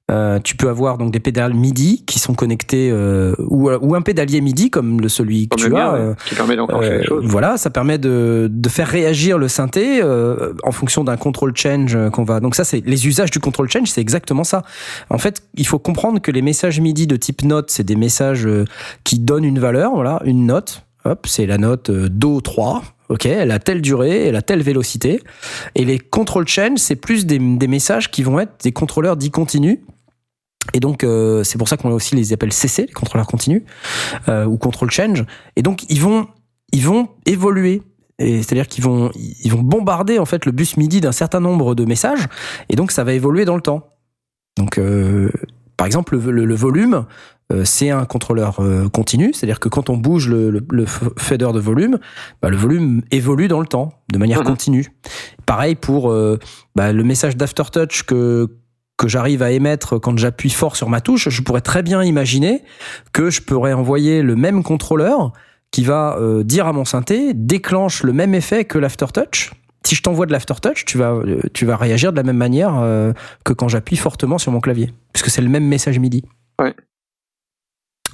euh, tu peux avoir donc des pédales MIDI qui sont connectées euh, ou, ou un pédalier MIDI comme le celui que Comme tu as. mien, euh, qui permet d'enclencher euh, les choses. voilà, ça permet de, de faire réagir le synthé euh, en fonction d'un control change qu'on va. Donc ça, c'est les usages du control change, c'est exactement ça. En fait, il faut comprendre que les messages MIDI de type note, c'est des messages qui donnent une valeur, voilà, une note. Hop, c'est la note Do 3. Ok, elle a telle durée, elle a telle vélocité. Et les control change, c'est plus des, des messages qui vont être des contrôleurs dits continus. Et donc, euh, c'est pour ça qu'on aussi les appelle CC, les contrôleurs continus, euh, ou control change. Et donc, ils vont, ils vont évoluer. C'est-à-dire qu'ils vont, ils vont bombarder en fait le bus MIDI d'un certain nombre de messages, et donc ça va évoluer dans le temps. Donc, euh, par exemple, le, le- le volume, euh, c'est un contrôleur euh, continu, c'est-à-dire que quand on bouge le, le- le fader de volume, bah, le volume évolue dans le temps, de manière Mhm. continue. Pareil pour euh, bah, le message d'aftertouch que que j'arrive à émettre quand j'appuie fort sur ma touche, je pourrais très bien imaginer que je pourrais envoyer le même contrôleur qui va euh, dire à mon synthé déclenche le même effet que l'aftertouch. Si je t'envoie de l'aftertouch, tu vas euh, tu vas réagir de la même manière euh, que quand j'appuie fortement sur mon clavier, puisque c'est le même message MIDI. Ouais.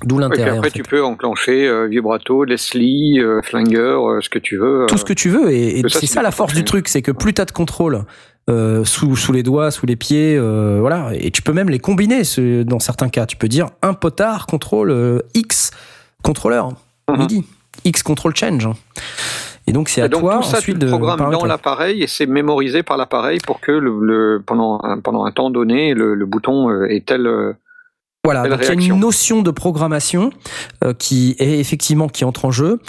D'où l'intérêt. en après, fait. tu peux enclencher euh, vibrato, Leslie, euh, Flanger, euh, ce que tu veux. tout ce que tu veux. Et, ça, c'est c'est ça la force du truc, c'est que plus t'as de contrôle euh, sous, sous les doigts, sous les pieds, euh, voilà, et tu peux même les combiner ce- dans certains cas. Tu peux dire un potard contrôle euh, X contrôleur Mhm. MIDI, X control change. Et donc c'est à donc toi tout ça, ensuite tu le programmes dans l'appareil et c'est mémorisé par l'appareil pour que le, le- pendant, un, pendant un temps donné, le, le bouton ait tel. Voilà, donc il y a une notion de programmation euh, qui est effectivement qui entre en jeu.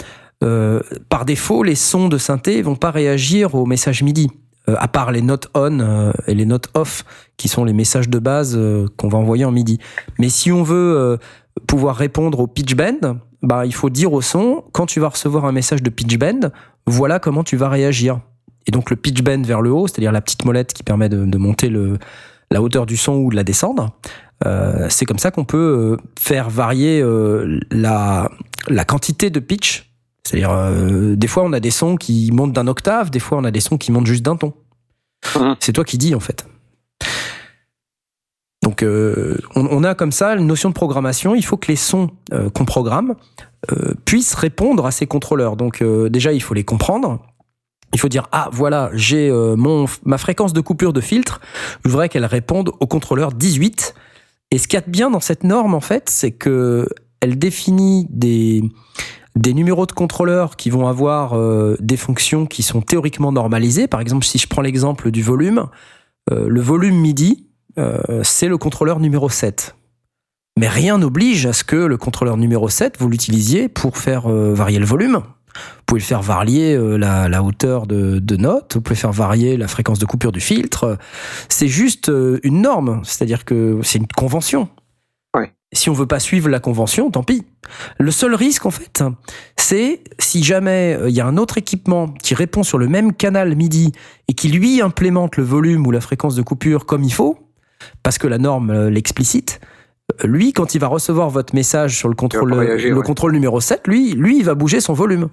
Euh, par défaut, les sons de synthé vont pas réagir aux messages MIDI, à part les notes on euh, et les notes off, qui sont les messages de base euh, qu'on va envoyer en MIDI. Mais si on veut euh, pouvoir répondre au pitch bend, bah il faut dire au son quand tu vas recevoir un message de pitch bend, voilà comment tu vas réagir. Et donc le pitch bend vers le haut, c'est-à-dire la petite molette qui permet de, monter la hauteur du son ou de la descendre. Euh, c'est comme ça qu'on peut euh, faire varier euh, la quantité de pitch. C'est-à-dire, euh, des fois, on a des sons qui montent d'un octave, des fois, on a des sons qui montent juste d'un ton. Mhm. C'est toi qui dis, en fait. Donc, euh, on, on a comme ça une notion de programmation. Il faut que les sons euh, qu'on programme puissent répondre à ces contrôleurs. Donc, déjà, il faut les comprendre. il faut dire ah voilà j'ai mon ma fréquence de coupure de filtre je voudrais qu'elle réponde au contrôleur 18 et ce qu'il y a de bien dans cette norme en fait c'est que elle définit des des numéros de contrôleurs qui vont avoir euh, des fonctions qui sont théoriquement normalisées par exemple si je prends l'exemple du volume euh, le volume MIDI euh, c'est le contrôleur numéro 7 mais rien n'oblige à ce que le contrôleur numéro 7 vous l'utilisiez pour faire varier le volume vous pouvez faire varier la, hauteur de, de notes, vous pouvez faire varier la fréquence de coupure du filtre. C'est juste une norme, c'est-à-dire que c'est une convention. Si on veut pas suivre la convention, tant pis. Le seul risque, en fait, c'est si jamais euh, il y a un autre équipement qui répond sur le même canal MIDI et qui lui implémente le volume ou la fréquence de coupure comme il faut, parce que la norme euh, l'explicite, euh, lui, quand il va recevoir votre message sur le contrôle, réagir, le ouais. contrôle numéro 7, lui, lui, il va bouger son volume.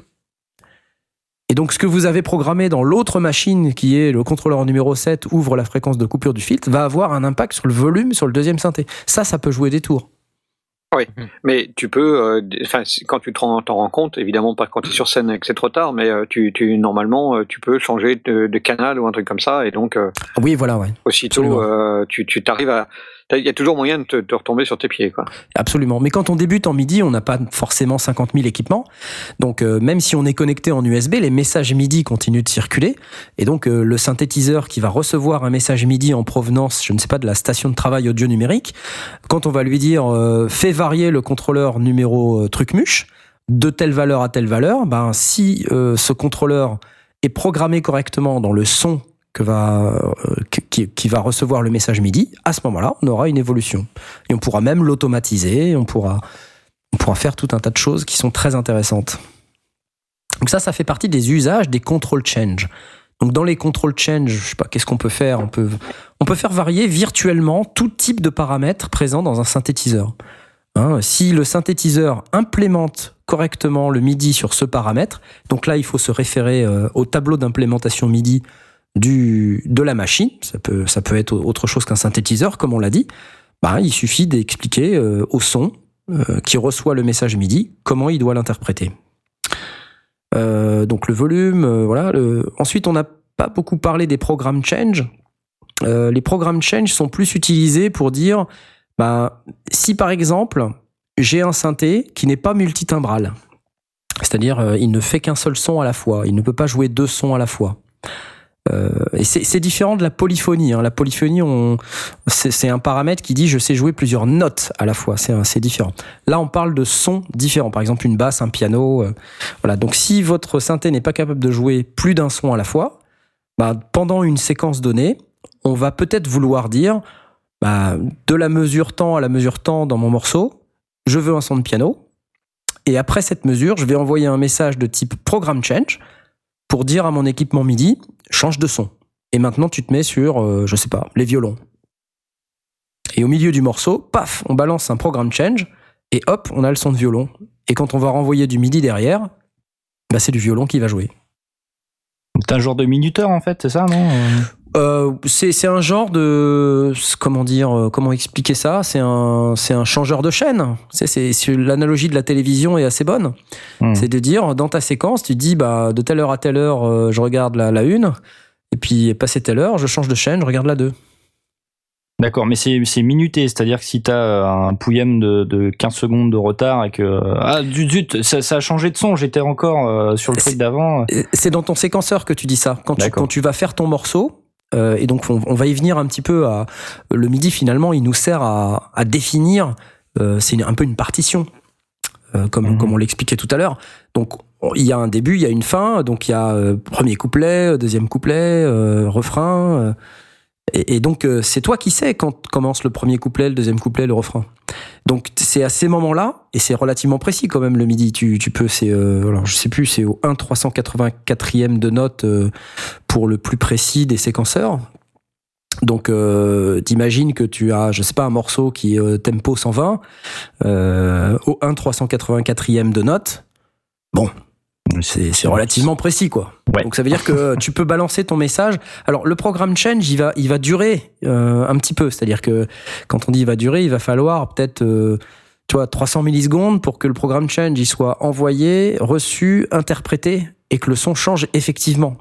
Et donc, ce que vous avez programmé dans l'autre machine, qui est le contrôleur numéro 7, ouvre la fréquence de coupure du filtre, va avoir un impact sur le volume sur le deuxième synthé. Ça, ça peut jouer des tours. Mais tu peux, euh, enfin, quand tu te rends, t'en rends compte, évidemment pas quand tu es sur scène et que c'est trop tard, mais euh, tu, tu normalement euh, tu peux changer de, de canal ou un truc comme ça, et donc euh, Oui, voilà, ouais. aussitôt euh, tu tu t'arrives à, il y a toujours moyen de te, retomber sur tes pieds, quoi. Absolument. Mais quand on débute en MIDI, on n'a pas forcément 50 000 équipements. Donc, euh, même si on est connecté en USB, les messages MIDI continuent de circuler. Et donc, euh, le synthétiseur qui va recevoir un message MIDI en provenance, je ne sais pas, de la station de travail audio numérique, quand on va lui dire euh, fais varier le contrôleur numéro trucmuche de telle valeur à telle valeur, ben si ce contrôleur est programmé correctement dans le son euh, qui, va recevoir le message MIDI, à ce moment-là, on aura une évolution. Et on pourra même l'automatiser, on pourra, faire tout un tas de choses qui sont très intéressantes. Donc ça, ça fait partie des usages des control change. Donc dans les control change, je sais pas, qu'est-ce qu'on peut faire? On peut, on peut faire varier virtuellement tout type de paramètres présents dans un synthétiseur. Hein, si le synthétiseur implémente correctement le MIDI sur ce paramètre, donc là il faut se référer euh, au tableau d'implémentation MIDI de la machine, ça peut, ça peut être autre chose qu'un synthétiseur comme on l'a dit, bah, il suffit d'expliquer euh, au son euh, qui reçoit le message MIDI comment il doit l'interpréter. Euh, donc le volume, voilà. Ensuite, on n'a pas beaucoup parlé des programmes change. Les programmes change sont plus utilisés pour dire, bah, si par exemple j'ai un synthé qui n'est pas multitimbral, c'est-à-dire il ne fait qu'un seul son à la fois, il ne peut pas jouer deux sons à la fois. Euh, et c'est différent de la polyphonie. hein. La polyphonie, on, c'est un paramètre qui dit je sais jouer plusieurs notes à la fois. C'est différent. Là, on parle de sons différents. Par exemple, une basse, un piano. euh, voilà. Donc, si votre synthé n'est pas capable de jouer plus d'un son à la fois, bah, pendant une séquence donnée, on va peut-être vouloir dire bah, de la mesure temps à la mesure temps dans mon morceau, je veux un son de piano. Et après cette mesure, je vais envoyer un message de type program change pour dire à mon équipement MIDI change de son. Et maintenant, tu te mets sur, euh, je sais pas, les violons. Et au milieu du morceau, paf, on balance un programme change et hop, on a le son de violon. Et quand on va renvoyer du MIDI derrière, bah, c'est du violon qui va jouer. C'est un genre de minuteur en fait, c'est ça, non? Euh, c'est c'est un genre de comment dire euh, comment expliquer ça? C'est un c'est un changeur de chaîne c'est l'analogie de la télévision est assez bonne Hmm. c'est de dire dans ta séquence tu dis bah de telle heure à telle heure euh, je regarde la, la une et puis passé telle heure je change de chaîne je regarde la deux D'accord, mais c'est c'est minuté, c'est-à-dire que si t'as euh, un pouillème de, de 15 secondes de retard et que ah zut, zut ça, ça a changé de son, j'étais encore euh, sur le truc d'avant. C'est dans ton séquenceur que tu dis ça. Quand tu, quand tu vas faire ton morceau, euh, et donc on, on va y venir un petit peu à le midi finalement, il nous sert à, à définir. euh, c'est un peu une partition, euh, comme Mhm. comme on l'expliquait tout à l'heure. Donc on- il y a un début, il y a une fin. Donc il y a premier couplet, deuxième couplet, refrain. Et, donc euh, c'est toi qui sais quand commence le premier couplet, le deuxième couplet, le refrain. Donc c'est à ces moments-là, et c'est relativement précis quand même le midi. Tu, peux, c'est, euh, alors je sais plus, c'est au 1 384e de note euh, pour le plus précis des séquenceurs. Donc t'imagines que tu as, je sais pas, un morceau qui est tempo 120 euh, au 1 384e de note. Bon, c'est c'est relativement précis quoi. Ouais. Donc ça veut dire que tu peux balancer ton message. Alors le programme change, il va, il va durer euh, un petit peu. C'est-à-dire que quand on dit il va durer, il va falloir peut-être euh, tu vois 300 millisecondes pour que le programme change il soit envoyé, reçu, interprété et que le son change effectivement.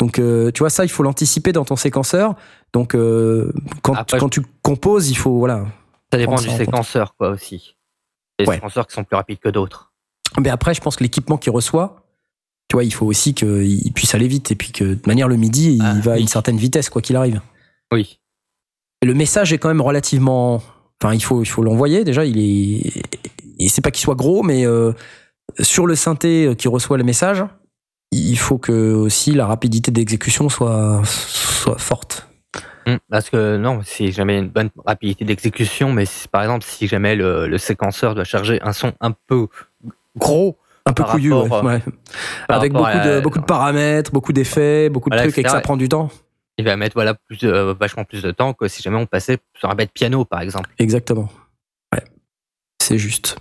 Donc, euh, tu vois, ça, il faut l'anticiper dans ton séquenceur. Donc, euh, quand, Après, quand tu composes, il faut, voilà. Ça dépend du compte. séquenceur, quoi, aussi. Il y a des Ouais. séquenceurs qui sont plus rapides que d'autres. Mais après, je pense que l'équipement qu'il reçoit, tu vois, il faut aussi qu'il puisse aller vite. Et puis que, de manière, le MIDI, il Ah, va à une certaine vitesse, quoi qu'il arrive. Oui. Et le message est quand même relativement. Enfin, il faut, il faut l'envoyer. Déjà, il est. Et c'est pas qu'il soit gros, mais euh, sur le synthé qui reçoit le message, il faut que aussi la rapidité d'exécution soit, soit forte. Hmm, Parce que non, si jamais une bonne rapidité d'exécution, mais si, par exemple, si jamais le, le séquenceur doit charger un son un peu gros, Un peu couillu, ouais, rapport, ouais. par Avec beaucoup de, beaucoup de paramètres, beaucoup d'effets, beaucoup de Voilà, trucs, et que ça prend du temps. il va mettre voilà plus de- euh, vachement plus de temps que si jamais on passait sur un bête piano, par exemple. Exactement. Ouais. C'est juste.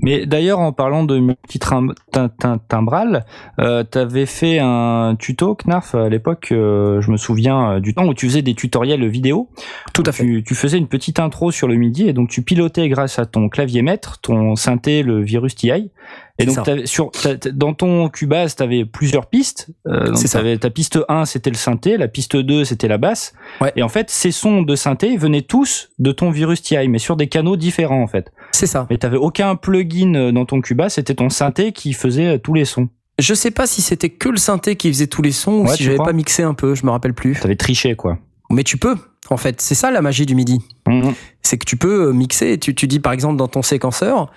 Mais d'ailleurs, en parlant de multi-timbral, euh, t'avais fait un tuto, Knarf, à l'époque, euh, je me souviens euh, du temps où tu faisais des tutoriels vidéo. Tout à fait. Tu, tu faisais une petite intro sur le MIDI et donc tu pilotais grâce à ton clavier maître, ton synthé, le Virus TI. Et donc sur, dans ton Cubase, tu avais plusieurs pistes. Euh, donc ta piste 1, c'était le synthé, la piste 2, c'était la basse. Ouais. Et en fait, ces sons de synthé venaient tous de ton Virus TI, mais sur des canaux différents en fait. C'est ça. Mais t'avais aucun plugin euh, dans ton Cubase, c'était ton synthé qui faisait euh, tous les sons. Je sais pas si c'était que le synthé qui faisait tous les sons ou si j'avais pas mixé un peu, je me rappelle plus. T'avais triché quoi. Mais tu peux, en fait. C'est ça la magie du MIDI. Mhm. c'est que tu peux euh, mixer. Tu, tu dis par exemple dans ton séquenceur,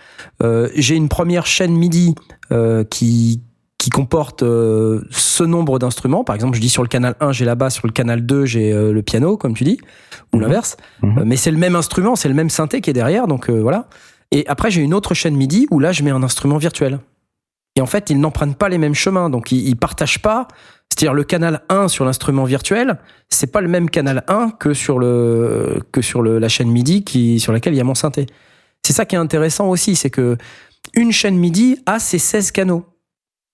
euh, j'ai une première chaîne MIDI euh, qui qui comporte euh, ce nombre d'instruments. Par exemple, je dis sur le canal 1, j'ai la basse, sur le canal 2, j'ai euh, le piano, comme tu dis, ou Mhm. l'inverse. Mhm. Euh, mais c'est le même instrument, c'est le même synthé qui est derrière, donc voilà. Et après, j'ai une autre chaîne MIDI où là, je mets un instrument virtuel. Et en fait, ils n'empruntent pas les mêmes chemins, donc ils, ils partagent pas. C'est-à-dire le canal 1 sur l'instrument virtuel, c'est pas le même canal 1 que sur la chaîne MIDI qui sur laquelle il y a mon synthé. C'est ça qui est intéressant aussi, c'est que une chaîne MIDI a ses 16 canaux.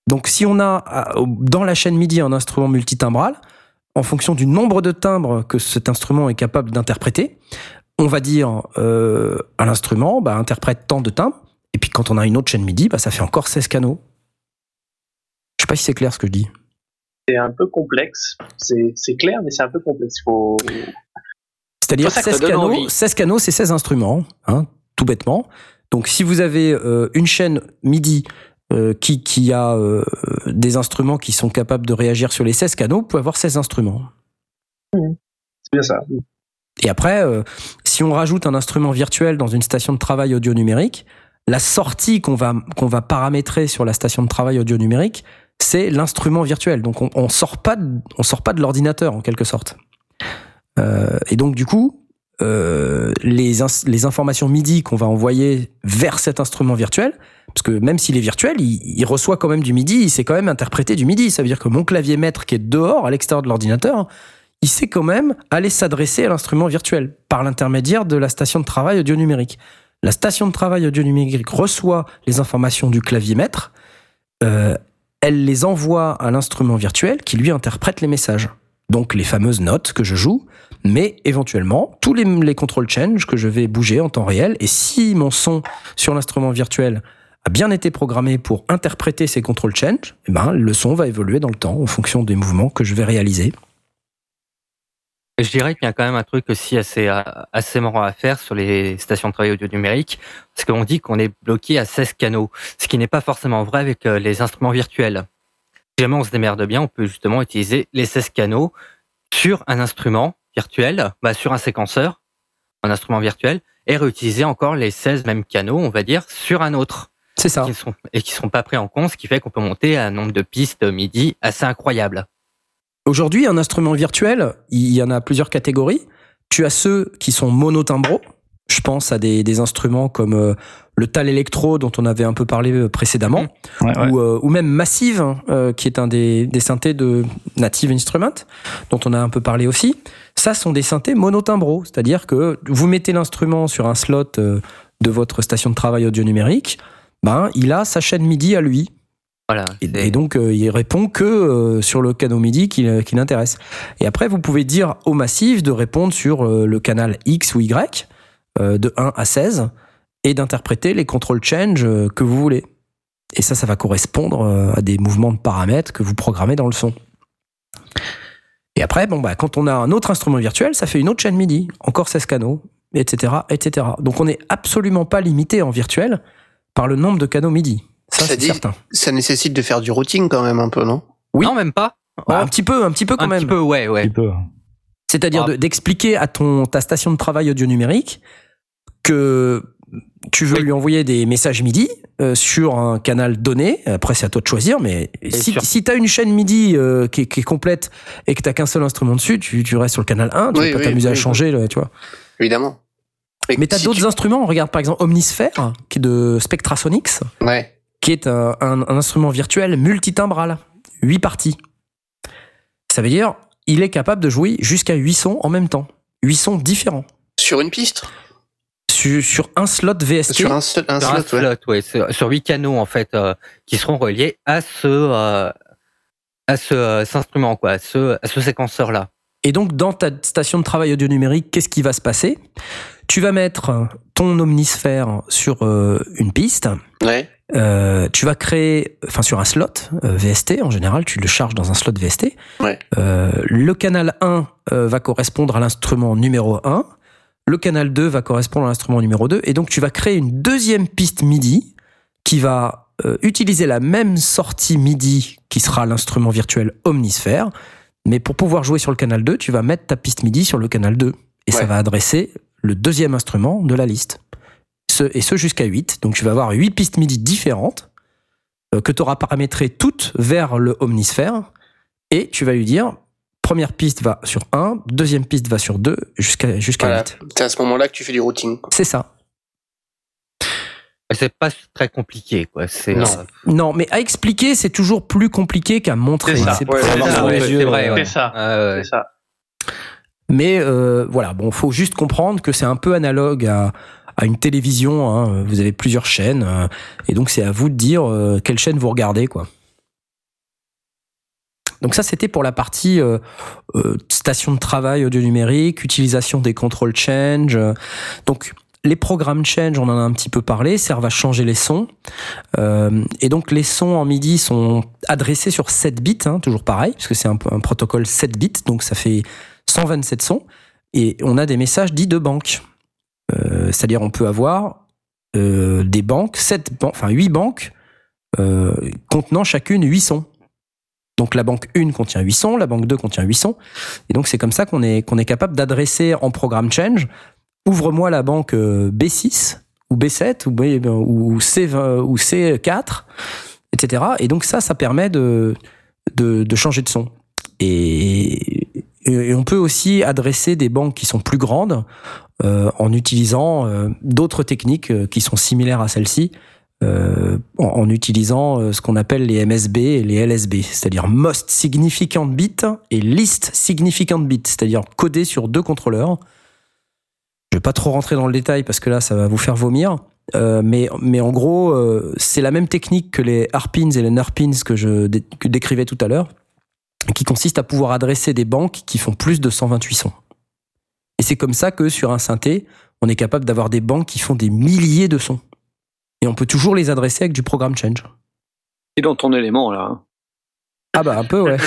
Donc si on a euh, dans la chaîne MIDI un instrument multitimbral, en fonction du nombre de timbres que cet instrument est capable d'interpréter, on va dire euh, à l'instrument, bah, interprète tant de timbres, et puis quand on a une autre chaîne MIDI, bah, ça fait encore 16 canaux. Je sais pas si c'est clair ce que je dis. C'est un peu complexe. C'est clair, mais c'est un peu complexe. Faut... C'est-à-dire C'est pour ça que 16 ça donne canaux, envie. 16 canaux, c'est 16 instruments, hein, tout bêtement. Donc si vous avez euh, une chaîne MIDI euh, qui, qui a euh, des instruments qui sont capables de réagir sur les 16 canaux, vous pouvez avoir 16 instruments. C'est bien ça. Et après, si on rajoute un instrument virtuel dans une station de travail audio numérique, la sortie qu'on va, qu'on va paramétrer sur la station de travail audio numérique, c'est l'instrument virtuel. Donc on, on sort pas de, on sort pas de l'ordinateur en quelque sorte. Euh, et donc du coup, euh, les, informations MIDI qu'on va envoyer vers cet instrument virtuel, parce que même s'il est virtuel, il, il reçoit quand même du MIDI, il sait quand même interpréter du MIDI. Ça veut dire que mon clavier maître qui est dehors, à l'extérieur de l'ordinateur, il sait quand même aller s'adresser à l'instrument virtuel par l'intermédiaire de la station de travail audio numérique. La station de travail audio numérique reçoit les informations du clavier maître, euh, elle les envoie à l'instrument virtuel qui lui interprète les messages. Donc les fameuses notes que je joue, mais éventuellement tous les, control change que je vais bouger en temps réel. Et si mon son sur l'instrument virtuel a bien été programmé pour interpréter ces control change, eh ben, le son va évoluer dans le temps en fonction des mouvements que je vais réaliser. Je dirais qu'il y a quand même un truc aussi assez, assez marrant à faire sur les stations de travail audio numérique, parce qu'on dit qu'on est bloqué à 16 canaux, ce qui n'est pas forcément vrai avec euh, les instruments virtuels. Si jamais on se démerde bien, on peut justement utiliser les 16 canaux sur un instrument virtuel, bah, sur un séquenceur, un instrument virtuel, et réutiliser encore les 16 mêmes canaux, on va dire, sur un autre, C'est ça. qui sont, et qui ne sont pas pris en compte, ce qui fait qu'on peut monter à un nombre de pistes MIDI assez incroyable. Aujourd'hui, un instrument virtuel, il y en a plusieurs catégories. Tu as ceux qui sont monotimbraux. Je pense à des, des instruments comme euh, le Tal Electro dont on avait un peu parlé euh, précédemment, Ouais, ouais. ou, euh, ou même Massive, hein, euh, qui est un des, des synthés de Native Instrument, dont on a un peu parlé aussi. Ça sont des synthés monotimbraux, c'est-à-dire que vous mettez l'instrument sur un slot euh, de votre station de travail audio numérique, ben, il a sa chaîne MIDI à lui. Voilà. Et, donc, euh, il répond que euh, sur le canal MIDI qui, euh, qui l'intéresse. Et après, vous pouvez dire au massif de répondre sur euh, le canal X ou Y, de 1 à 16, et d'interpréter les control change que vous voulez. Et ça, ça va correspondre à des mouvements de paramètres que vous programmez dans le son. Et après, bon, bah, quand on a un autre instrument virtuel, ça fait une autre chaîne MIDI, encore 16 canaux, etc., etc. Donc on n'est absolument pas limité en virtuel par le nombre de canaux MIDI. Ça, Ça c'est dit- certain. Ça nécessite de faire du routing quand même un peu, non? Oui. Non, même pas. Bah, un petit peu, un petit peu quand un même. petit peu, ouais, Un ouais. petit peu. C'est-à-dire Ah. de- d'expliquer à ton ta station de travail audio numérique que tu veux Oui. lui envoyer des messages MIDI euh, sur un canal donné. Après, c'est à toi de choisir, mais si, si tu as une chaîne MIDI euh, qui, est, qui est complète et que tu qu'un seul instrument dessus, tu, tu restes sur le canal 1, tu Oui, pas oui, t'amuser à oui, changer, là, tu vois. Évidemment. Mais tu as si d'autres tu- instruments. Regarde par exemple Omnisphere, qui est de Spectrasonics, Ouais. Qui est un, un- un instrument virtuel multitimbral, 8 parties. Ça veut dire il est capable de jouer jusqu'à 8 sons en même temps. 8 sons différents. Sur une piste? Sur, sur un slot VST. Sur un, slot- un Sur un slot, ouais. slot, ouais, sur, sur huit canaux en fait euh, qui seront reliés à ce euh, à ce euh, cet instrument quoi, à ce à ce séquenceur là. Et donc, dans ta station de travail audio numérique, qu'est-ce qui va se passer? Tu vas mettre ton omnisphère sur euh, une piste. Ouais. Euh, tu vas créer, enfin sur un slot euh, VST en général, tu le charges dans un slot VST. Ouais. Euh, le canal 1 euh, va correspondre à l'instrument numéro 1. Le canal 2 va correspondre à l'instrument numéro 2. Et donc tu vas créer une deuxième piste MIDI qui va euh, utiliser la même sortie MIDI qui sera l'instrument virtuel Omnisphère. Mais pour pouvoir jouer sur le canal 2, tu vas mettre ta piste MIDI sur le canal 2. Et ça va adresser le deuxième instrument de la liste. Ce, et ce jusqu'à 8. Donc tu vas avoir 8 pistes MIDI différentes euh, que tu auras paramétrées toutes vers le Omnisphère. Et tu vas lui dire, première piste va sur 1, deuxième piste va sur 2, jusqu'à jusqu'à Voilà. 8. C'est à ce moment-là que tu fais du routing. C'est ça. C'est pas très compliqué quoi. Non. Non, mais à expliquer, c'est toujours plus compliqué qu'à montrer. C'est ça. C'est- Ouais, c'est- ouais, vrai, euh, ouais. C'est ça. euh, ça. Mais euh, voilà, bon, faut juste comprendre que c'est un peu analogue à, à une télévision. hein. Vous avez plusieurs chaînes, euh, et donc c'est à vous de dire euh, quelle chaîne vous regardez, quoi. Donc ça, c'était pour la partie euh, station de travail audio numérique, utilisation des control change. Donc les programmes change, on en a un petit peu parlé, servent à changer les sons. Et donc les sons en MIDI sont adressés sur 7 bits, hein, toujours pareil, puisque c'est un, un protocole 7 bits, donc ça fait 127 sons. Et on a des messages dits de banque. Euh, C'est-à-dire on peut avoir euh, des banques, 7 ban- enfin 8 banques euh, contenant chacune 8 sons. Donc la banque 1 contient 8 sons, la banque 2 contient 8 sons. Et donc c'est comme ça qu'on est, est capable d'adresser en programme change, ouvre-moi la banque euh, B6 ou B7 ou, B, ou, C20, ou C4, etc. Et donc ça, ça permet de, de, de changer de son. Et on peut aussi adresser des banques qui sont plus grandes euh, en utilisant euh, d'autres techniques euh, qui sont similaires à celle-ci, euh, en, utilisant ce qu'on appelle les MSB et les LSB, c'est-à-dire Most Significant Bit et Least Significant Bit, c'est-à-dire codé sur deux contrôleurs. Je vais pas trop rentrer dans le détail parce que là, ça va vous faire vomir. Mais, mais en gros, c'est la même technique que les harpins et les nerpins que je décrivais tout à l'heure, qui consiste à pouvoir adresser des banques qui font plus de 128 sons. Et c'est comme ça que sur un synthé, on est capable d'avoir des banques qui font des milliers de sons. Et on peut toujours les adresser avec du programme change. Et dans ton élément, là. Ah bah un peu ouais.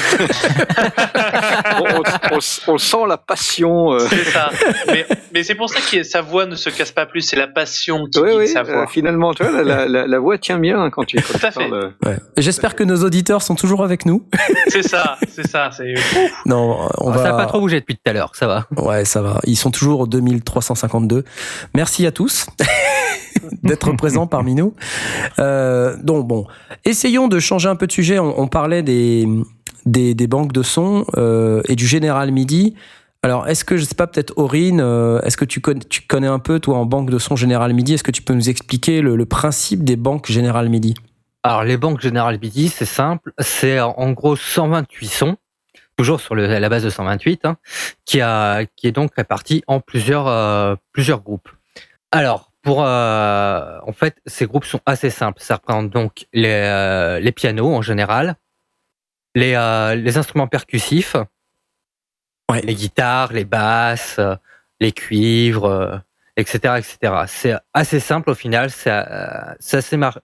On, on- on- on sent la passion. euh. C'est ça. Mais, mais c'est pour ça que sa voix ne se casse pas plus. C'est la passion qui Oui, guide oui, sa euh, voix. finalement, tu vois, la, la- la- la voix tient bien quand tu, quand Tout à fait. euh. ouais. J'espère que nos auditeurs sont toujours avec nous. C'est ça. C'est ça. Non, on Ça va. n'a pas trop bougé depuis tout à l'heure, ça va. Ouais, ça va. Ils sont toujours au 2352. Merci à tous d'être présents parmi nous. Euh, donc bon, essayons de changer un peu de sujet. On, parlait des, des, banques de sons euh, et du général MIDI. Alors, est-ce que, je sais pas, peut-être Aurine, euh, est-ce que tu connais, un peu, toi, en banque de sons général MIDI? Est-ce que tu peux nous expliquer le, principe des banques général MIDI? Alors, les banques General MIDI, c'est simple. C'est en- gros 128 sons, toujours sur la base de 128, hein, qui, a, qui est donc réparti en plusieurs, plusieurs groupes. Alors, pour, euh, en fait, ces groupes sont assez simples. Ça représente donc les, euh, les pianos en général, les, euh, les instruments percussifs, Ouais. les guitares, les basses, les cuivres, etc., etc. C'est assez simple au final. C'est assez mar-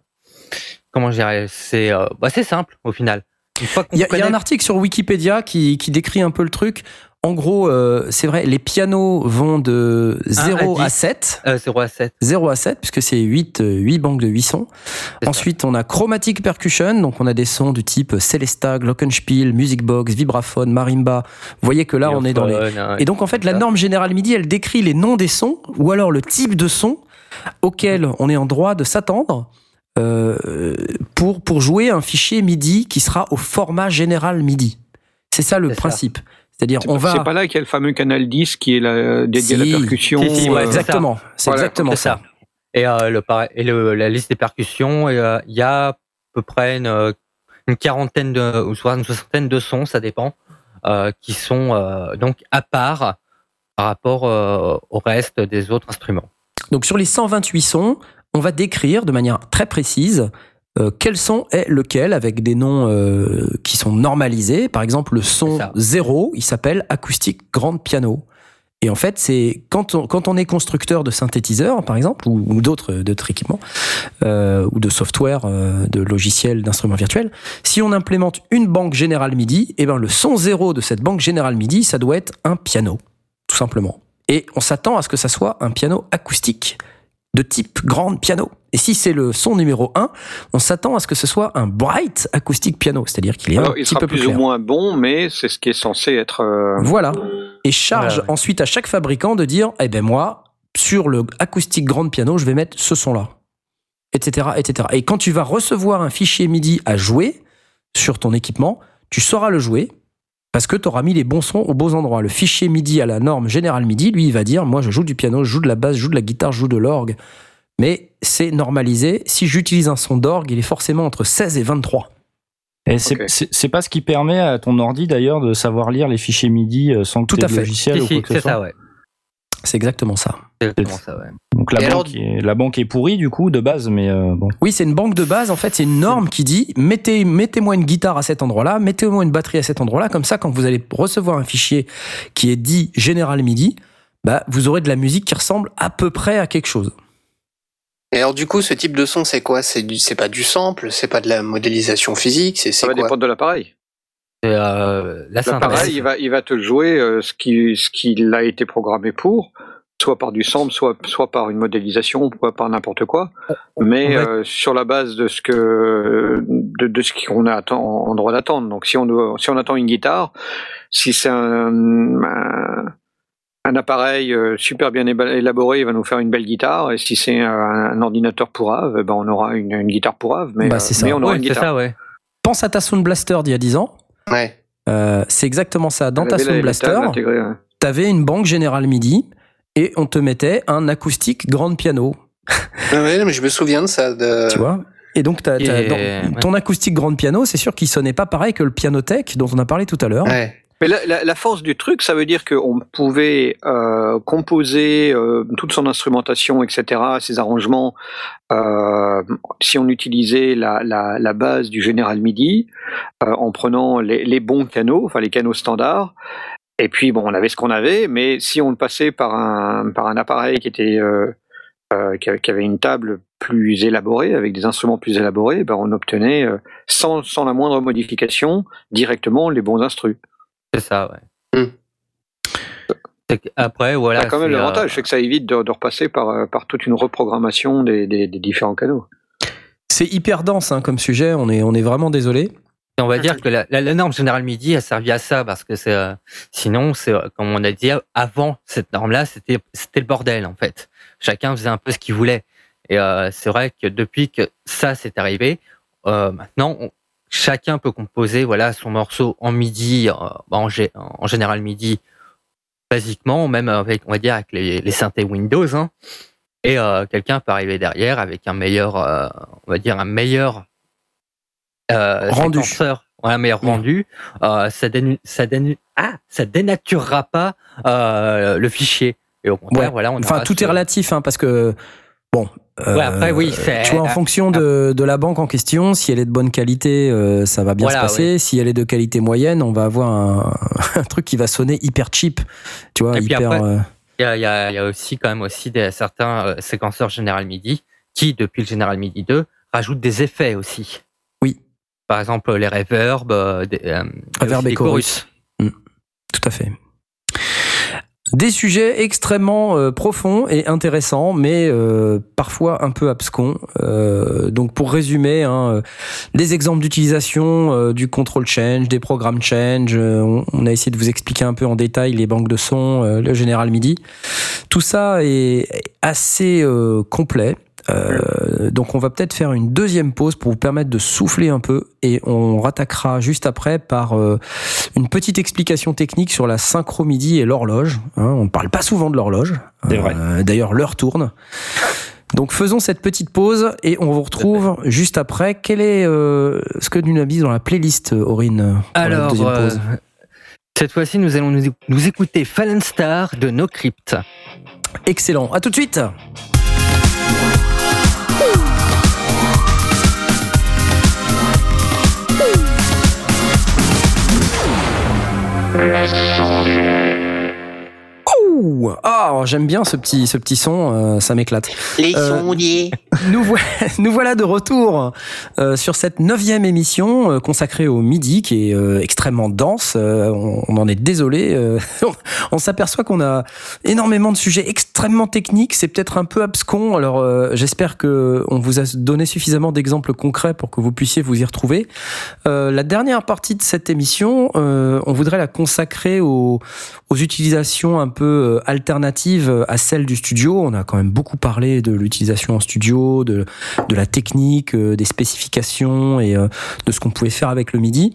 comment je dirais C'est bah, simple au final. Il y, a- y un article sur Wikipédia qui, qui décrit un peu le truc. En gros, euh, c'est vrai, les pianos vont de 0 à à, 10. 7. euh, 0 à 7. 0 à 7, puisque c'est 8, euh, 8 banques de 8 sons. Ça. Ensuite, on a Chromatic Percussion, donc on a des sons du type Celesta, Glockenspiel, Music Box, Vibraphone, Marimba. Vous voyez que là, on est dans les... Et donc, en fait, la norme générale MIDI, elle décrit les noms des sons, ou alors le type de son auquel on est en droit de s'attendre euh, pour, pour jouer un fichier MIDI qui sera au format général MIDI. C'est ça le ça. C'est-à-dire, C'est on va... c'est pas là qu'il y a le fameux canal 10 qui est la, dédié à Si. la percussion. Si, si, ouais, euh, exactement. C'est Voilà, exactement ça. Et, euh, le, et le, la liste des percussions, euh, il y a à peu près une, une quarantaine de, ou soit une soixantaine de sons, ça dépend, qui sont donc à part par rapport au reste des autres instruments. Donc sur les 128 sons, on va décrire de manière très précise euh, quel son est lequel avec des noms euh, qui sont normalisés? Par exemple, le son. 0, il s'appelle acoustique grand piano. Et en fait, c'est quand on, quand on est constructeur de synthétiseurs, par exemple, ou, ou d'autres d'autres équipements, euh, ou de software, euh, de logiciels, d'instruments virtuels, si on implémente une banque générale MIDI, eh ben le son 0 de cette banque générale MIDI, ça doit être un piano, tout simplement. Et on s'attend à ce que ça soit un piano acoustique de type grand piano. Et si c'est le son numéro 1, on s'attend à ce que ce soit un bright acoustique piano, c'est-à-dire qu'il est un alors, il petit sera peu plus plus ou moins bon, mais c'est ce qui est censé être. euh, Voilà. Et charge ouais. ensuite à chaque fabricant de dire, eh ben moi, sur le acoustique grand piano, je vais mettre ce son-là, etc., etc. Et quand tu vas recevoir un fichier MIDI à jouer sur ton équipement, tu sauras le jouer parce que tu auras mis les bons sons aux beaux endroits. Le fichier MIDI à la norme générale MIDI, lui, il va dire, moi, je joue du piano, je joue de la basse, je joue de la guitare, je joue de l'orgue. Mais c'est normalisé. Si j'utilise un son d'orgue, il est forcément entre 16 et 23. Et c'est Ok. c'est- c'est pas ce qui permet à ton ordi d'ailleurs de savoir lire les fichiers MIDI euh, sans que Tout tu à fait. logiciel Si, ou si, quoi que ce c'est soit. ça, ouais. C'est exactement ça. C'est exactement ça, ouais. Donc la alors- banque, est, la banque est pourrie du coup de base, mais euh, bon. Oui, c'est une banque de base. En fait, c'est une norme qui dit mettez, mettez-moi une guitare à cet endroit-là, mettez-moi une batterie à cet endroit-là. Comme ça, quand vous allez recevoir un fichier qui est dit General MIDI, bah, vous aurez de la musique qui ressemble à peu près à quelque chose. Et alors du coup, ce type de son, c'est quoi? C'est pas du sample, c'est pas de la modélisation physique, c'est Ça c'est va dépendre de l'appareil. C'est, euh, la synthèse. L'appareil, il va, il va te jouer euh, ce qui, ce qu'il a été programmé pour, soit par du sample, soit, soit par une modélisation, soit par n'importe quoi. Mais euh, sur la base de ce que, de, de ce qu'on a atten- en droit d'attendre. Donc si on doit, si on attend une guitare, si c'est un, un, un appareil euh, super bien élaboré, il va nous faire une belle guitare. Et si c'est un, un ordinateur pourrave, eh ben on aura une, une guitare pourrave, mais, Bah, c'est ça. mais on aura Ouais, une c'est guitare. ça, ouais. Pense à ta Sound Blaster d'il y a 10 ans. Ouais. Euh, c'est exactement ça. Dans ta Sound Blaster, tables intégrées, ouais. tu avais une banque General MIDI et on te mettait un acoustique grand piano. Ah ouais, mais je me souviens de ça. De... Tu vois? Et donc, t'as- t'as- Et- dans- ouais. ton acoustique grand piano, c'est sûr qu'il sonnait pas pareil que le pianothèque dont on a parlé tout à l'heure. Ouais. Mais la, force du truc, ça veut dire qu'on pouvait euh, composer euh, toute son instrumentation, etc., ses arrangements, euh, si on utilisait la, la, base du General MIDI, en prenant les, les bons canaux, enfin les canaux standards. Et puis bon, on avait ce qu'on avait, mais si on le passait par un par un appareil qui était qui avait- une table plus élaborée, avec des instruments plus élaborés, ben on obtenait sans, sans la moindre modification directement les bons instruments. C'est ça, ouais. C'est que Après, voilà. T'as quand même c'est, l'avantage, euh, c'est que ça évite de, de repasser par, euh, par toute une reprogrammation des, des, des différents canaux. C'est hyper dense hein, comme sujet, on est, on est vraiment désolé. Et on va dire que la, la- la norme générale MIDI a servi à ça parce que c'est euh, sinon c'est euh, comme on a dit avant cette norme là c'était c'était le bordel en fait chacun faisait un peu ce qu'il voulait et euh, c'est vrai que depuis que ça s'est arrivé euh, maintenant on- chacun peut composer voilà son morceau en MIDI euh, bah, en, en général MIDI basiquement même avec on va dire avec les, les synthés Windows hein. et euh, quelqu'un peut arriver derrière avec un meilleur euh, on va dire un meilleur euh, Rendu. un meilleur rendu, euh, ça, dénu- ça, dénu- ah, ça dénaturera pas euh, le fichier. Et au contraire, Ouais. voilà, on Enfin, tout ce- est relatif, hein, parce que, bon. Ouais, après, oui, Tu vois, en fonction de, de la banque en question, si elle est de bonne qualité, euh, ça va bien Voilà, se passer. Si elle est de qualité moyenne, on va avoir un, un truc qui va sonner hyper cheap. Tu vois, Et hyper. euh, Il y a, y y aussi quand même aussi des, certains euh, séquenceurs General MIDI qui, depuis le General MIDI 2, rajoutent des effets aussi. Oui. par exemple les reverbs, euh, des, euh, Reverb des chorus. Tout à fait. Des sujets extrêmement euh, profonds et intéressants, mais euh, parfois un peu abscons. Euh, donc pour résumer, hein, euh, des exemples d'utilisation du control change, des programmes change. on, on a essayé de vous expliquer un peu en détail les banques de son, euh, le General MIDI. Tout ça est assez complet. Euh, donc on va peut-être faire une deuxième pause pour vous permettre de souffler un peu et on rattaquera juste après par euh, une petite explication technique sur la synchro midi et l'horloge. Hein, on ne parle pas souvent de l'horloge. Euh, D'ailleurs l'heure tourne. Donc faisons cette petite pause et on vous retrouve juste après. Quel est ce que nous mis dans la playlist, Aurine Alors, deuxième pause? cette fois-ci, nous allons nous, nous écouter Fallen Star de No Crypt. Excellent. À tout de suite. Breath Ouh Ah, j'aime bien ce petit, ce petit son, euh, ça m'éclate. Les Euh, sondiers. Nous, voilà, nous voilà de retour euh, sur cette neuvième émission euh, consacrée au midi, qui est extrêmement dense. On, on en est désolé. on on s'aperçoit qu'on a énormément de sujets extrêmement techniques. C'est peut-être un peu abscon. Alors, j'espère que on vous a donné suffisamment d'exemples concrets pour que vous puissiez vous y retrouver. La dernière partie de cette émission, on voudrait la consacrer aux, aux utilisations un peu euh, alternatives à celles du studio. On a quand même beaucoup parlé de l'utilisation en studio, de, de la technique, euh, des spécifications et euh, de ce qu'on pouvait faire avec le MIDI.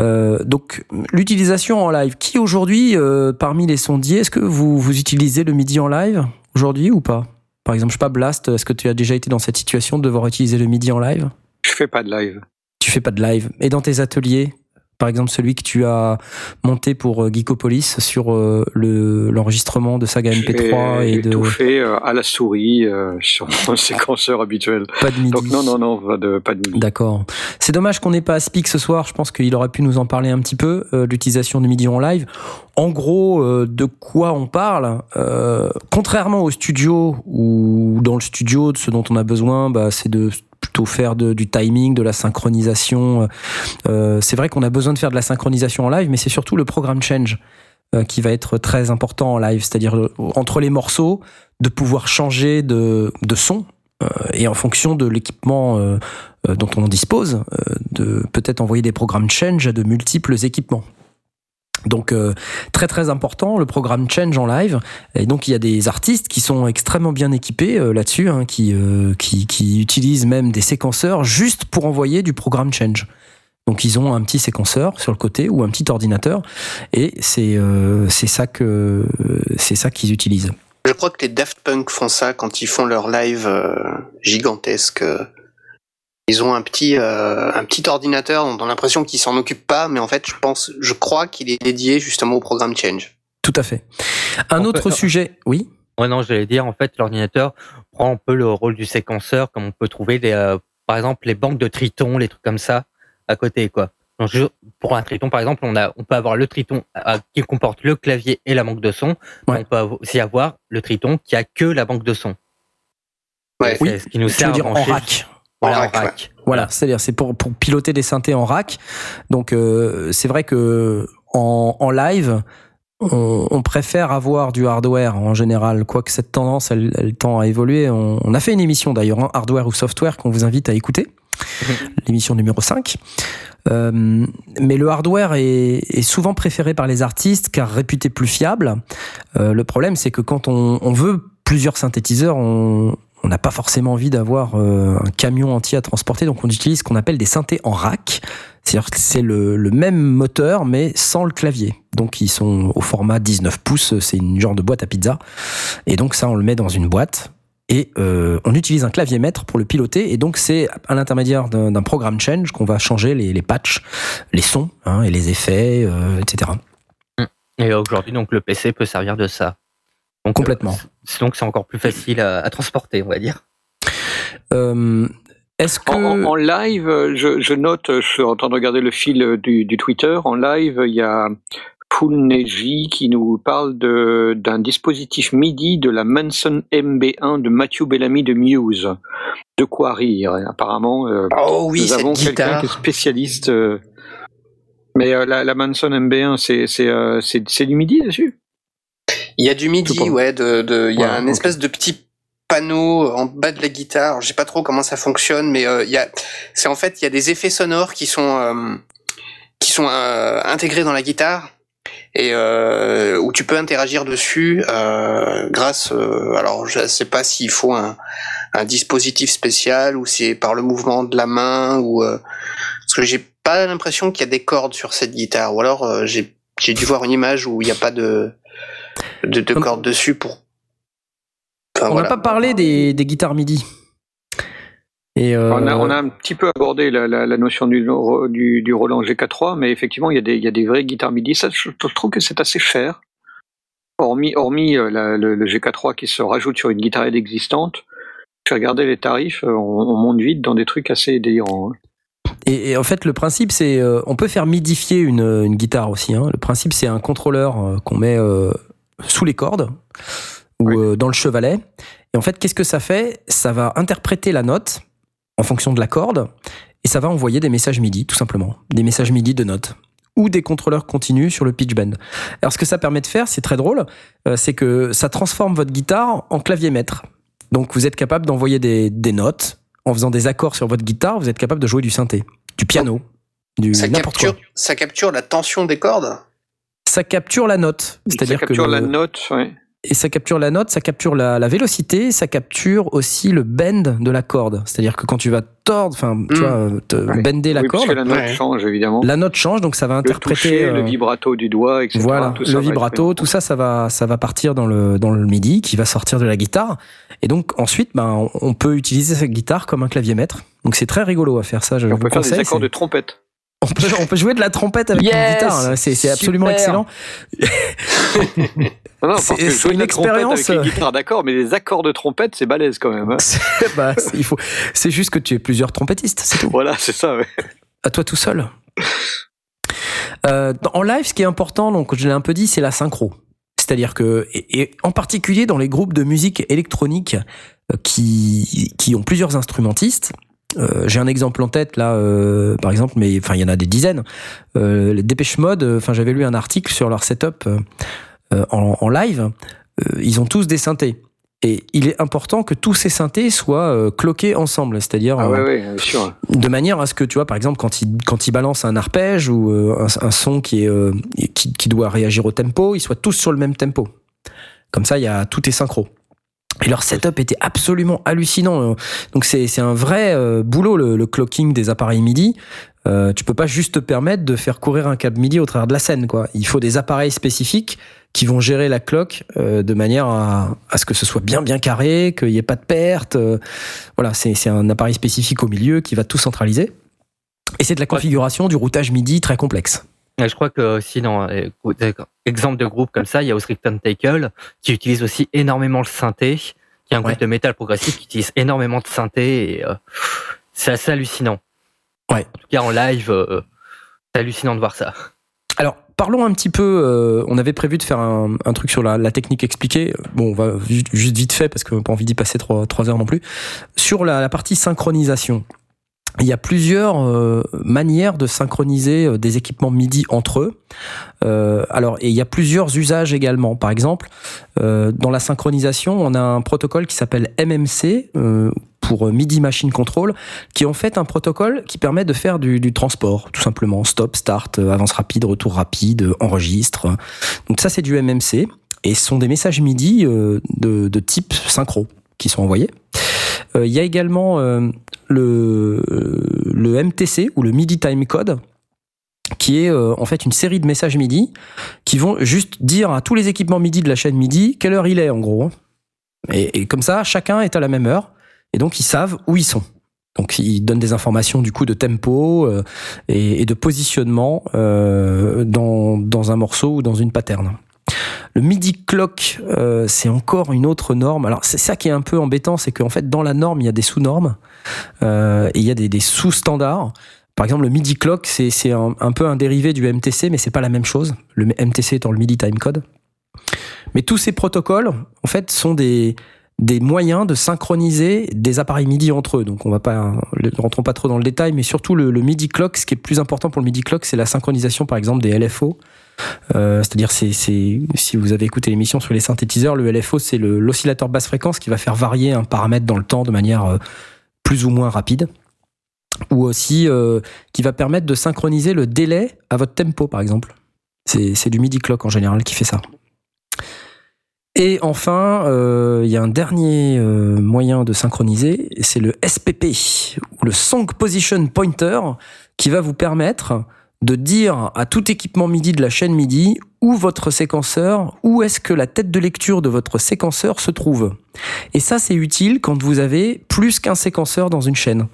Euh, donc l'utilisation en live. Qui aujourd'hui, euh, parmi les sondiers, est-ce que vous, vous utilisez le MIDI en live aujourd'hui ou pas? Par exemple, je sais pas, Blast, est-ce que tu as déjà été dans cette situation de devoir utiliser le MIDI en live? Je fais pas de live. Tu fais pas de live. Et dans tes ateliers? Par exemple celui que tu as monté pour euh, Geekopolis sur euh, le l'enregistrement de Saga MP3 J'ai et de tout fait euh, à la souris euh, sur mon séquenceur habituel. pas de MIDI. Donc non, non, non, pas de, pas de MIDI. D'accord. C'est dommage qu'on n'ait pas Speak ce soir. Je pense qu'il aurait pu nous en parler un petit peu, euh, l'utilisation du MIDI en live. En gros, euh, de quoi on parle euh, Contrairement au studio, où dans le studio, de ce dont on a besoin, bah, c'est de faire du timing, de la synchronisation. Euh, c'est vrai qu'on a besoin de faire de la synchronisation en live, mais c'est surtout le programme change euh, qui va être très important en live, c'est-à-dire euh, entre les morceaux, de pouvoir changer de, de son euh, et en fonction de l'équipement euh, euh, dont on dispose, euh, de peut-être envoyer des programmes change à de multiples équipements. Donc euh, très très important le programme Change en live et donc il y a des artistes qui sont extrêmement bien équipés euh, là-dessus hein, qui, euh, qui qui utilisent même des séquenceurs juste pour envoyer du programme Change. Donc ils ont un petit séquenceur sur le côté ou un petit ordinateur et c'est c'est ça que c'est ça qu'ils utilisent. Je crois que les Daft Punk font ça quand ils font leur live gigantesque. Euh. Ils ont un petit euh, un petit ordinateur dont on a l'impression qu'ils s'en occupent pas, mais en fait, je pense, je crois qu'il est dédié justement au programme Change. Tout à fait. Un On autre peut- sujet, oui? Ouais, non, j'allais dire, en fait, l'ordinateur prend un peu le rôle du séquenceur, comme on peut trouver, des, euh, par exemple, les banques de Triton, les trucs comme ça, à côté, quoi. Donc, pour un Triton, par exemple, on, a, on peut avoir le Triton euh, qui comporte le clavier et la banque de son. Ouais. On peut aussi avoir le Triton qui a que la banque de son. Ouais. C'est Oui, ce qui nous sert veux à dire en rack? Voilà, En en rack, ouais. rack. Voilà, c'est-à-dire c'est pour, pour piloter des synthés en rack. Donc euh, c'est vrai que en, en live, on, on préfère avoir du hardware en général, quoique cette tendance elle, elle tend à évoluer. On, on a fait une émission d'ailleurs, hein, hardware ou software, qu'on vous invite à écouter, l'émission numéro 5. Euh, mais le hardware est, est souvent préféré par les artistes car réputé plus fiable. Euh, le problème c'est que quand on, on veut plusieurs synthétiseurs, on, on n'a pas forcément envie d'avoir euh, un camion entier à transporter, donc on utilise ce qu'on appelle des synthés en rack. C'est-à-dire que c'est le, même moteur, mais sans le clavier. Donc ils sont au format 19 pouces, c'est une genre de boîte à pizza. Et donc ça, on le met dans une boîte. Et euh, on utilise un clavier maître pour le piloter. Et donc c'est à l'intermédiaire d'un programme change qu'on va changer les, les patchs, les sons hein, et les effets, euh, etc. Et aujourd'hui, donc, le PC peut servir de ça. Donc, Complètement. euh, c'est- donc, c'est encore plus facile à, à transporter, on va dire. Euh, Est-ce que... En, live, je, je note, je suis en train de regarder le fil du, du Twitter. En live, il y a Poulneji qui nous parle d'un dispositif MIDI de la Manson MB1 de Matthew Bellamy de Muse. De quoi rire, et apparemment. euh, Oh oui, nous avons quelqu'un qui est spécialiste. euh, Mais euh, la, la Manson MB1, c'est c'est euh, c'est- c'est du MIDI dessus Il y a du MIDI, ouais, de, de, il y a un espèce de petit panneau en bas de la guitare. Je sais pas trop comment ça fonctionne, mais euh, il y a, c'est en fait, il y a des effets sonores qui sont, euh, qui sont euh, intégrés dans la guitare et euh, où tu peux interagir dessus euh, grâce. euh, alors, je sais pas s'il faut un, un dispositif spécial ou c'est par le mouvement de la main ou euh, parce que j'ai pas l'impression qu'il y a des cordes sur cette guitare ou alors euh, j'ai j'ai dû voir une image où il n'y a pas de de, cordes dessus pour. Enfin, On voilà. n'a pas parlé des, des guitares MIDI. Et euh, on, a, on a un petit peu abordé la, la, la notion du, du, du Roland G4.3, mais effectivement, il y, a des, il y a des vraies guitares MIDI. Ça, je, je trouve que c'est assez cher. Hormis, hormis euh, la- le, le G4.3 qui se rajoute sur une guitare existante, j'ai regardé les tarifs, euh, on, on monte vite dans des trucs assez délirants. hein. Et, et en fait, le principe, c'est, euh, on peut faire midifier une, une guitare aussi. hein. Le principe, c'est un contrôleur euh, qu'on met euh, sous les cordes ou Oui. euh, dans le chevalet. Et en fait, qu'est-ce que ça fait? Ça va interpréter la note en fonction de la corde et ça va envoyer des messages MIDI, tout simplement, des messages MIDI de notes ou des contrôleurs continus sur le pitch bend. Alors, ce que ça permet de faire, c'est très drôle, euh, c'est que ça transforme votre guitare en clavier maître. Donc, vous êtes capable d'envoyer des, des notes en faisant des accords sur votre guitare. Vous êtes capable de jouer du synthé, du piano, du ça capture, quoi. ça capture la tension des cordes? Ça capture la note, Ça c'est-à-dire que capture le- la note, ouais. et ça capture la note, ça capture la, la vélocité, ça capture aussi le bend de la corde. C'est-à-dire que quand tu vas tordre, enfin, tu Mm. vois, euh, te Ouais. bender la Oui, parce corde, que la note Ouais. change, évidemment. la note change, donc ça va le interpréter. toucher, euh, le vibrato du doigt, etc. Voilà, tout le vibrato, tout ça, ça va, ça va partir dans le dans le MIDI, qui va sortir de la guitare. Et donc ensuite, ben, on- peut utiliser cette guitare comme un clavier maître. Donc c'est très rigolo à faire ça. Je On vous peut faire des accords c'est- de trompette. On peut, on peut jouer de la trompette avec une Yes guitare. là. C'est c'est absolument excellent. Non, non, C'est- une expérience, avec les guitares d'accord, mais les accords de trompette, c'est balèze quand même. hein. C'est- bah, c'est- il faut. C'est juste que tu es plusieurs trompettistes, c'est tout. Voilà, c'est ça. ouais. À toi tout seul. Euh, en live, ce qui est important, donc je l'ai un peu dit, c'est la synchro. C'est-à-dire que, et, et en particulier dans les groupes de musique électronique euh, qui, qui ont plusieurs instrumentistes, euh, j'ai un exemple en tête là, euh, par exemple, mais enfin il y en a des dizaines. Euh, les Dépêche Mode, euh, enfin j'avais lu un article sur leur setup euh, en, en live. Euh, ils ont tous des synthés. Et il est important que tous ces synthés soient euh, cloqués ensemble, c'est-à-dire Ah euh, ouais, ouais, bien sûr. de manière à ce que tu vois par exemple quand il quand il balance un arpège ou euh, un, un son qui est euh, qui, qui doit réagir au tempo ils soient tous sur le même tempo comme ça il y a tout est synchro et leur setup était absolument hallucinant. Donc c'est c'est un vrai euh, boulot le, le clocking des appareils MIDI. Euh, tu peux pas juste te permettre de faire courir un câble MIDI au travers de la scène quoi. Il faut des appareils spécifiques qui vont gérer la cloque euh, de manière à, à ce que ce soit bien bien carré qu'il n'y ait pas de perte euh, voilà, c'est c'est un appareil spécifique au milieu qui va tout centraliser. Et c'est de la configuration du routage MIDI très complexe. Et je crois que aussi dans euh, exemple de groupe comme ça, il y a Osrickton Tackle qui utilise aussi énormément le synthé, qui est un groupe de métal progressif qui utilise énormément de synthé et euh, c'est assez hallucinant. Ouais. En tout cas en live, euh, c'est hallucinant de voir ça. Alors, parlons un petit peu. euh, on avait prévu de faire un, un truc sur la, la technique expliquée. Bon, on va ju- juste vite fait parce qu'on n'a pas envie d'y passer trois, trois heures non plus. Sur la, la partie synchronisation, il y a plusieurs euh, manières de synchroniser euh, des équipements MIDI entre eux. Euh, alors, et il y a plusieurs usages également. Par exemple, euh, dans la synchronisation, on a un protocole qui s'appelle MMC euh, pour MIDI Machine Control, qui est en fait un protocole qui permet de faire du, du transport, tout simplement. Stop, start, euh, avance rapide, retour rapide, euh, enregistre. Donc ça, c'est du MMC. Et ce sont des messages MIDI euh, de, de type synchro qui sont envoyés. Euh, Il y a également euh, le, le MTC ou le MIDI Time Code qui est euh, en fait une série de messages MIDI qui vont juste dire à tous les équipements MIDI de la chaîne MIDI quelle heure il est en gros. Et, comme ça, chacun est à la même heure et donc ils savent où ils sont. Donc ils donnent des informations du coup de tempo euh, et, de positionnement euh, dans, dans un morceau ou dans une pattern. Le MIDI clock, euh, c'est encore une autre norme. Alors c'est ça qui est un peu embêtant, c'est qu'en fait dans la norme il y a des sous-normes euh, et il y a des, sous-standards. Par exemple, le MIDI clock, c'est un, peu un dérivé du MTC, mais c'est pas la même chose. Le MTC étant le MIDI timecode. Mais tous ces protocoles, en fait, sont des, moyens de synchroniser des appareils MIDI entre eux. Donc on ne rentrons pas trop dans le détail, mais surtout le, le MIDI clock, ce qui est plus important pour le MIDI clock, c'est la synchronisation, par exemple, des LFO. Euh, C'est-à-dire, c'est, c'est, si vous avez écouté l'émission sur les synthétiseurs, le LFO, c'est l'oscillateur basse fréquence qui va faire varier un paramètre dans le temps de manière euh, plus ou moins rapide. Ou aussi euh, qui va permettre de synchroniser le délai à votre tempo, par exemple. C'est, du MIDI clock en général qui fait ça. Et enfin, il y a un dernier moyen de synchroniser, c'est le SPP, le Song Position Pointer, qui va vous permettre de dire à tout équipement MIDI de la chaîne MIDI où votre séquenceur, où est-ce que la tête de lecture de votre séquenceur se trouve. Et ça, c'est utile quand vous avez plus qu'un séquenceur dans une chaîne.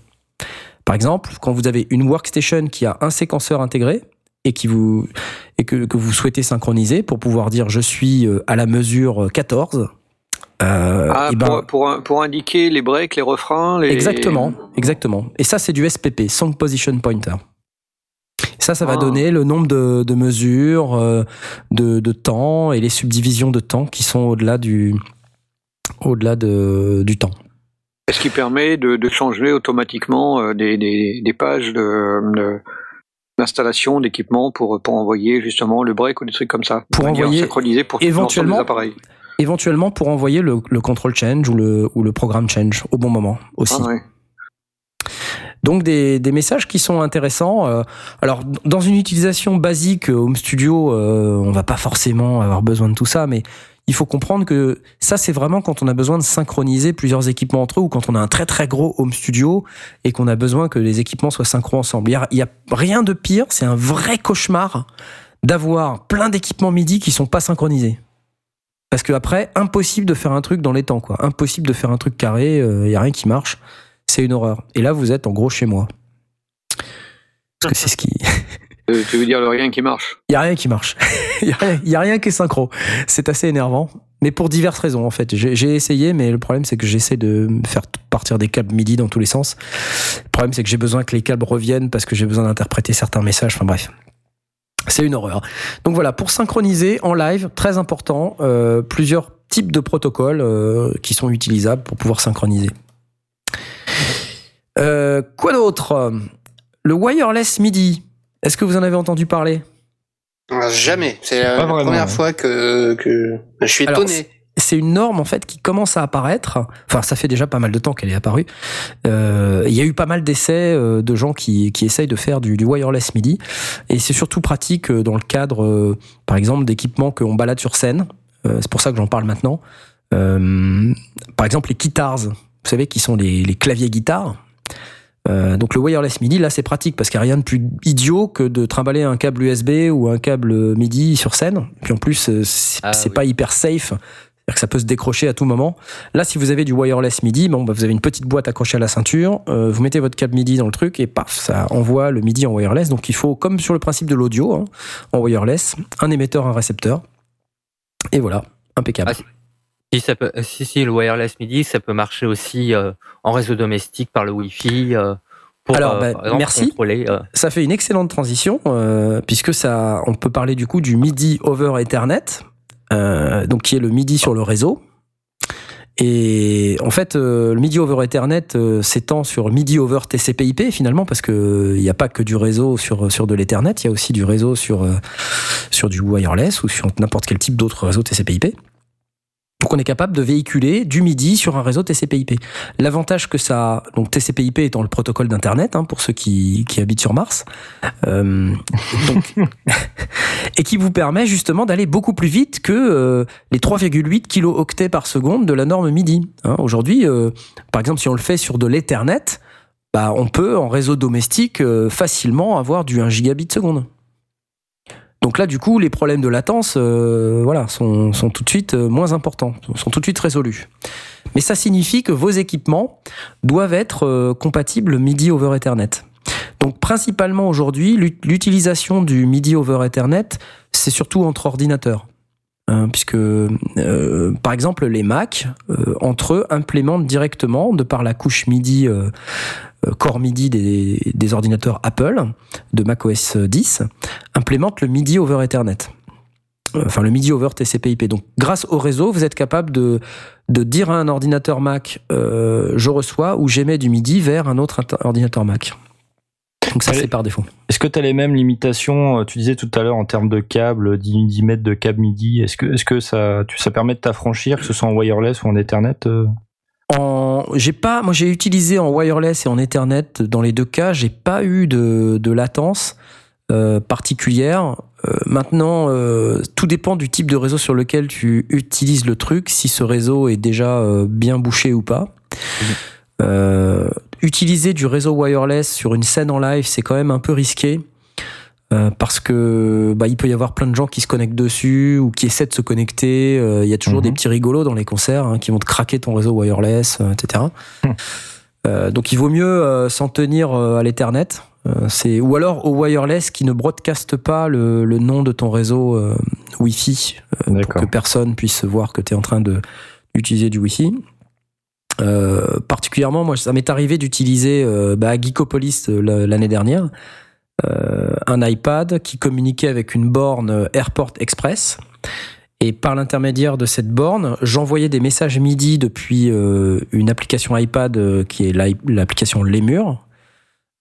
Par exemple, quand vous avez une workstation qui a un séquenceur intégré et qui vous et que, que vous souhaitez synchroniser pour pouvoir dire je suis euh, à la mesure 14. euh, Ah, eh ben, pour, pour, pour indiquer les breaks, les refrains. Les... Exactement, exactement. Et ça, c'est du SPP, Song Position Pointer. Ça, ça va Ah. donner le nombre de, de mesures, euh, de, de temps et les subdivisions de temps qui sont au-delà du, au-delà de, du temps. Ce qui permet de, de changer automatiquement euh, des, des, des pages de, d'installation d'équipement pour, pour envoyer justement le break ou des trucs comme ça. Pour envoyer synchronisée pour éventuellement- appareils. Éventuellement pour envoyer le, le control change ou le, ou le programme change au bon moment aussi. Ah ouais. Donc des, messages qui sont intéressants. Euh, alors dans une utilisation basique euh, Home Studio, euh, on va pas forcément avoir besoin de tout ça, mais il faut comprendre que ça c'est vraiment quand on a besoin de synchroniser plusieurs équipements entre eux ou quand on a un très très gros Home Studio et qu'on a besoin que les équipements soient synchro ensemble. Il y a, rien de pire, c'est un vrai cauchemar d'avoir plein d'équipements MIDI qui sont pas synchronisés. Parce que après, impossible de faire un truc dans les temps, quoi. Impossible de faire un truc carré, il y a rien qui marche. C'est une horreur. Et là, vous êtes en gros chez moi. Parce que c'est ce qui. Euh, Tu veux dire le rien qui marche Il y a rien qui marche. Il y, a rien- y a rien qui est synchro. C'est assez énervant. Mais pour diverses raisons, en fait. J'ai essayé, mais le problème, c'est que j'essaie de faire partir des câbles MIDI dans tous les sens. Le problème, c'est que j'ai besoin que les câbles reviennent parce que j'ai besoin d'interpréter certains messages. Enfin bref. C'est une horreur. Donc voilà, pour synchroniser en live, très important, euh, plusieurs types de protocoles euh, qui sont utilisables pour pouvoir synchroniser. Euh, quoi d'autre? Le wireless MIDI. Est-ce que vous en avez entendu parler? Ah, Jamais. C'est la, Pas la vraiment, première ouais. fois que, que je suis Alors, étonné. c'est une norme en fait qui commence à apparaître. Enfin, ça fait déjà pas mal de temps qu'elle est apparue. Euh, Il y a eu pas mal d'essais euh, de gens qui, qui essayent de faire du, du wireless MIDI, et c'est surtout pratique euh, dans le cadre, euh, par exemple, d'équipements qu'on balade sur scène. Euh, c'est pour ça que j'en parle maintenant. Euh, par exemple, les guitars, vous savez, qui sont les, les claviers guitares. Euh, donc le wireless MIDI, là, c'est pratique parce qu'il n'y a rien de plus idiot que de trimballer un câble USB ou un câble MIDI sur scène. Puis en plus, euh, c'est Ah oui. pas hyper safe. C'est-à-dire que ça peut se décrocher à tout moment. Là, si vous avez du wireless MIDI, bon, bah, vous avez une petite boîte accrochée à la ceinture, euh, vous mettez votre câble MIDI dans le truc et paf, ça envoie le MIDI en wireless. Donc il faut, comme sur le principe de l'audio, hein, en wireless, un émetteur, un récepteur. Et voilà, impeccable. Ah, Si, ça peut, si, si, le wireless MIDI, ça peut marcher aussi euh, en réseau domestique par le Wi-Fi. euh, pour, Alors, euh, bah, exemple, merci. contrôler. euh, Ça fait une excellente transition puisque ça, on peut parler du coup du MIDI over Ethernet, donc qui est le MIDI sur le réseau. Et en fait, euh, le MIDI over Ethernet euh, s'étend sur MIDI over TCP/IP finalement parce que il n'y a pas que du réseau sur sur de l'Ethernet, il y a aussi du réseau sur euh, sur du wireless ou sur n'importe quel type d'autre réseau TCP/IP. Donc on est capable de véhiculer du MIDI sur un réseau TCP/IP. L'avantage que ça, donc TCP/IP étant le protocole d'internet hein, pour ceux qui, qui habitent sur Mars, euh, donc, et qui vous permet justement d'aller beaucoup plus vite que euh, les 3,8 kilooctets par seconde de la norme MIDI. hein. Aujourd'hui, euh, par exemple, si on le fait sur de l'Ethernet, bah, on peut en réseau domestique euh, facilement avoir du 1 gigabit seconde. Donc là, du coup, les problèmes de latence, euh, voilà, sont, sont tout de suite euh, moins importants, sont tout de suite résolus. Mais ça signifie que vos équipements doivent être euh, compatibles MIDI over Ethernet. Donc principalement aujourd'hui, l'ut- l'utilisation du MIDI over Ethernet, c'est surtout entre ordinateurs. Hein, puisque, par exemple, les Mac, entre eux, implémentent directement, de par la couche MIDI Core MIDI des, des ordinateurs Apple de macOS 10 implémente le MIDI over Ethernet. Euh, Enfin, le MIDI over TCP/IP. Donc, grâce au réseau, vous êtes capable de, de dire à un ordinateur Mac, euh, je reçois ou j'émets du MIDI vers un autre ordinateur Mac. Donc ça, c'est par défaut. Est-ce que tu as les mêmes limitations euh, Tu disais tout à l'heure en termes de câbles, 10, 10 mètres de câble MIDI. Est-ce que, ça, permet de t'affranchir, que ce soit en wireless ou en Ethernet euh? En, j'ai pas, moi j'ai utilisé en wireless et en Ethernet dans les deux cas, j'ai pas eu de, de latence euh, particulière. Euh, maintenant, euh, tout dépend du type de réseau sur lequel tu utilises le truc, si ce réseau est déjà bien bouché ou pas. Euh, utiliser du réseau wireless sur une scène en live, c'est quand même un peu risqué. Euh, parce que bah, il peut y avoir plein de gens qui se connectent dessus ou qui essaient de se connecter. Euh, Il y a toujours Mhm. des petits rigolos dans les concerts hein, qui vont te craquer ton réseau wireless, euh, etc. Euh, donc il vaut mieux s'en tenir à l'Ethernet. C'est ou alors au wireless qui ne broadcaste pas le, le nom de ton réseau Wi-Fi pour que personne puisse voir que tu es en train de d'utiliser du Wi-Fi. Euh, particulièrement, moi, ça m'est arrivé d'utiliser euh, bah, Geekopolis la- l'année dernière un iPad qui communiquait avec une borne euh, Airport Express. Et par l'intermédiaire de cette borne, j'envoyais des messages MIDI depuis euh, une application iPad euh, qui est l'i- l'application Lemur,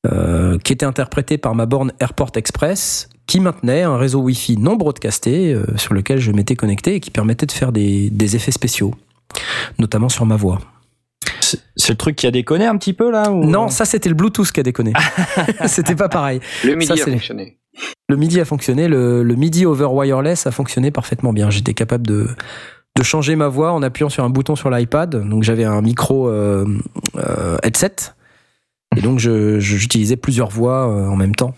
euh, qui était interprétée par ma borne Airport Express, qui maintenait un réseau Wi-Fi non broadcasté euh, sur lequel je m'étais connecté et qui permettait de faire des effets spéciaux, notamment sur ma voix. C'est le truc qui a déconné un petit peu là ou... Non, ça c'était le Bluetooth qui a déconné. c'était pas pareil. Le midi Ça, a fonctionné. Le MIDI a fonctionné, le, le MIDI over wireless a fonctionné parfaitement bien. J'étais capable de, de changer ma voix en appuyant sur un bouton sur l'iPad. Donc j'avais un micro euh, euh, headset. Et donc je- je- j'utilisais plusieurs voix euh, en même temps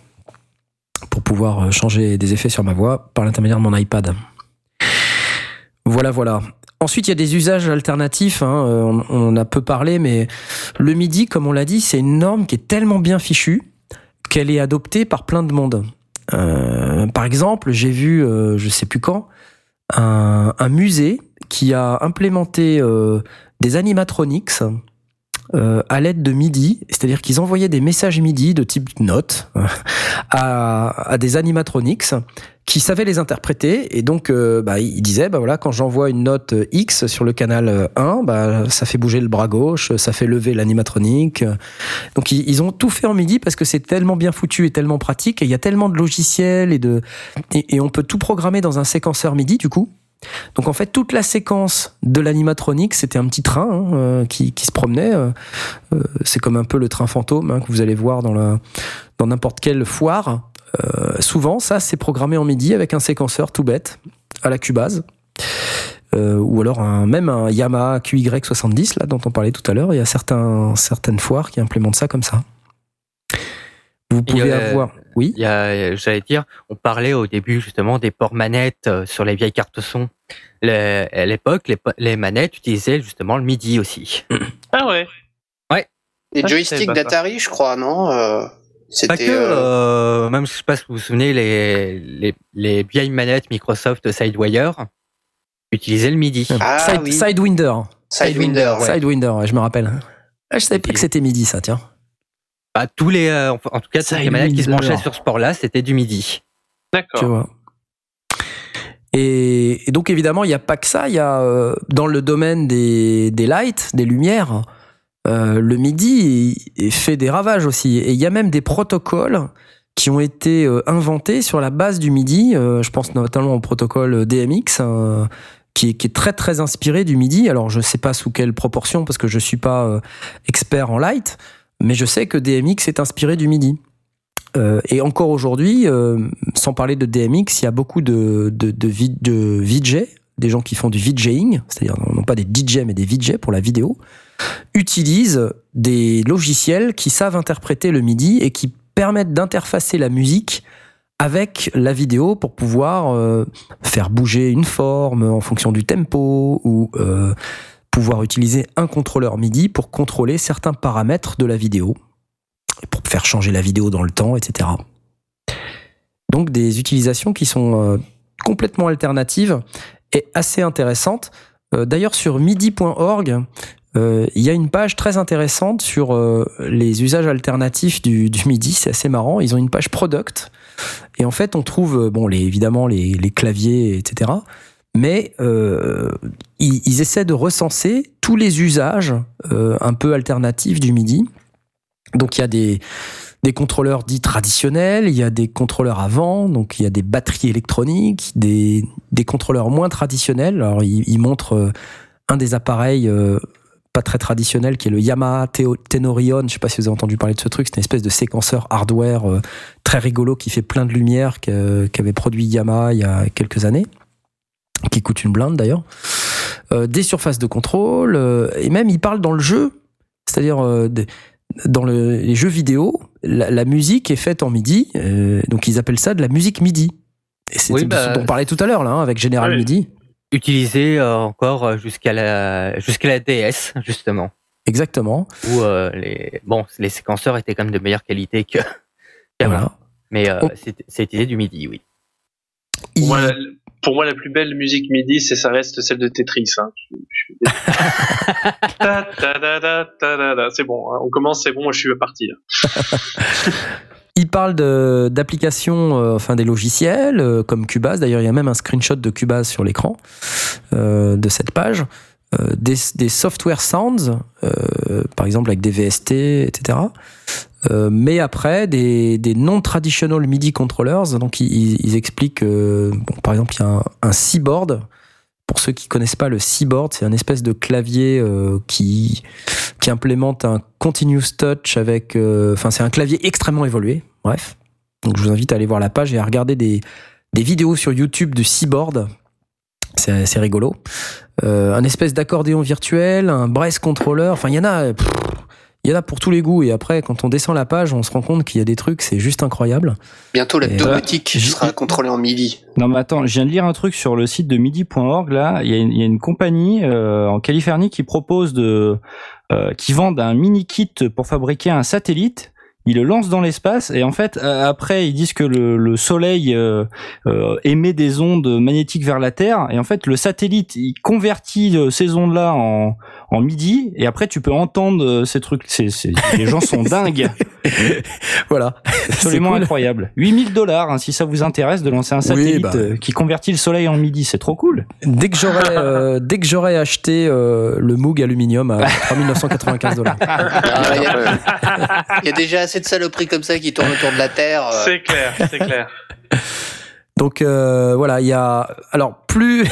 pour pouvoir changer des effets sur ma voix par l'intermédiaire de mon iPad. Voilà, voilà. Ensuite, il y a des usages alternatifs. hein, euh, On, a peu parlé, mais le MIDI, comme on l'a dit, c'est une norme qui est tellement bien fichue qu'elle est adoptée par plein de monde. Euh, par exemple, j'ai vu, euh, je sais plus quand, un, un musée qui a implémenté euh, des animatronics euh, à l'aide de MIDI, c'est-à-dire qu'ils envoyaient des messages MIDI de type note euh, à, à des animatronics qui savaient les interpréter. Et donc euh, bah, ils disaient bah voilà quand j'envoie une note X sur le canal 1 bah ça fait bouger le bras gauche ça fait lever l'animatronique. Donc ils, ont tout fait en MIDI parce que c'est tellement bien foutu et tellement pratique et il y a tellement de logiciels et de et on peut tout programmer dans un séquenceur MIDI du coup donc en fait toute la séquence de l'animatronique c'était un petit train hein, euh, qui, qui se promenait euh, euh, c'est comme un peu le train fantôme hein, que vous allez voir dans la dans n'importe quelle foire euh, souvent, ça, c'est programmé en MIDI avec un séquenceur tout bête à la Cubase. Euh, ou alors un, même un Yamaha QY70, là, dont on parlait tout à l'heure. Il y a certains, certaines foires qui implémentent ça comme ça. Vous pouvez avoir. Oui. Il y a, j'allais dire, on parlait au début justement des ports manettes euh, sur les vieilles cartes son. Les- à l'époque, les, manettes utilisaient justement le MIDI aussi. Ah ouais. Les Ah, je joysticks pas d'Atari, je crois, non Euh, Pas C'était. que, euh, euh, même je sais pas si vous vous souvenez, les, les, les vieilles manettes Microsoft Sidewire utilisaient le MIDI. Ah Side- oui. Sidewinder. Sidewinder, ouais. Sidewinder, ouais, je me rappelle. Ah, je savais pas que c'était midi, ça, tiens. Bah, tous les, euh, en tout cas, toutes les manettes qui se branchaient sur ce port-là, c'était du MIDI. Tu D'accord. vois. Et, et donc évidemment, il n'y a pas que ça. Il y a euh, dans le domaine des, des lights, des lumières, euh, le MIDI il- il fait des ravages aussi. Et il y a même des protocoles qui ont été euh, inventés sur la base du MIDI. Euh, je pense notamment au protocole DMX. euh, qui est, qui est très très inspiré du MIDI. Alors je sais pas sous quelle proportion parce que je suis pas euh, expert en light, mais je sais que DMX est inspiré du MIDI. Euh, et encore aujourd'hui, euh, sans parler de DMX, il y a beaucoup de, de, de, VJ, des gens qui font du VJing, c'est-à-dire non pas des DJ mais des VJ pour la vidéo, utilisent des logiciels qui savent interpréter le MIDI et qui permettent d'interfacer la musique avec la vidéo pour pouvoir euh, faire bouger une forme en fonction du tempo ou pouvoir utiliser un contrôleur MIDI pour contrôler certains paramètres de la vidéo pour faire changer la vidéo dans le temps, etc. Donc des utilisations qui sont euh, complètement alternatives et assez intéressantes. Euh, D'ailleurs sur midi.org, euh, il y a une page très intéressante sur les usages alternatifs du, MIDI. C'est assez marrant. Ils ont une page product. Et en fait, on trouve, bon, les, évidemment, les claviers, etc. Mais euh, ils, essaient de recenser tous les usages euh, un peu alternatifs du MIDI. Donc, il y a des, contrôleurs dits traditionnels, il y a des contrôleurs avant, donc il y a des batteries électroniques, des, contrôleurs moins traditionnels. Alors, ils, montrent euh, un des appareils pas très traditionnel qui est le Yamaha Tenorion. Je sais pas si vous avez entendu parler de ce truc. C'est une espèce de séquenceur hardware très rigolo qui fait plein de lumière qu'avait produit Yamaha il y a quelques années, qui coûte une blinde d'ailleurs. Euh, des surfaces de contrôle euh, et même il parle dans le jeu, c'est-à-dire euh, dans le- les jeux vidéo, la, la musique est faite en MIDI, euh, donc ils appellent ça de la musique MIDI. Et c'est Oui, ce bah, dont on parlait tout à l'heure là, hein, avec General Oui. MIDI. Utilisé euh, encore jusqu'à la jusqu'à la DS justement, Exactement. où euh, les bon les séquenceurs étaient quand même de meilleure qualité que. Voilà. Mais euh, Oh. c'est c'est utilisé du MIDI, oui. Il- pour moi, la plus belle musique MIDI, c'est ça reste celle de Tetris. Hein. C'est bon, hein. on commence, c'est bon, moi je suis parti. là. Il parle de- d'applications, euh, enfin des logiciels euh, comme Cubase. D'ailleurs, il y a même un screenshot de Cubase sur l'écran euh, de cette page. Euh, des, des software sounds, euh, par exemple avec des VST, etc. Euh, mais après, des, non-traditional MIDI controllers. Donc, ils, expliquent, euh, par exemple, il y a un, un Seaboard. Pour ceux qui connaissent pas le Seaboard, c'est un espèce de clavier euh, qui qui implémente un continuous touch avec, enfin, c'est un clavier extrêmement évolué. Bref, donc je vous invite à aller voir la page et à regarder des vidéos sur YouTube du Seaboard. C'est rigolo. Un espèce d'accordéon virtuel, un brace controller. Enfin, il y en a. il y en a pour tous les goûts et après quand on descend la page on se rend compte qu'il y a des trucs c'est juste incroyable Bientôt la Et domotique voilà. sera contrôlée en MIDI. Non mais attends, je viens de lire un truc sur le site de midi.org là. Il y a une, il y a une compagnie euh, en Californie qui propose de, euh, qui vendent un mini kit pour fabriquer un satellite. Ils le lancent dans l'espace et en fait euh, après ils disent que le, le soleil euh, euh, émet des ondes magnétiques vers la Terre et en fait le satellite il convertit ces ondes là en, en midi et après tu peux entendre euh, ces trucs. C'est, c'est, les gens sont dingues, voilà absolument cool. incroyable. 8000 dollars hein, si ça vous intéresse de lancer un Oui, satellite bah. euh, qui convertit le soleil en midi, c'est trop cool. dès que j'aurais euh, dès que j'aurais acheté euh, le Moog aluminium à 3995 dollars Ah, Il y, a- il y a déjà assez de saloperies comme ça qui tournent autour de la Terre. C'est clair, c'est clair. Donc euh, voilà, il y a alors plus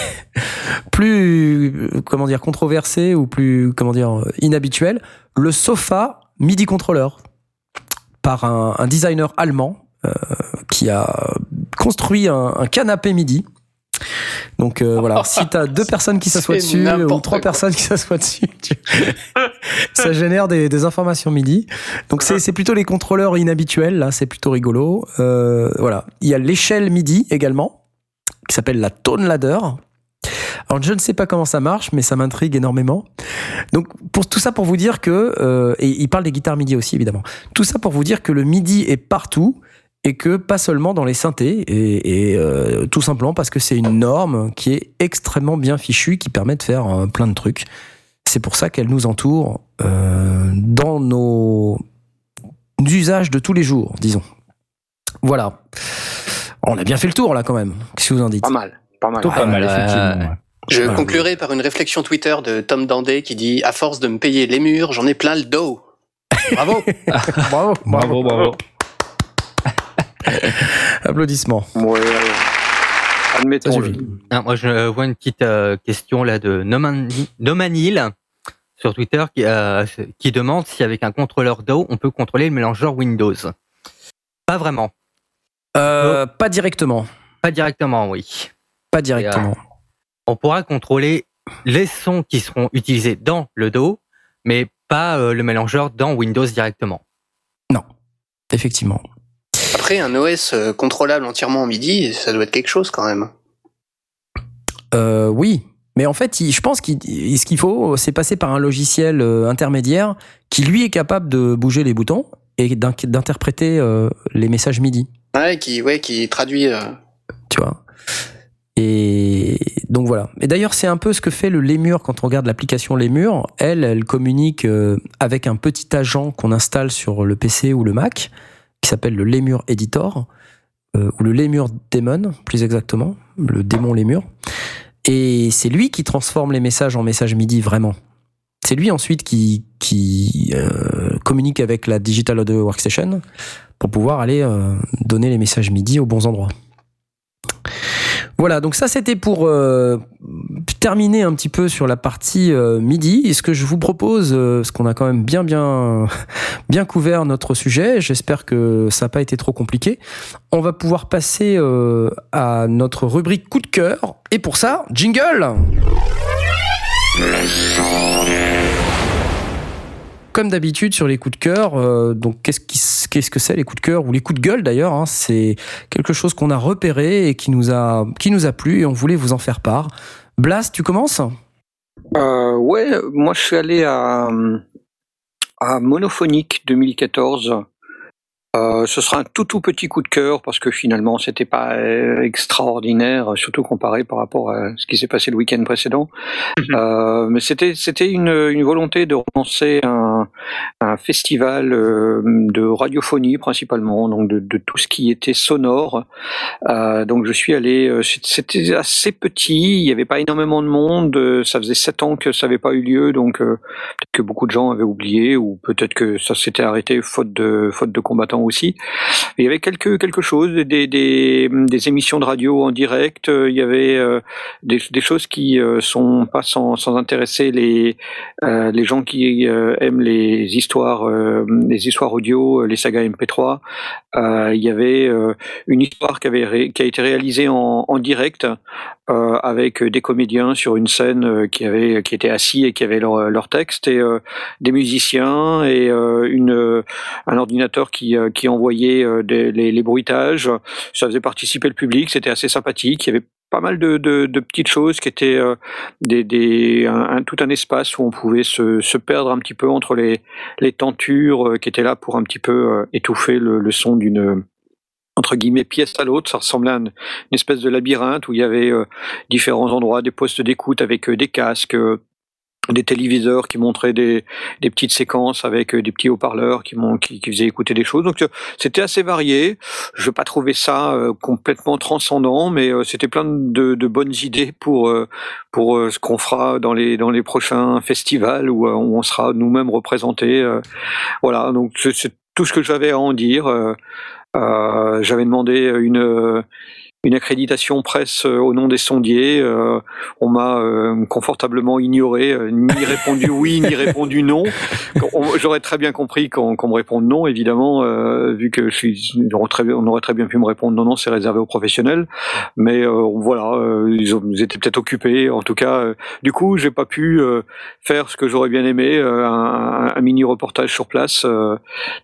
plus euh, comment dire controversé ou plus comment dire euh, inhabituel, le sofa MIDI controller par un, designer allemand euh, qui a construit un canapé MIDI. Donc euh, voilà, si t'as deux personnes qui s'assoient dessus ou n'importe trois quoi. personnes qui s'assoient dessus, tu- ça génère des, des informations MIDI. Donc c'est c'est plutôt les contrôleurs inhabituels là, c'est plutôt rigolo. Euh, voilà, il y a l'échelle MIDI également qui s'appelle la Tone Ladder. Alors je ne sais pas comment ça marche, mais ça m'intrigue énormément. Donc pour tout ça pour vous dire que euh, et il parle des guitares MIDI aussi évidemment. Tout ça pour vous dire que le MIDI est partout et que pas seulement dans les synthés et, et, euh, tout simplement parce que c'est une norme qui est extrêmement bien fichue qui permet de faire euh, plein de trucs. C'est pour ça qu'elle nous entoure euh, dans nos usages de tous les jours, disons. Voilà. On a bien fait le tour là quand même. Qu'est-ce que vous en dites? Pas mal, pas mal. Pas mal, effectivement. ouais. Je conclurai par une réflexion Twitter de Tom Dandé qui dit À force de me payer les murs, j'en ai plein le dos. Bravo Bravo, Bravo, bravo. Applaudissements. Ouais, suffit. Ah, moi, je vois une petite euh, question là de Nomani- Nomanil sur Twitter qui, euh, qui demande si avec un contrôleur DAW on peut contrôler le mélangeur Windows. Pas vraiment. Euh, pas directement. Pas directement, oui. Pas directement. On pourra contrôler les sons qui seront utilisés dans le DAW, mais pas euh, le mélangeur dans Windows directement. Effectivement. Après, un OS euh, contrôlable entièrement en MIDI, ça doit être quelque chose quand même. Euh, oui. Mais en fait, je pense qu'il ce qu'il faut, c'est passer par un logiciel euh, intermédiaire qui, lui, est capable de bouger les boutons et d'in- d'interpréter les messages MIDI. Ouais, qui, ouais, qui traduit. euh, Tu vois. Et Donc voilà. Et d'ailleurs, c'est un peu ce que fait le Lémur quand on regarde l'application Lémur. Elle, elle communique avec un petit agent qu'on installe sur le PC ou le Mac, qui s'appelle le Lémur Editor, euh, ou le Lémur Daemon, plus exactement, le démon Lémur. Et c'est lui qui transforme les messages en messages MIDI vraiment. C'est lui ensuite qui, qui euh, communique avec la Digital Audio Workstation pour pouvoir aller euh, donner les messages MIDI aux bons endroits. Voilà, donc ça c'était pour euh, terminer un petit peu sur la partie euh, MIDI. Et ce que je vous propose, euh, parce qu'on a quand même bien bien bien couvert notre sujet, j'espère que ça n'a pas été trop compliqué. On va pouvoir passer euh, à notre rubrique coup de cœur. Et pour ça, jingle comme d'habitude sur les coups de cœur, euh, donc qu'est-ce, que c'est les coups de cœur ou les coups de gueule d'ailleurs hein, C'est quelque chose qu'on a repéré et qui nous a qui nous a plu et on voulait vous en faire part. Blas, tu commences? Euh, ouais, moi je suis allé à, à Monophonique 2014. Euh, ce sera un tout tout petit coup de cœur parce que finalement c'était pas euh, extraordinaire, surtout comparé par rapport à ce qui s'est passé le week-end précédent. Euh, mais c'était c'était une, une volonté de relancer un, un festival de radiophonie principalement, donc de, de tout ce qui était sonore. Euh, donc je suis allé, c'était assez petit, il n'y avait pas énormément de monde, ça faisait sept ans que ça n'avait pas eu lieu, donc peut-être que beaucoup de gens avaient oublié ou peut-être que ça s'était arrêté faute de faute de combattants aussi. Il y avait quelque quelque chose, des des, émissions de radio en direct, euh, il y avait euh, des, des choses qui euh, sont pas sans, sans intéresser les les gens qui aiment les histoires les histoires audio, les sagas MP3. Euh, il y avait une histoire qui avait qui a été réalisée en, en direct euh, avec des comédiens sur une scène euh, qui avait qui étaient assis et qui avaient leur, leur texte et euh, des musiciens et euh, une euh, un ordinateur qui euh, qui envoyait euh, des, les, les bruitages. Ça faisait participer le public, c'était assez sympathique. Il y avait pas mal de, de, de petites choses qui étaient euh, des, des un, un- tout un espace où on pouvait se, se perdre un petit peu entre les les tentures euh, qui étaient là pour un petit peu euh, étouffer le, le son d'une entre guillemets pièce à l'autre, ça ressemblait à une, espèce de labyrinthe où il y avait euh, différents endroits, des postes d'écoute avec euh, des casques, euh, des téléviseurs qui montraient des, des petites séquences avec euh, des petits haut-parleurs qui, qui, qui faisaient écouter des choses. Donc euh, c'était assez varié. Je n'ai pas trouvé ça complètement transcendant, mais c'était plein de, de bonnes idées pour pour ce qu'on fera dans les dans les prochains festivals où, où on sera nous-mêmes représentés. voilà, donc c'est tout ce que j'avais à en dire. Euh, J'avais demandé une une accréditation presse euh, au nom des sondiers. Euh, on m'a euh, confortablement ignoré, euh, ni répondu oui, ni répondu non. On- J'aurais très bien compris qu'on me réponde non, évidemment, vu que je suis, on aurait très bien- pu me répondre non, non, c'est réservé aux professionnels. Mais voilà, ils, ont, ils étaient peut-être occupés. En tout cas, du coup, j'ai pas pu faire ce que j'aurais bien aimé, un, un mini reportage sur place.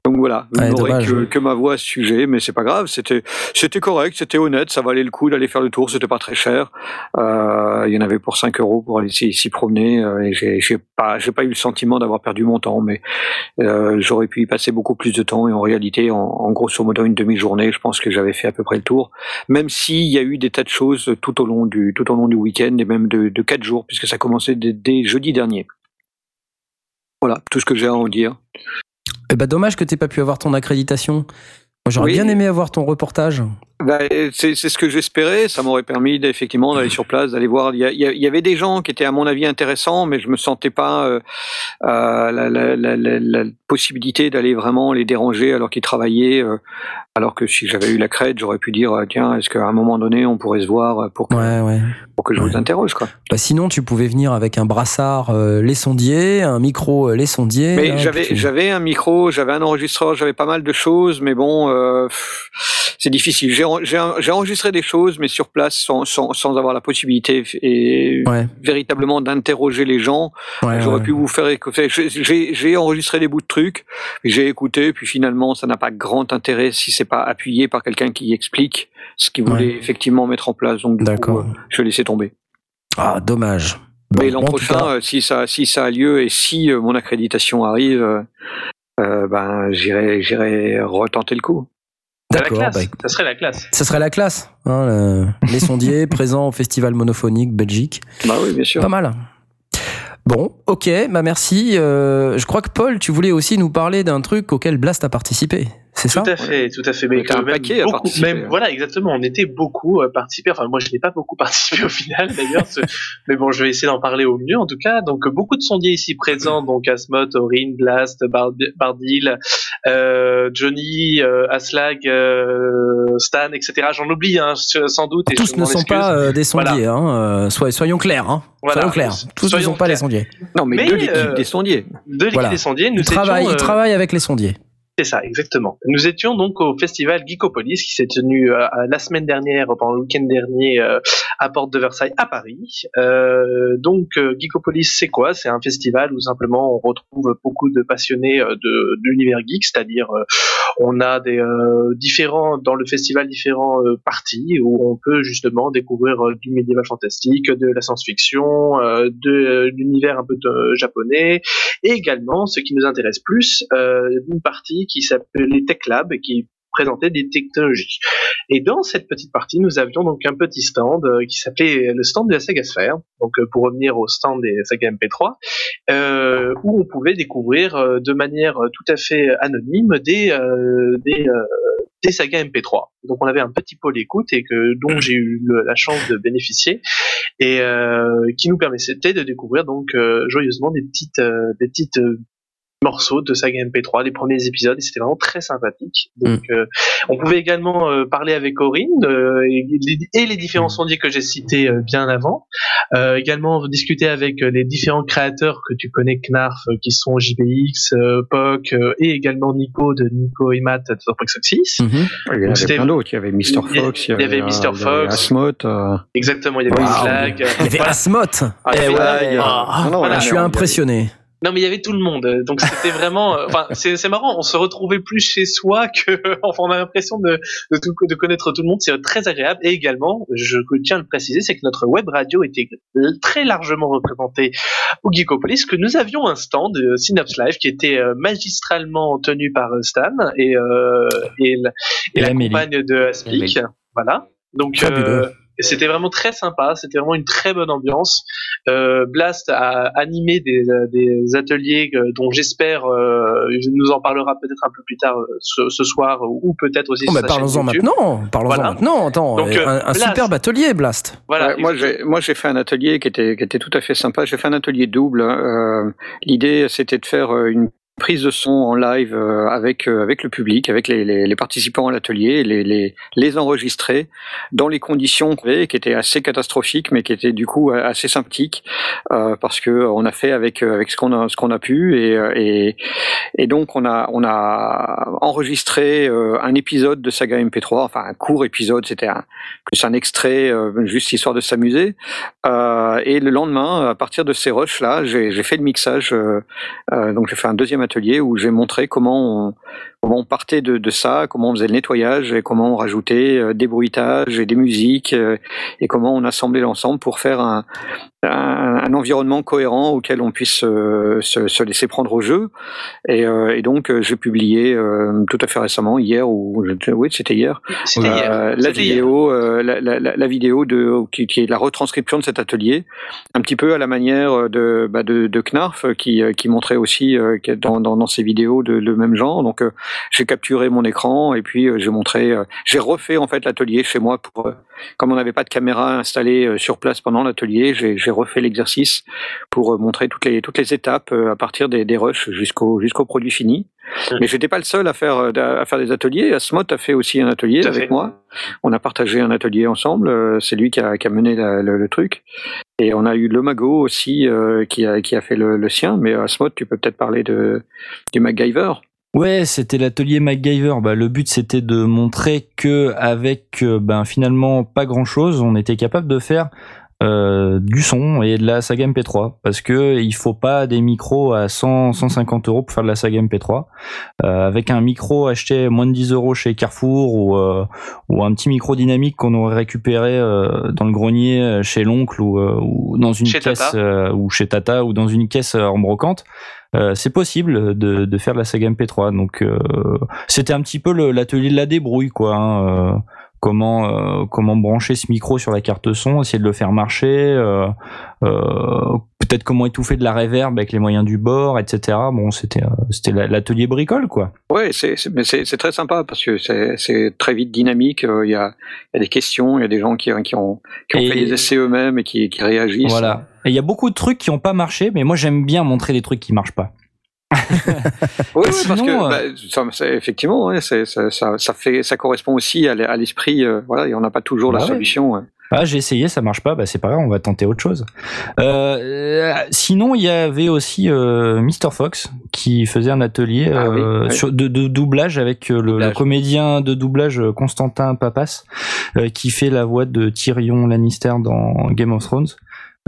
donc voilà, vous Ouais, n'aurez dommage, que, que ma voix à ce sujet, mais c'est pas grave. C'était correct, c'était honnête, ça valait le coup d'aller faire le tour, c'était pas très cher. Euh, il y en avait pour 5 euros pour aller s'y promener, euh, et j'ai pas j'ai pas eu le sentiment d'avoir perdu mon temps, mais euh, j'aurais pu y passer beaucoup plus de temps et en réalité, en, en grosso modo une demi-journée, je pense que j'avais fait à peu près le tour. Même s'il y a eu des tas de choses tout au long du tout au long du week-end et même de, de quatre jours, puisque ça commençait dès, dès jeudi dernier. Voilà, tout ce que j'ai à en dire. Eh ben dommage que t'aies pas pu avoir ton accréditation. J'aurais Oui. bien aimé avoir ton reportage. Bah, c'est ce que j'espérais. Ça m'aurait permis effectivement d'aller sur place, d'aller voir. Il y, a- il avait des gens qui étaient à mon avis intéressants, mais je me sentais pas euh, euh, la, la- la- la- possibilité d'aller vraiment les déranger alors qu'ils travaillaient. euh, alors que si j'avais eu la crête, j'aurais pu dire tiens, est-ce qu'à un moment donné on pourrait se voir pour que, Ouais, ouais. pour que je Ouais. vous interroge quoi. Bah, sinon, tu pouvais venir avec un brassard euh, les sondiers, un micro les sondiers. Mais hein, j'avais tu- j'avais un micro, j'avais un enregistreur, j'avais pas mal de choses, mais bon, euh, pff, c'est difficile. J'ai enregistré des choses, mais sur place, sans, sans, sans avoir la possibilité et Ouais, véritablement d'interroger les gens. ouais, J'aurais ouais. pu vous faire écouter. J'ai- enregistré des bouts de trucs, j'ai écouté, puis finalement, ça n'a pas grand intérêt si c'est pas appuyé par quelqu'un qui explique ce qu'il voulait effectivement mettre en place. Donc, du coup, euh, je laissais tomber. Ah, dommage. Mais Bon, l'an tout prochain, cas- euh, si ça, si ça a lieu et si euh, mon accréditation arrive, euh, ben j'irai, j'irai retenter le coup. D'accord, bah, ça serait la classe. ça serait la classe. hein, le- les sondiers présents au Festival Monophonique Belgique. Bah oui, bien sûr. Pas mal. Bon, ok, bah merci. Euh, je crois que Paul, tu voulais aussi nous parler d'un truc auquel Blast a participé. C'est ça Tout à fait, tout à fait. Mais un quand même paquet à beaucoup- participer, même- hein. voilà, exactement. On était beaucoup à participer. Enfin, moi, je n'ai pas beaucoup participé au final, d'ailleurs. ce- mais bon, je vais essayer d'en parler au mieux, en tout cas. Donc, euh, beaucoup de sondiers ici présents. Donc, Asmod, Orin, Blast, Bard- Bardil, euh, Johnny, euh, Aslag, euh, Stan, etc. J'en oublie, hein, sans doute. Et Tous ne sont excuse. pas euh, des Voilà. sondiers. Hein, euh, soy- soyons clairs. Hein. Voilà. Soyons clairs. Tous ne sont pas des clairs. sondiers. Non, mais, Mais, de l'équipe euh, des sondiers. De l'équipe Voilà. des sondiers, nous Ils travaillent, étions, ils euh, travaillent avec les sondiers. C'est ça, exactement. Nous étions donc au festival Geekopolis qui s'est tenu euh, la semaine dernière, pendant le week-end dernier, euh, à Porte de Versailles à Paris. Euh, donc euh, Geekopolis, c'est quoi? C'est un festival où simplement on retrouve beaucoup de passionnés euh, de, de l'univers geek, c'est-à-dire euh, on a des différents dans le festival différents parties où on peut justement découvrir du médiéval fantastique, de la science-fiction, de l'univers un peu japonais, et également ce qui nous intéresse plus, une partie qui s'appelait Tech Lab et qui présentait des technologies. Et dans cette petite partie, nous avions donc un petit stand euh, qui s'appelait le stand de la Saga Sphere, donc euh, pour revenir au stand des Saga MP3, euh, où on pouvait découvrir de manière tout à fait anonyme des des, des sagas MP3. Donc on avait un petit pôle écoute et que dont j'ai eu le- la chance de bénéficier et qui nous permettait de découvrir donc joyeusement des petites des petites morceaux de saga MP3, les premiers épisodes, et c'était vraiment très sympathique. Donc, euh, on pouvait également euh, parler avec Corinne euh, et, les- et les différents sondiers que j'ai cités euh, bien avant. Euh, également discuter avec euh, les différents créateurs que tu connais, Knarf, euh, qui sont JBX, euh, POC, euh, et également Nico de Nico et Matt de Surprise 6. Mhm. Il y avait C'était- plein d'autres. Il y avait Mr. Fox, il y avait euh, Mr. il y avait Fox. Asmoth. euh, Exactement, il y avait Wow. Flag. Il y avait. Asmoth. Ah, ouais. voilà, je suis avait- impressionné. Non, mais il y avait tout le monde. Donc c'était vraiment. euh, Enfin, c'est c'est marrant. On se retrouvait plus chez soi que. Enfin, on a l'impression de de, tout- de connaître tout le monde. C'est très agréable. Et également, je tiens à le préciser, c'est que notre web radio était très largement représentée au Geekopolis, que nous avions un stand de Synops Live qui était euh, magistralement tenu par euh, Stan et euh, et, la- et Et la Amélie. compagne de Aspic. Voilà. Donc Fabuleux. C'était vraiment très sympa, c'était vraiment une très bonne ambiance. Euh, Blast a animé des, euh, des ateliers euh, dont j'espère, euh, il nous en parlera peut-être un peu plus tard euh, ce, ce soir ou peut-être aussi Oh, bah, parlons-en maintenant. Parlons-en Voilà. maintenant. Attends, Donc, euh, euh, un, un Blast. superbe atelier, Blast. Voilà. Ouais, moi, j'ai, moi, j'ai fait un atelier qui était, qui était tout à fait sympa. J'ai fait un atelier double. Euh, l'idée, c'était de faire une prise de son en live euh, avec euh, avec le public, avec les, participants à l'atelier, les, les les enregistrer dans les conditions qui étaient assez catastrophiques, mais qui étaient du coup assez sympathiques euh, parce que on a fait avec euh, avec ce qu'on a ce a pu et euh, et donc on a on a enregistré euh, un épisode de Saga MP3, enfin un court épisode, c'était plus un extrait euh, juste histoire de s'amuser. Euh, et le lendemain, à partir de ces rushs là, j'ai fait le mixage. euh, euh, donc j'ai fait un deuxième où j'ai montré comment on, on partait de, de ça, comment on faisait le nettoyage et comment on rajoutait euh, des bruitages et des musiques euh, et comment on assemblait l'ensemble pour faire un, un, un environnement cohérent auquel on puisse euh, se, se laisser prendre au jeu. Et, euh, et donc euh, j'ai publié euh, tout à fait récemment, hier ou oui c'était hier, C'était hier. euh, la hier. vidéo, euh, la, la, la, vidéo de qui, qui est la retranscription de cet atelier, un petit peu à la manière de bah, de, de Knarf euh, qui euh, qui montrait aussi euh, dans, dans dans ses vidéos de le même genre. Donc euh, j'ai capturé mon écran et puis euh, j'ai montré, euh, j'ai refait en fait l'atelier chez moi pour euh, comme on n'avait pas de caméra installée sur place pendant l'atelier, j'ai refait l'exercice pour montrer toutes les toutes les étapes à partir des, des rushs jusqu'au jusqu'au produit fini. Mais j'étais pas le seul à faire à faire des ateliers. Asmot a fait aussi un atelier avec fait. moi. On a partagé un atelier ensemble. C'est lui qui a, qui a mené la- le, le truc. Et on a eu le Mago aussi euh, qui a qui a fait le, le sien. Mais Asmot, tu peux peut-être parler de du MacGyver. Ouais, c'était l'atelier MacGyver. Bah, le but c'était de montrer que avec euh, ben finalement pas grand chose, on était capable de faire euh, du son et de la saga MP3 parce que il faut pas des micros à 100 150 euros pour faire de la saga MP3 Euh, avec un micro acheté moins de 10 euros chez Carrefour ou euh, ou un petit micro dynamique qu'on aurait récupéré euh, dans le grenier euh, chez l'oncle ou, euh, ou dans une Chez caisse euh, ou chez Tata ou dans une caisse en brocante euh, c'est possible de, de faire de la saga MP3. Donc euh, c'était un petit peu l'atelier de la débrouille, quoi. hein, euh, comment euh, comment brancher ce micro sur la carte son, essayer de le faire marcher, euh, euh, peut-être comment étouffer de la reverb avec les moyens du bord, etc. Bon, c'était euh, c'était la- l'atelier bricole, quoi. Ouais, c'est mais c'est c'est très sympa parce que c'est c'est très vite dynamique. euh, Il y, a, il y a des questions, il y a des gens qui, qui ont, qui ont Et- fait les essais eux-mêmes et qui, qui réagissent. Voilà. Et il y a beaucoup de trucs qui ont pas marché, mais moi j'aime bien montrer des trucs qui marchent pas. Oui, parce que bah, ça, effectivement, ouais, ça, ça, ça fait, ça correspond aussi à l'e- à l'esprit. euh, voilà, et on n'a pas toujours la Bah ouais. solution. ouais. Ah, j'ai essayé, ça marche pas, bah c'est pas grave, on va tenter autre chose. Euh, euh, sinon, il y avait aussi euh, Mr Fox qui faisait un atelier Ah oui, oui. sur, de, de doublage avec le, le comédien de doublage Constantin Papas qui fait la voix de Tyrion Lannister dans Game of Thrones.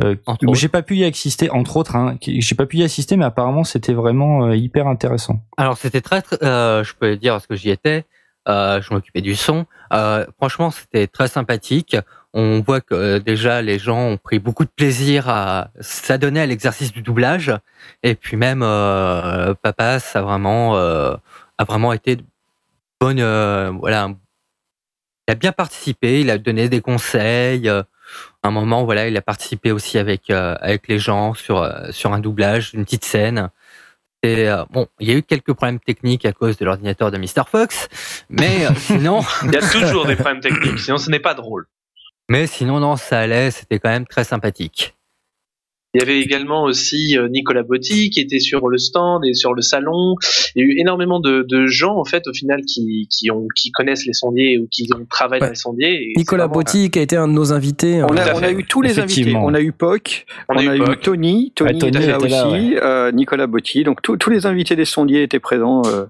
Euh, j'ai pas pu y assister, entre autres, hein, j'ai pas pu y assister, mais apparemment c'était vraiment euh, hyper intéressant. Alors c'était très, très euh, je peux dire parce que j'y étais, euh, je m'occupais du son. Euh, franchement, c'était très sympathique. On voit que euh, déjà les gens ont pris beaucoup de plaisir à s'adonner à l'exercice du doublage. Et puis même euh, Papa, ça a vraiment, euh, a vraiment été de bonne, euh, voilà. Il a bien participé, il a donné des conseils. À un moment, voilà, il a participé aussi avec euh, avec les gens sur euh, sur un doublage, une petite scène. Et euh, bon, il y a eu quelques problèmes techniques à cause de l'ordinateur de Mr. Fox, mais sinon, Il y a toujours des problèmes techniques, sinon ce n'est pas drôle. mais sinon non, ça allait, c'était quand même très sympathique. Il y avait également aussi euh, Nicolas Botti qui était sur le stand et sur le salon. Il y a eu énormément de, de gens en fait au final qui, qui, ont, qui connaissent les sondiers ou qui ont travaillé Ouais. dans les sondiers. et Nicolas vraiment- Botti qui a été un de nos invités. On euh, a, on eu tous les invités. On a eu Poc, On on, a eu a, eu Poc. Tony, Tony, Ah, Tony était là était là, aussi, euh, Nicolas Botti. Donc tous les invités des sondiers étaient présents. euh.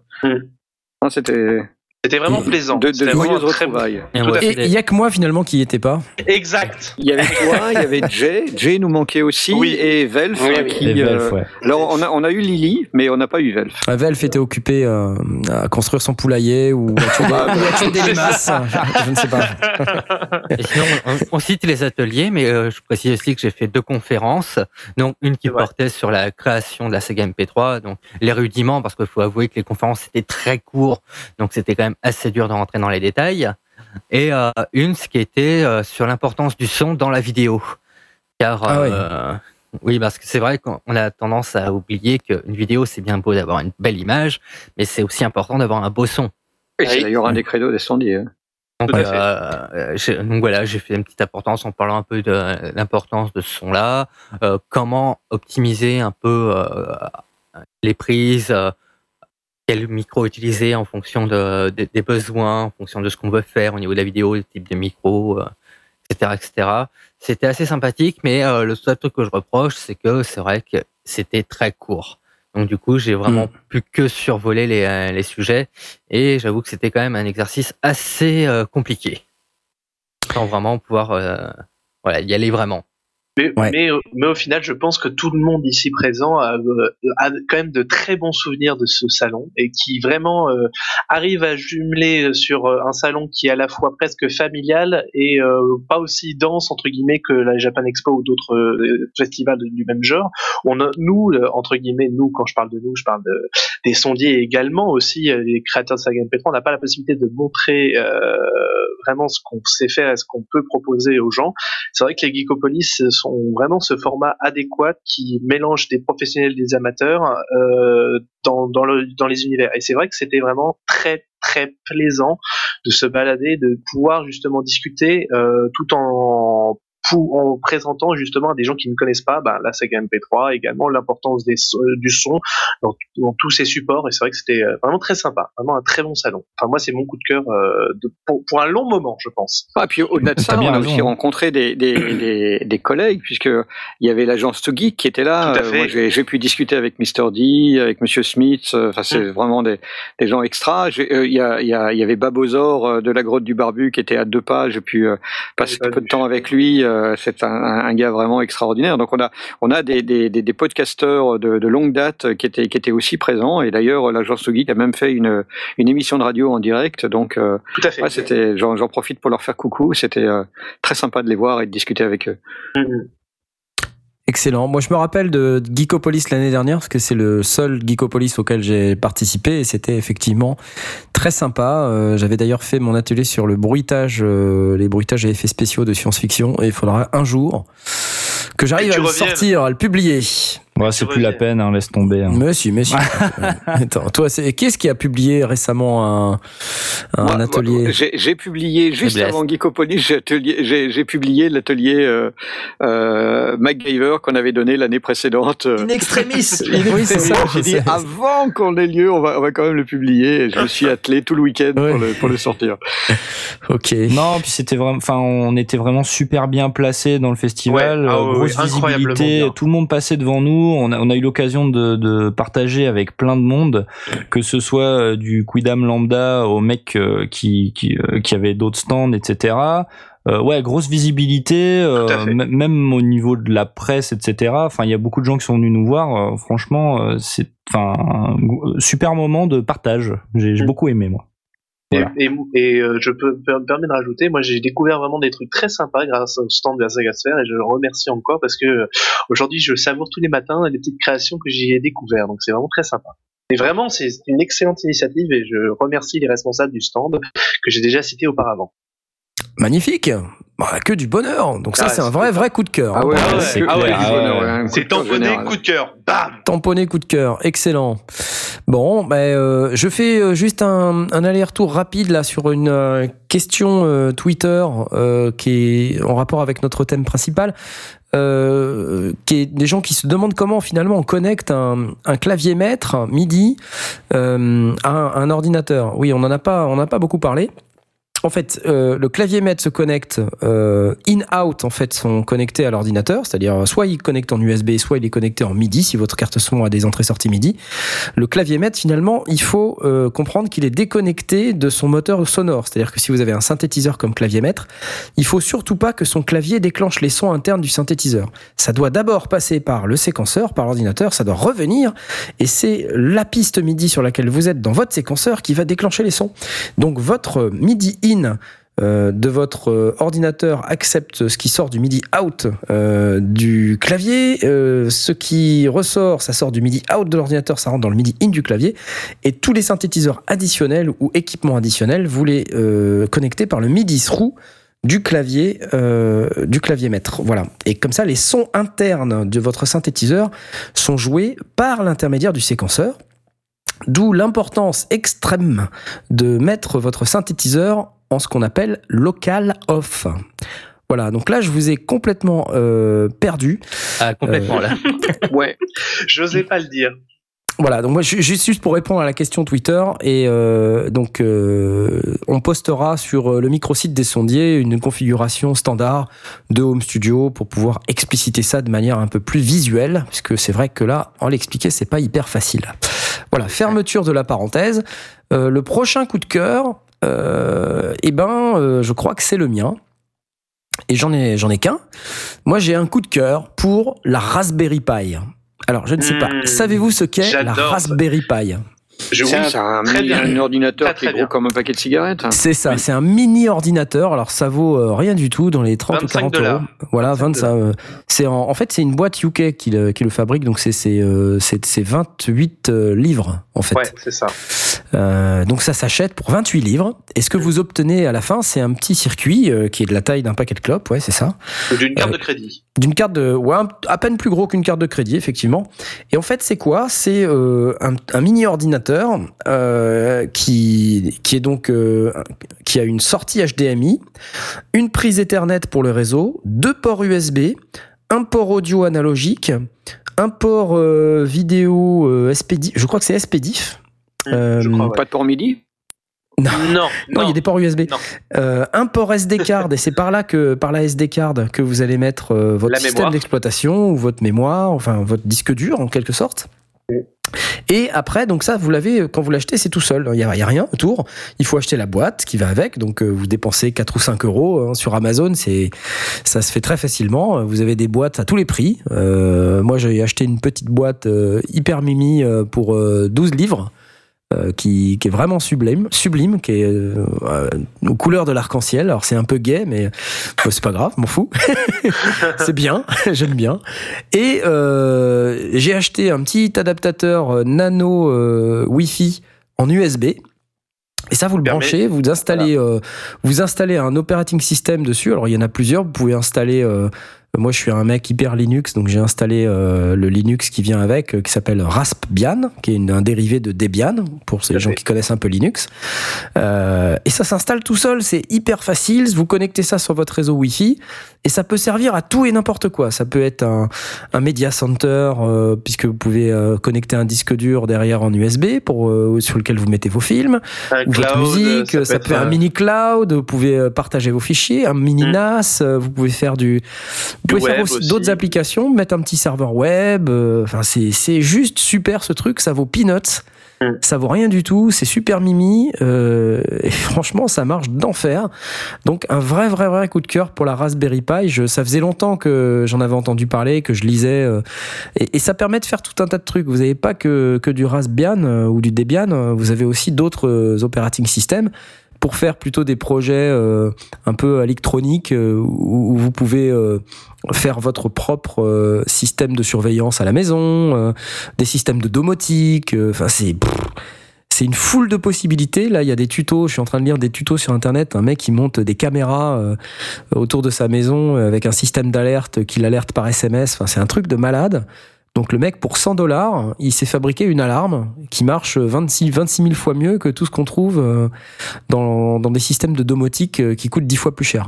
Non, C'était C'était vraiment Et plaisant. de, de joyeuses un très retrouvailles. Et. Et il y a que moi finalement qui y était pas. Exact. Il y avait toi, il y avait Jay. Jay nous manquait aussi. Oui. Et Velf. Oui, oui. qui, euh, Velf, ouais. alors on a, on a eu Lily, mais on n'a pas eu Velf. Euh, Velf était occupé euh, à construire son poulailler ou à tuer des, ou à tuer des C'est limaces. ça. Je, ne sais pas. Et sinon, on, on cite les ateliers, mais euh, je précise aussi que j'ai fait deux conférences. Donc, une qui portait sur la création de la Sega MP3, donc les rudiments, parce qu'il faut avouer que les conférences étaient très courtes, donc c'était quand même assez dur de rentrer dans les détails. Et euh, une, ce qui était euh, sur l'importance du son dans la vidéo. Car, Ah oui. euh, oui, parce que c'est vrai qu'on a tendance à oublier qu'une vidéo, c'est bien beau d'avoir une belle image, mais c'est aussi important d'avoir un beau son. Et c'est Oui. d'ailleurs un des credos des sondiers. hein. Donc, euh, voilà, j'ai fait une petite importance en parlant un peu de l'importance de ce son-là, euh, comment optimiser un peu euh, les prises, euh, quel micro utiliser en fonction de, de- des besoins, en fonction de ce qu'on veut faire au niveau de la vidéo, le type de micro, euh, etc., etc. C'était assez sympathique, mais euh, le seul truc que je reproche, c'est que c'est vrai que c'était très court. Donc du coup, j'ai vraiment pu que survoler les, euh, les sujets et j'avoue que c'était quand même un exercice assez euh, compliqué. Sans vraiment pouvoir euh, voilà, y aller vraiment. Mais, Ouais. mais, mais au final, je pense que tout le monde ici présent a, euh, a quand même de très bons souvenirs de ce salon et qui vraiment euh, arrive à jumeler sur euh, un salon qui est à la fois presque familial et euh, pas aussi dense entre guillemets que la Japan Expo ou d'autres euh, festivals du même genre. On a, nous, entre guillemets, nous, quand je parle de nous, je parle de, des sondiers également aussi, les créateurs de Saga MP3, on n'a pas la possibilité de montrer vraiment ce qu'on sait faire et ce qu'on peut proposer aux gens c'est vrai que les Geekopolis sont vraiment ce format adéquat qui mélange des professionnels et des amateurs euh, dans, dans les univers. Et c'est vrai que c'était vraiment très très plaisant de se balader, de pouvoir justement discuter euh, tout en en présentant justement à des gens qui ne connaissent pas bah, la saga MP3, également l'importance des so- du son dans, dans tous ces supports. Et c'est vrai que c'était euh, vraiment très sympa, vraiment un très bon salon. Enfin moi c'est mon coup de cœur euh, de, pour, pour un long moment, je pense. Ah, puis au-delà de ça, T'as on a raison, aussi hein. rencontré des, des, des, des collègues, puisque il y avait l'agence To Geek qui était là. Tout à Euh, fait. moi, j'ai pu discuter avec Mr. D, avec Monsieur Smith. euh, Enfin, c'est Mm. vraiment des, des gens extra. Euh, Il y, a, y, a, y avait Babozor euh, de la grotte du Barbu qui était à deux pas. J'ai pu euh, passer pas un peu de temps avec lui. Euh, c'est un, un gars vraiment extraordinaire. Donc, on a, on a des, des, des, des podcasteurs de, de longue date qui étaient, qui étaient aussi présents. Et d'ailleurs, l'agence Geek a même fait une, une émission de radio en direct. Donc, euh, Tout à fait. Ouais, c'était, j'en, j'en profite pour leur faire coucou. C'était euh, très sympa de les voir et de discuter avec eux. Mhm. Excellent. Moi, je me rappelle de Geekopolis l'année dernière, parce que c'est le seul Geekopolis auquel j'ai participé, et c'était effectivement très sympa. Euh, J'avais d'ailleurs fait mon atelier sur le bruitage, euh, les bruitages et effets spéciaux de science-fiction, et il faudra un jour que j'arrive à le reviennes. sortir, à le publier. Ouais, c'est plus la peine, hein, laisse tomber. hein. Monsieur, monsieur. Attends, toi, c'est qui est-ce qui a publié récemment un, un Moi- atelier J'ai publié juste avant Geekopolis, j'ai publié l'atelier euh, euh, MacGyver qu'on avait donné l'année précédente. In extremis. Oui, c'est ça. J'ai dit avant qu'on ait lieu, on va, on va quand même le publier. Et je me suis attelé tout le week-end Ouais. pour, le, pour le sortir. Ok. Non, puis c'était vraiment, enfin, on était vraiment super bien placés dans le festival, Ouais, ah grosse incroyablement visibilité, tout le monde passait devant nous. On a, on a eu l'occasion de, de partager avec plein de monde, que ce soit euh, du Quidam lambda au mec euh, qui qui, euh, qui avait d'autres stands, etc. Euh, ouais, grosse visibilité, euh, même au niveau de la presse, etc. Enfin, il y a beaucoup de gens qui sont venus nous voir. euh, franchement, c'est, enfin, un super moment de partage. J'ai j'ai Mm. beaucoup aimé moi. Voilà. Et, et, et, euh, je peux me permettre de rajouter, moi j'ai découvert vraiment des trucs très sympas grâce au stand de la Saga et je le remercie encore parce que euh, aujourd'hui je savoure tous les matins les petites créations que j'y ai découvert, donc c'est vraiment très sympa. Et vraiment c'est une excellente initiative et je remercie les responsables du stand que j'ai déjà cités auparavant. Magnifique. Bah, que du bonheur. Donc ça, Ah, c'est un vrai, vrai coup de cœur. ouais, Ah ouais, c'est ah bonheur, ouais. tamponné, général. coup de cœur, bam Tamponné coup de cœur, excellent. Bon, ben, euh, je fais euh, juste un, un aller-retour rapide là sur une euh, question euh, Twitter euh, qui est en rapport avec notre thème principal, euh, qui est des gens qui se demandent comment finalement on connecte un, un clavier maître MIDI euh, à un, un ordinateur. Oui, on n'en a pas, on n'a pas beaucoup parlé. En fait, euh, le clavier maître se connecte euh, in-out, en fait, sont connectés à l'ordinateur, c'est-à-dire soit il connecte en USB, soit il est connecté en MIDI, si votre carte son a des entrées-sorties MIDI. Le clavier maître, finalement, il faut euh, comprendre qu'il est déconnecté de son moteur sonore, c'est-à-dire que si vous avez un synthétiseur comme clavier maître, il faut surtout pas que son clavier déclenche les sons internes du synthétiseur. Ça doit d'abord passer par le séquenceur, par l'ordinateur, ça doit revenir, et c'est la piste MIDI sur laquelle vous êtes dans votre séquenceur qui va déclencher les sons. Donc votre MIDI in euh, de votre euh, ordinateur accepte ce qui sort du MIDI out euh, du clavier, ce qui ressort, ça sort du MIDI out de l'ordinateur, ça rentre dans le MIDI in du clavier, et tous les synthétiseurs additionnels ou équipements additionnels, vous les connectez par le MIDI through du clavier du clavier maître. Voilà. Et comme ça les sons internes de votre synthétiseur sont joués par l'intermédiaire du séquenceur D'où l'importance extrême de mettre votre synthétiseur en ce qu'on appelle local off. Voilà, donc là je vous ai complètement euh, perdu. Ah, complètement là. Ouais. J'osais pas le dire. Voilà, donc moi ju- juste pour répondre à la question Twitter et euh, donc euh, on postera sur le microsite des sondiers une configuration standard de Home Studio pour pouvoir expliciter ça de manière un peu plus visuelle parce que c'est vrai que là en l'expliquer c'est pas hyper facile. Voilà, fermeture de la parenthèse. Euh, le prochain coup de cœur, euh, eh ben euh, je crois que c'est le mien. Et j'en ai j'en ai qu'un. Moi j'ai un coup de cœur pour la Raspberry Pi. Alors, je ne sais pas. Mmh, Savez-vous ce qu'est la. Raspberry Pi? Je, C'est un, bien. un ordinateur Très, qui est gros bien. comme un paquet de cigarettes. C'est ça, c'est un mini ordinateur. Alors, ça vaut euh, rien du tout dans les 30 ou 25 40 dollars. euros. Voilà, 25 25. euh, c'est en, en fait, c'est une boîte UK qui le, qui le fabrique. Donc, c'est c'est euh, c'est- c'est 28 euh, livres, en fait. Ouais, c'est ça. Euh, donc, ça s'achète pour 28 livres. Et ce que vous obtenez à la fin, c'est un petit circuit euh, qui est de la taille d'un paquet de clopes. Ouais, c'est ça. D'une carte Euh, de crédit. D'une carte de, ouais, un- à peine plus gros qu'une carte de crédit, effectivement. Et en fait, c'est quoi? C'est euh, un, un mini ordinateur euh, qui qui est donc euh, qui a une sortie HDMI, une prise Ethernet pour le réseau, deux ports USB, un port audio analogique, un port euh, vidéo euh, SPDIF. Je crois que c'est SPDIF. Euh, je crois, ouais. Pas de port midi Non, non, il y a des ports USB. Euh, un port SD card, et c'est par là que, par la SD card que vous allez mettre euh, votre La système d'exploitation ou votre mémoire, enfin votre disque dur en quelque sorte. Et après, donc ça, vous l'avez, quand vous l'achetez, c'est tout seul. Il n'y a, il y a rien autour. Il faut acheter la boîte qui va avec. Donc, euh, vous dépensez 4 ou 5 euros hein, sur Amazon. C'est, ça se fait très facilement. Vous avez des boîtes à tous les prix. Euh, moi, j'ai acheté une petite boîte euh, hyper mimi euh, pour euh, 12 livres. Euh, qui, qui est vraiment sublime, sublime, qui est euh, aux couleurs de l'arc-en-ciel. Alors c'est un peu gay, mais bah, c'est pas grave, m'en fous. c'est bien, j'aime bien. Et euh, j'ai acheté un petit adaptateur euh, nano Wi-Fi en USB. Et ça, vous le branchez, vous installez, vous installez un operating system dessus. Alors il y en a plusieurs. Vous pouvez installer. Moi, je suis un mec hyper Linux, donc j'ai installé euh, le Linux qui vient avec, euh, qui s'appelle Raspbian, qui est une- un dérivé de Debian pour ces gens qui connaissent un peu Linux. Euh, et ça s'installe tout seul, c'est hyper facile. Vous connectez ça sur votre réseau Wi-Fi et ça peut servir à tout et n'importe quoi. Ça peut être un, un media center euh, puisque vous pouvez euh, connecter un disque dur derrière en USB pour euh, sur lequel vous mettez vos films ou votre musique. Ça, peut être un mini cloud. Vous pouvez partager vos fichiers, un mini Mm. NAS. euh, Vous pouvez faire du, vous pouvez faire d'autres applications, mettre un petit serveur web. euh, Enfin, c'est c'est juste super ce truc. Ça vaut peanuts. Mm. Ça vaut rien du tout, c'est super mimi euh, et franchement ça marche d'enfer. Donc un vrai vrai vrai coup de cœur pour la Raspberry Pi. Je, ça faisait longtemps que j'en avais entendu parler, que je lisais euh, et, et ça permet de faire tout un tas de trucs. Vous n'avez pas que, que du Raspbian euh, ou du Debian, vous avez aussi d'autres operating systems pour faire plutôt des projets euh, un peu électroniques euh, où, où vous pouvez euh, faire votre propre euh, système de surveillance à la maison, euh, des systèmes de domotique. euh, Enfin, c'est c'est une foule de possibilités. Là, il y a des tutos. Je suis en train de lire des tutos sur Internet. Un mec qui monte des caméras autour de sa maison avec un système d'alerte qui l'alerte par SMS. Enfin, c'est un truc de malade. Donc le mec, pour 100 dollars, il s'est fabriqué une alarme qui marche 26, 26 000 fois mieux que tout ce qu'on trouve dans, dans des systèmes de domotique qui coûtent 10 fois plus cher.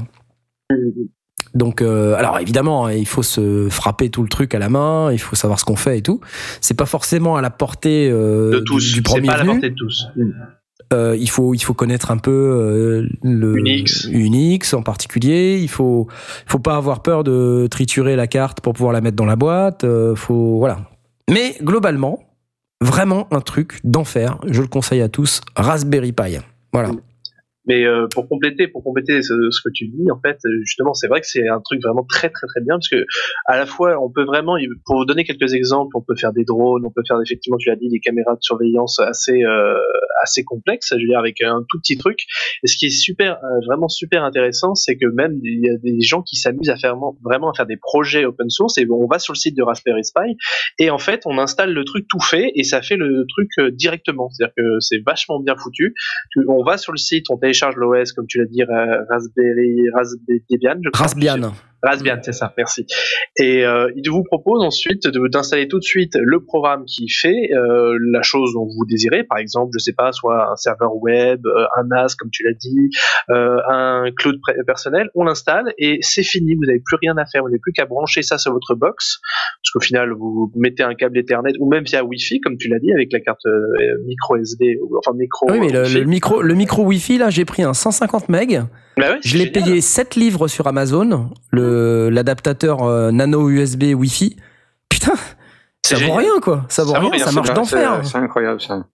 Donc, euh, alors évidemment, hein, il faut se frapper tout le truc à la main, il faut savoir ce qu'on fait et tout. C'est pas forcément à la portée euh, de tous. du, premier pas à la portée de tous. Euh, il faut il faut connaître un peu euh, le Unix. Unix en particulier. Il faut faut pas avoir peur de triturer la carte pour pouvoir la mettre dans la boîte. Euh, faut voilà. Mais globalement, vraiment un truc d'enfer. Je le conseille à tous. Raspberry Pi. Voilà. Mais euh, pour compléter, pour compléter ce, que tu dis, en fait, euh, justement, c'est vrai que c'est un truc vraiment très très très bien parce que à la fois, on peut vraiment, pour vous donner quelques exemples, on peut faire des drones, on peut faire effectivement, tu l'as dit, des caméras de surveillance assez euh, assez complexes, je veux dire avec un tout petit truc. Et ce qui est super, euh, vraiment super intéressant, c'est que même il y a des gens qui s'amusent à faire vraiment à faire des projets open source et on va sur le site de Raspberry Pi et en fait, on installe le truc tout fait et ça fait le truc euh, directement. C'est-à-dire que c'est vachement bien foutu. Tu- On va sur le site, on télécharge l'OS, comme tu l'as dit, Ra- Raspberry, Raspberry Debian, je crois. Raspbian. Raspbian, c'est ça, merci. Et euh, il vous propose ensuite d'installer tout de suite le programme qui fait euh, la chose dont vous désirez, par exemple, je sais pas, soit un serveur web, euh, un NAS comme tu l'as dit, euh, un cloud personnel, on l'installe et c'est fini, vous n'avez plus rien à faire, vous n'avez plus qu'à brancher ça sur votre box, parce qu'au final vous mettez un câble Ethernet ou même via Wi-Fi comme tu l'as dit avec la carte micro SD, enfin micro. Oui, mais le micro le micro Wi-Fi là, j'ai pris un 150 MB. Bah ouais, Je l'ai payé 7 livres sur Amazon, le l'adaptateur euh, nano USB Wi-Fi. Putain, ça vaut rien quoi. Ça vaut rien, rien, ça marche d'enfer. c'est- C'est incroyable ça.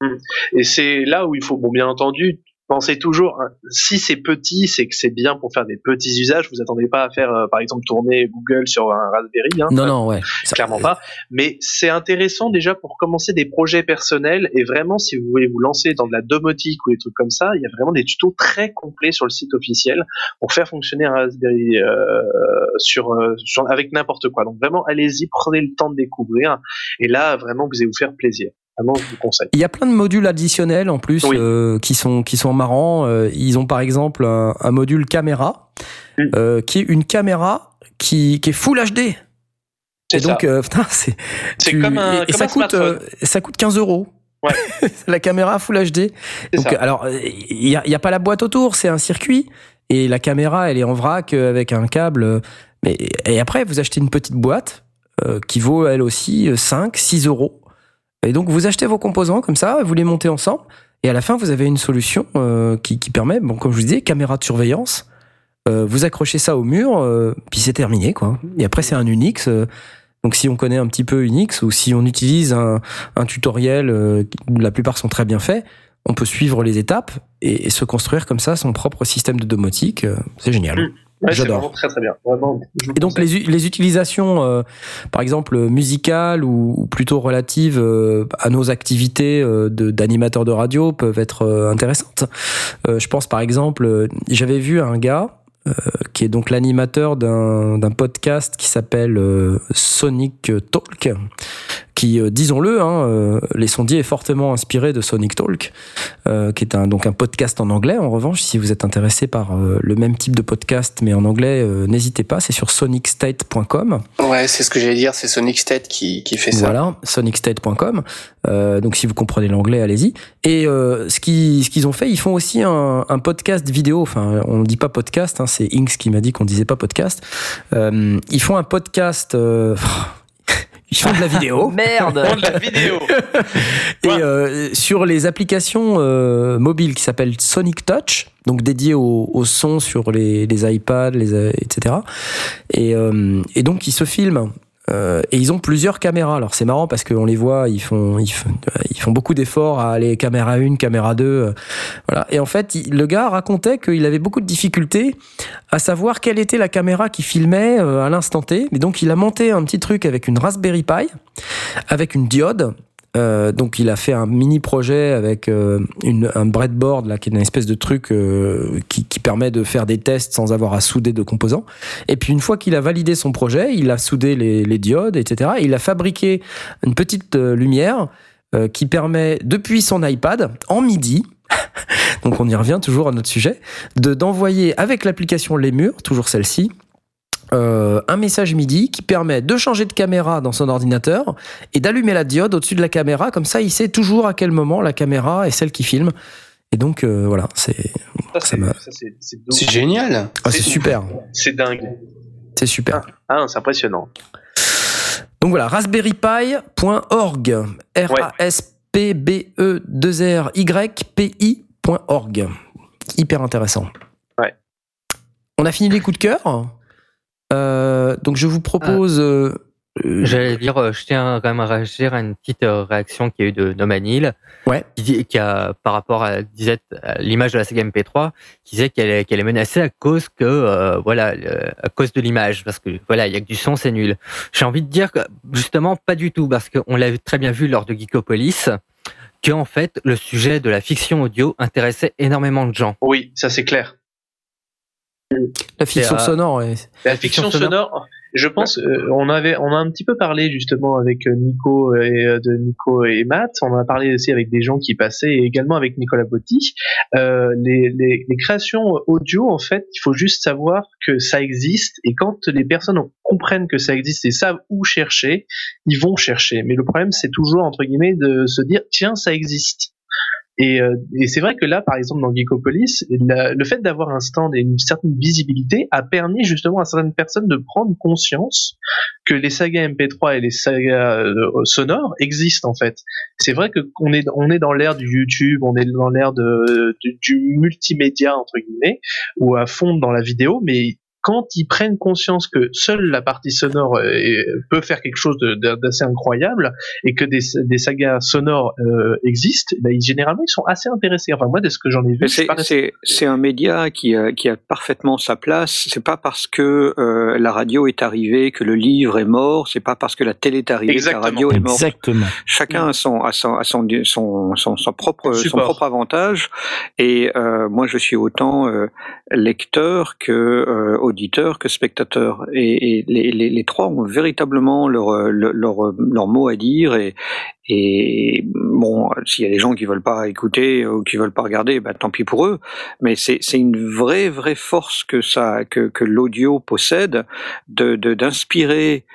Et c'est là où il faut, bon, bien entendu, penser toujours, hein, si c'est petit, c'est que c'est bien pour faire des petits usages. Vous attendez pas à faire, euh, par exemple, tourner Google sur un Raspberry. Hein, Non non, ouais. Ça- Clairement pas. Mais c'est intéressant déjà pour commencer des projets personnels et vraiment si vous voulez vous lancer dans de la domotique ou des trucs comme ça, il y a vraiment des tutos très complets sur le site officiel pour faire fonctionner un Raspberry euh, sur, euh, sur- avec n'importe quoi. Donc vraiment allez-y, prenez le temps de découvrir et là vraiment vous allez vous faire plaisir. Vraiment je vous conseille. Il y a plein de modules additionnels en plus Oui. euh, qui sont qui sont marrants. Euh, ils ont par exemple un, un module caméra Mm. euh, qui est une caméra qui, qui est full HD. C'est Et donc ça. euh, putain, c'est tu- comme un, et, comme ça un coûte ça coûte 15 euros. Ouais. la caméra full HD. Donc alors il y a, y a pas la boîte autour, c'est un circuit et la caméra elle est en vrac avec un câble. Mais et après vous achetez une petite boîte euh, qui vaut elle aussi euh, 5 6 euros. Et donc vous achetez vos composants comme ça, vous les montez ensemble et à la fin vous avez une solution euh, qui, qui permet, bon comme je vous disais, caméra de surveillance. Euh, vous accrochez ça au mur, euh, puis c'est terminé quoi. Et après c'est un Unix. euh, donc si on connaît un petit peu Unix ou si on utilise un, un tutoriel, euh, la plupart sont très bien faits, on peut suivre les étapes et, et se construire comme ça son propre système de domotique. euh, c'est génial. Ouais, J'adore. très très bien. Vraiment. Et donc les, les utilisations, euh, par exemple musicales ou, ou plutôt relatives euh, à nos activités euh, de- d'animateurs de, radio peuvent être euh, intéressantes. Euh, je pense par exemple, euh, j'avais vu un gars euh, qui est donc l'animateur d'un d'un podcast qui s'appelle euh, Sonic Talk, qui, euh, disons-le, hein, euh, les sondiers est fortement inspiré de Sonic Talk, euh, qui est un, donc un podcast en anglais. En revanche, si vous êtes intéressé par euh, le même type de podcast mais en anglais, euh, n'hésitez pas, c'est sur sonicstate.com. Ouais, c'est ce que j'allais dire, c'est Sonic State qui, qui fait ça. Voilà, sonicstate.com. Euh, donc si vous comprenez l'anglais, allez-y. Et euh, ce qu'ils ce qu'ils ont fait, ils font aussi un, un podcast vidéo. Enfin, on ne dit pas podcast, hein, c'est Inks qui m'a dit qu'on disait pas podcast. Euh, ils font un podcast. euh, ils font de la vidéo. Merde Prendre la vidéo. Et euh, sur les applications euh, mobiles qui s'appellent Sonic Touch, donc dédiées au, au son sur les, les iPads, les, euh, etc. Et, euh, et donc ils se filment. Euh, et ils ont plusieurs caméras. Alors c'est marrant parce qu'on les voit, ils font, ils font, font beaucoup d'efforts à aller caméra 1, caméra 2. euh, voilà. Et en fait, le gars racontait qu'il avait beaucoup de difficultés à savoir quelle était la caméra qui filmait euh, à l'instant T. Mais donc il a monté un petit truc avec une Raspberry Pi, avec une diode. Euh, donc il a fait un mini projet avec euh, un breadboard là qui est une espèce de truc euh, qui, permet de faire des tests sans avoir à souder de composants. Et puis une fois qu'il a validé son projet, il a soudé les, diodes, etc. Et il a fabriqué une petite lumière qui permet depuis son iPad en MIDI. Donc on y revient toujours à notre sujet, de d'envoyer avec l'application Les Murs, toujours celle-ci, euh, un message MIDI qui permet de changer de caméra dans son ordinateur et d'allumer la diode au-dessus de la caméra. Comme ça, il sait toujours à quel moment la caméra est celle qui filme. Et donc, euh, voilà, c'est génial. ah, c'est super. C'est dingue. C'est super. Ah, c'est impressionnant. Donc voilà, raspberrypi.org. R-A-S-P-B-E-2-R-Y-P-I.org. Hyper intéressant. Ouais. On a fini les coups de cœur. Euh, donc je vous propose. euh, euh, J'allais dire, je tiens quand même à réagir à une petite réaction qu'il y a eu de Nomanil. Ouais. Qui, dit- qui a, par rapport à, disait, à l'image de la Sega MP3, qui disait qu'elle est, qu'elle est menacée à cause que, euh, voilà, à cause de l'image. Parce que, voilà, il y a que du son, c'est nul. J'ai envie de dire que, justement, pas du tout. Parce qu'on l'a très bien vu lors de Geekopolis, que, en fait, le sujet de la fiction audio intéressait énormément de gens. Oui, ça c'est clair. La fiction euh, sonore. ouais. La fiction sonore, je pense, euh, on avait, on a un petit peu parlé justement avec euh, Nico et euh, de Nico et Matt. On a parlé aussi avec des gens qui passaient, et également avec Nicolas Botti. Euh, les, les, les créations audio, en fait, il faut juste savoir que ça existe. Et quand les personnes comprennent que ça existe et savent où chercher, ils vont chercher. Mais le problème, c'est toujours entre guillemets de se dire tiens, ça existe. Et, euh, et c'est vrai que là, par exemple, dans Geekopolis, le fait d'avoir un stand et une certaine visibilité a permis justement à certaines personnes de prendre conscience que les sagas MP3 et les sagas euh, sonores existent en fait. C'est vrai que on est on est dans l'ère du YouTube, on est dans l'ère de, du multimédia entre guillemets ou à fond dans la vidéo, mais quand ils prennent conscience que seule la partie sonore euh, peut faire quelque chose d'assez incroyable et que des, des sagas sonores euh, existent, ben, ils- généralement ils sont assez intéressés. Enfin moi de ce que j'en ai vu, C'est- resté- un média qui a, qui a parfaitement sa place. C'est pas parce que euh, la radio est arrivée que le livre est mort. C'est pas parce que la télé est arrivée que la radio est morte. Exactement. Chacun a son, a son, a son, son, son, son propre, son Support. propre avantage. Et euh, moi, je suis autant euh, lecteur que euh, auditeur que spectateur. Et, et les, les, les trois ont véritablement leur, leur, leur, mot à dire. Et, et bon, s'il y a des gens qui veulent pas écouter ou qui veulent pas regarder, ben, tant pis pour eux. Mais c'est une vraie, vraie force que ça, que, que l'audio possède de de- d'inspirer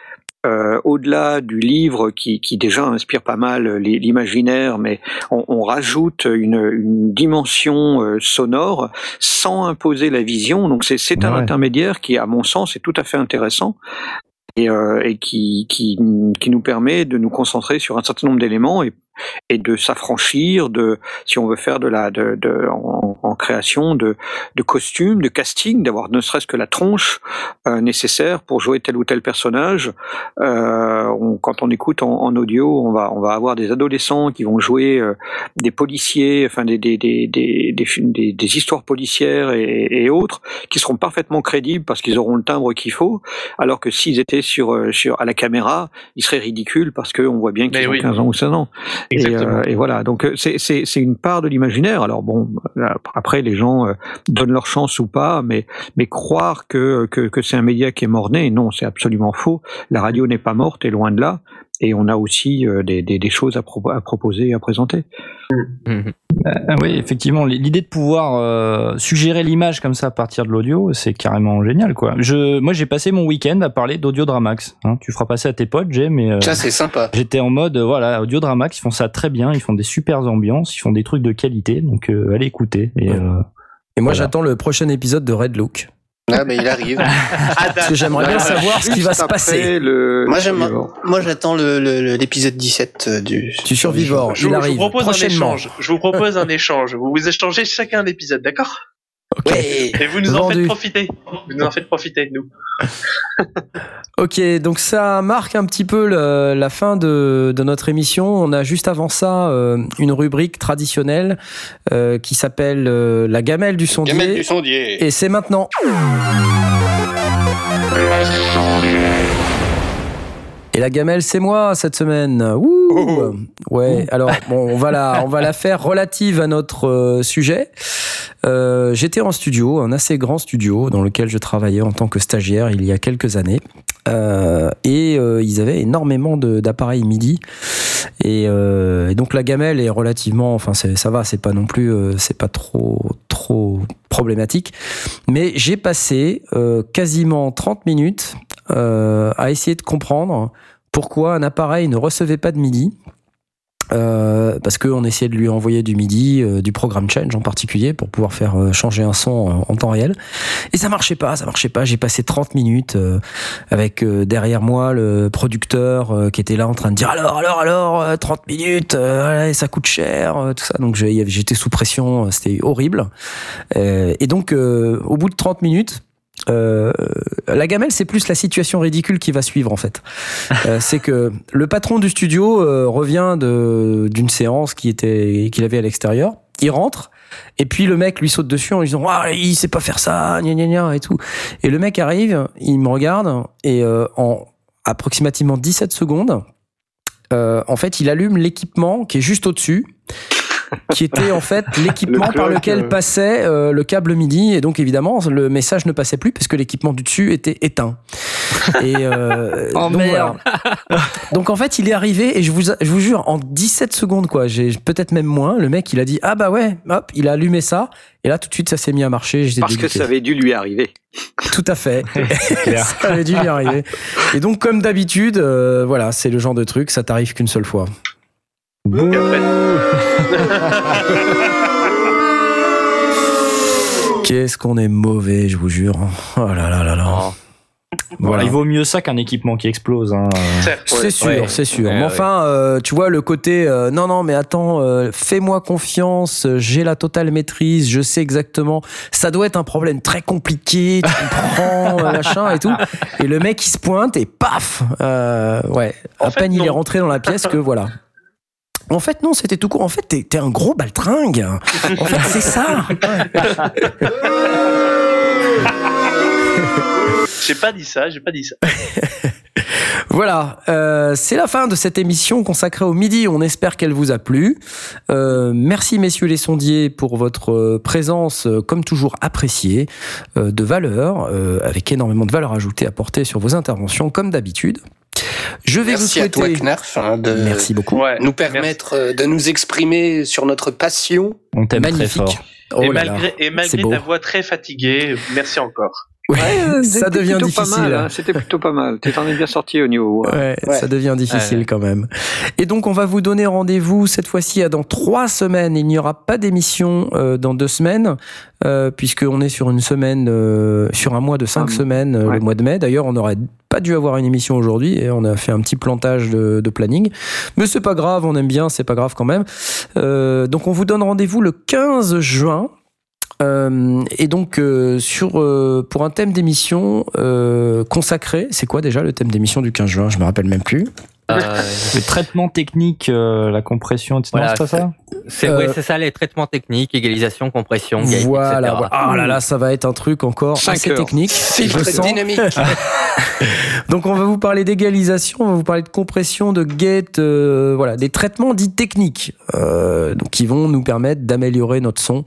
euh, au-delà du livre qui, qui déjà inspire pas mal l'i- l'imaginaire, mais on, on rajoute une, une dimension euh, sonore sans imposer la vision. Donc c'est c'est un Ouais. intermédiaire qui, à mon sens, est tout à fait intéressant et, euh, et qui, qui, qui nous permet de nous concentrer sur un certain nombre d'éléments et et de s'affranchir de, si on veut faire de la, de, de en, en création de, de costumes, de casting, d'avoir ne serait-ce que la tronche euh, nécessaire pour jouer tel ou tel personnage. Euh, on- quand on écoute en, en audio, on va, on va avoir des adolescents qui vont jouer euh, des policiers, enfin des, des, des, des, des, des- histoires policières et, et autres, qui seront parfaitement crédibles parce qu'ils auront le timbre qu'il faut, alors que s'ils étaient sur, sur à la caméra, ils seraient ridicules parce qu'on voit bien qu'ils ont oui. 15 ans ou 16 ans. Euh, et voilà, donc euh, c'est une part de l'imaginaire. Alors bon, là, après les gens euh, donnent leur chance ou pas, mais mais croire que que, que c'est un média qui est mort-né, non, c'est absolument faux. La radio n'est pas morte, et loin de là. Et on a aussi euh, des, des, des choses à, pro- à proposer et à présenter. Ah oui, effectivement, l'idée de pouvoir euh, suggérer l'image comme ça à partir de l'audio, c'est carrément génial, quoi. Je, moi, j'ai passé mon week-end à parler d'Audiodramax. Hein. Tu feras passer à tes potes, Jay, mais euh, Ça, c'est sympa. j'étais en mode, euh, voilà, Audiodramax, ils font ça très bien, ils font des super ambiances, ils font des trucs de qualité, donc euh, allez écouter. Et, Ouais. euh, Et moi, Voilà. j'attends le prochain épisode de Red Look. Ah, mais il arrive. Parce que j'aimerais bien savoir ce qui va se passer. Le, Moi, j'aime- le- Moi, j'attends le- le- le- l'épisode 17 euh, du. Tu survivors, Je, il vous- je arrive vous propose un échange. Je vous propose un échange. Vous vous échangez chacun un épisode, d'accord? Ouais. Et vous nous en faites profiter. Vous nous en faites profiter, nous. Ok, donc ça marque un petit peu le- la fin de, de notre émission. On a juste avant ça euh, une rubrique traditionnelle euh, qui s'appelle euh, la gamelle du sondier. Gamelle du sondier. Et c'est maintenant. Et la gamelle, c'est moi cette semaine. Ouh. Oh. Ouais. Alors bon, on va la, on va la faire relative à notre euh, sujet. Euh, J'étais en studio, un assez grand studio dans lequel je travaillais en tant que stagiaire il y a quelques années. Euh, et euh, ils avaient énormément d'appareils MIDI. Et, donc la gamelle est relativement, enfin ça va, c'est pas non plus, c'est pas trop problématique. Mais j'ai passé quasiment 30 minutes à essayer de comprendre pourquoi un appareil ne recevait pas de MIDI. Euh, parce qu'on essayait de lui envoyer du MIDI, euh, du programme Change en particulier, pour pouvoir faire euh, changer un son en, en temps réel. Et ça marchait pas, ça marchait pas. J'ai passé 30 minutes euh, avec euh, derrière moi le producteur euh, qui était là en train de dire alors, alors, alors, euh, 30 minutes, euh, ouais, ça coûte cher, euh, tout ça. Donc j'étais sous pression, euh, c'était horrible. Euh, et donc, euh, au bout de 30 minutes, euh, la gamelle, c'est plus la situation ridicule qui va suivre en fait. Euh, c'est que le patron du studio euh, revient d'une séance qui était qu'il avait à l'extérieur. Il rentre et puis le mec lui saute dessus en lui disant ah il sait pas faire ça gna gna gna et tout. Et le mec arrive, il me regarde et en approximativement 17 secondes, en fait il allume l'équipement qui est juste au-dessus qui était en fait l'équipement Le par lequel euh. passait euh, le câble MIDI et donc évidemment le message ne passait plus parce que l'équipement du dessus était éteint. Et euh, Oh, donc, merde. voilà. Donc en fait il est arrivé et je vous je vous jure en 17 secondes quoi, j'ai peut-être même moins, le mec il a dit ah bah ouais, hop, il a allumé ça et là tout de suite ça s'est mis à marcher, Parce que ça avait dû lui arriver. Tout à fait. ça avait dû lui arriver. Et donc, comme d'habitude, euh, voilà, c'est le genre de truc, ça t'arrive qu'une seule fois. Qu'est-ce qu'on est mauvais, je vous jure. Oh là là là là. Bon, Voilà. Il vaut mieux ça qu'un équipement qui explose. Hein. C'est sûr, ouais. c'est sûr. Ouais, mais ouais. enfin, euh, tu vois, le côté euh, non, non, mais attends, euh, fais-moi confiance, j'ai la totale maîtrise, je sais exactement. Ça doit être un problème très compliqué, tu comprends, machin et tout. Et le mec, il se pointe et paf euh, Ouais, En à fait, peine il est rentré dans la pièce que voilà. En fait, non, c'était tout court. En fait, t'es t'es un gros baltringue. En fait, c'est ça. J'ai pas dit ça, j'ai pas dit ça. Voilà, euh, c'est la fin de cette émission consacrée au midi. On espère qu'elle vous a plu. Euh, merci messieurs les sondiers pour votre euh, présence, comme toujours appréciée, euh, de valeur, avec énormément de valeur ajoutée apportée sur vos interventions, comme d'habitude. Je vais Merci vous à toi, souhaiter. Knarf, hein, de Merci beaucoup. Ouais, nous permettre euh, de nous exprimer sur notre passion. On t'aime très fort. Oh et là là. malgré, et ta voix très fatiguée, merci encore. Ouais, ça devient plutôt difficile. Pas mal, hein, C'était plutôt pas mal. Tu t'en es bien sorti au niveau. Ouais, Ouais. ça devient difficile Ouais. quand même. Et donc, on va vous donner rendez-vous cette fois-ci à dans trois semaines. Il n'y aura pas d'émission euh, dans deux semaines, euh, puisqu'on est sur une semaine, euh, sur un mois de cinq Ah, semaines, euh, ouais. le mois de mai. D'ailleurs, on n'aurait pas dû avoir une émission aujourd'hui et on a fait un petit plantage de, de planning. Mais c'est pas grave, on aime bien, c'est pas grave quand même. Euh, donc on vous donne rendez-vous le 15 juin. Euh, et donc euh, sur euh, pour un thème d'émission euh, consacré, c'est quoi déjà le thème d'émission du 15 juin? Je me rappelle même plus. Euh, Le traitement technique, euh, la compression, etc. Voilà, c'est ça? c'est Euh, ouais, ça, les traitements techniques, égalisation, compression, Voilà. etc. voilà. Ah là là, ça va être un truc encore assez heures. technique. Filtre Je sens. dynamique. Donc on va vous parler d'égalisation, on va vous parler de compression, de gate, euh, voilà, des traitements dits techniques, euh, donc qui vont nous permettre d'améliorer notre son.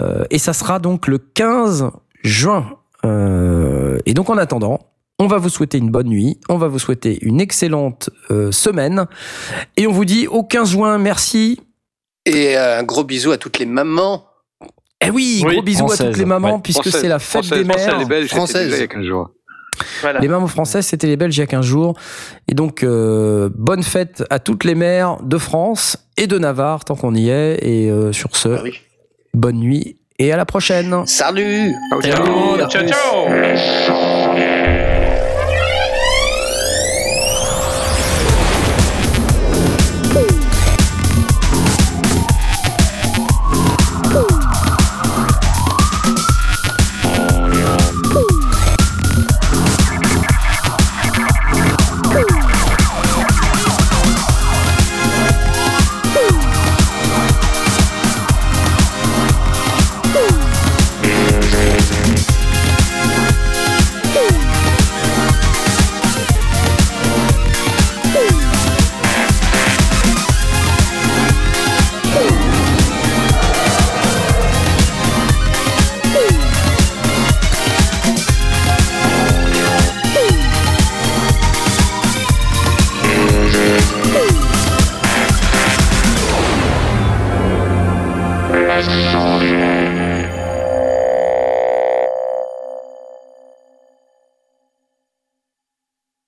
Euh, et ça sera donc le 15 juin. Euh, et donc en attendant, on va vous souhaiter une bonne nuit, on va vous souhaiter une excellente euh, semaine, et on vous dit au 15 juin, merci. Et euh, un gros bisou à toutes les mamans. Eh oui, Oui, gros bisous à toutes les mamans, ouais. puisque c'est la fête Française, des mères. Française, les Belges, c'était Française. déjà il y a 15 jours. Voilà. Les mamans françaises, c'était les Belges il y a 15 jours. Et donc, euh, bonne fête à toutes les mères de France et de Navarre, tant qu'on y est. Et euh, sur ce, Ah oui. bonne nuit et à la prochaine. Salut ciao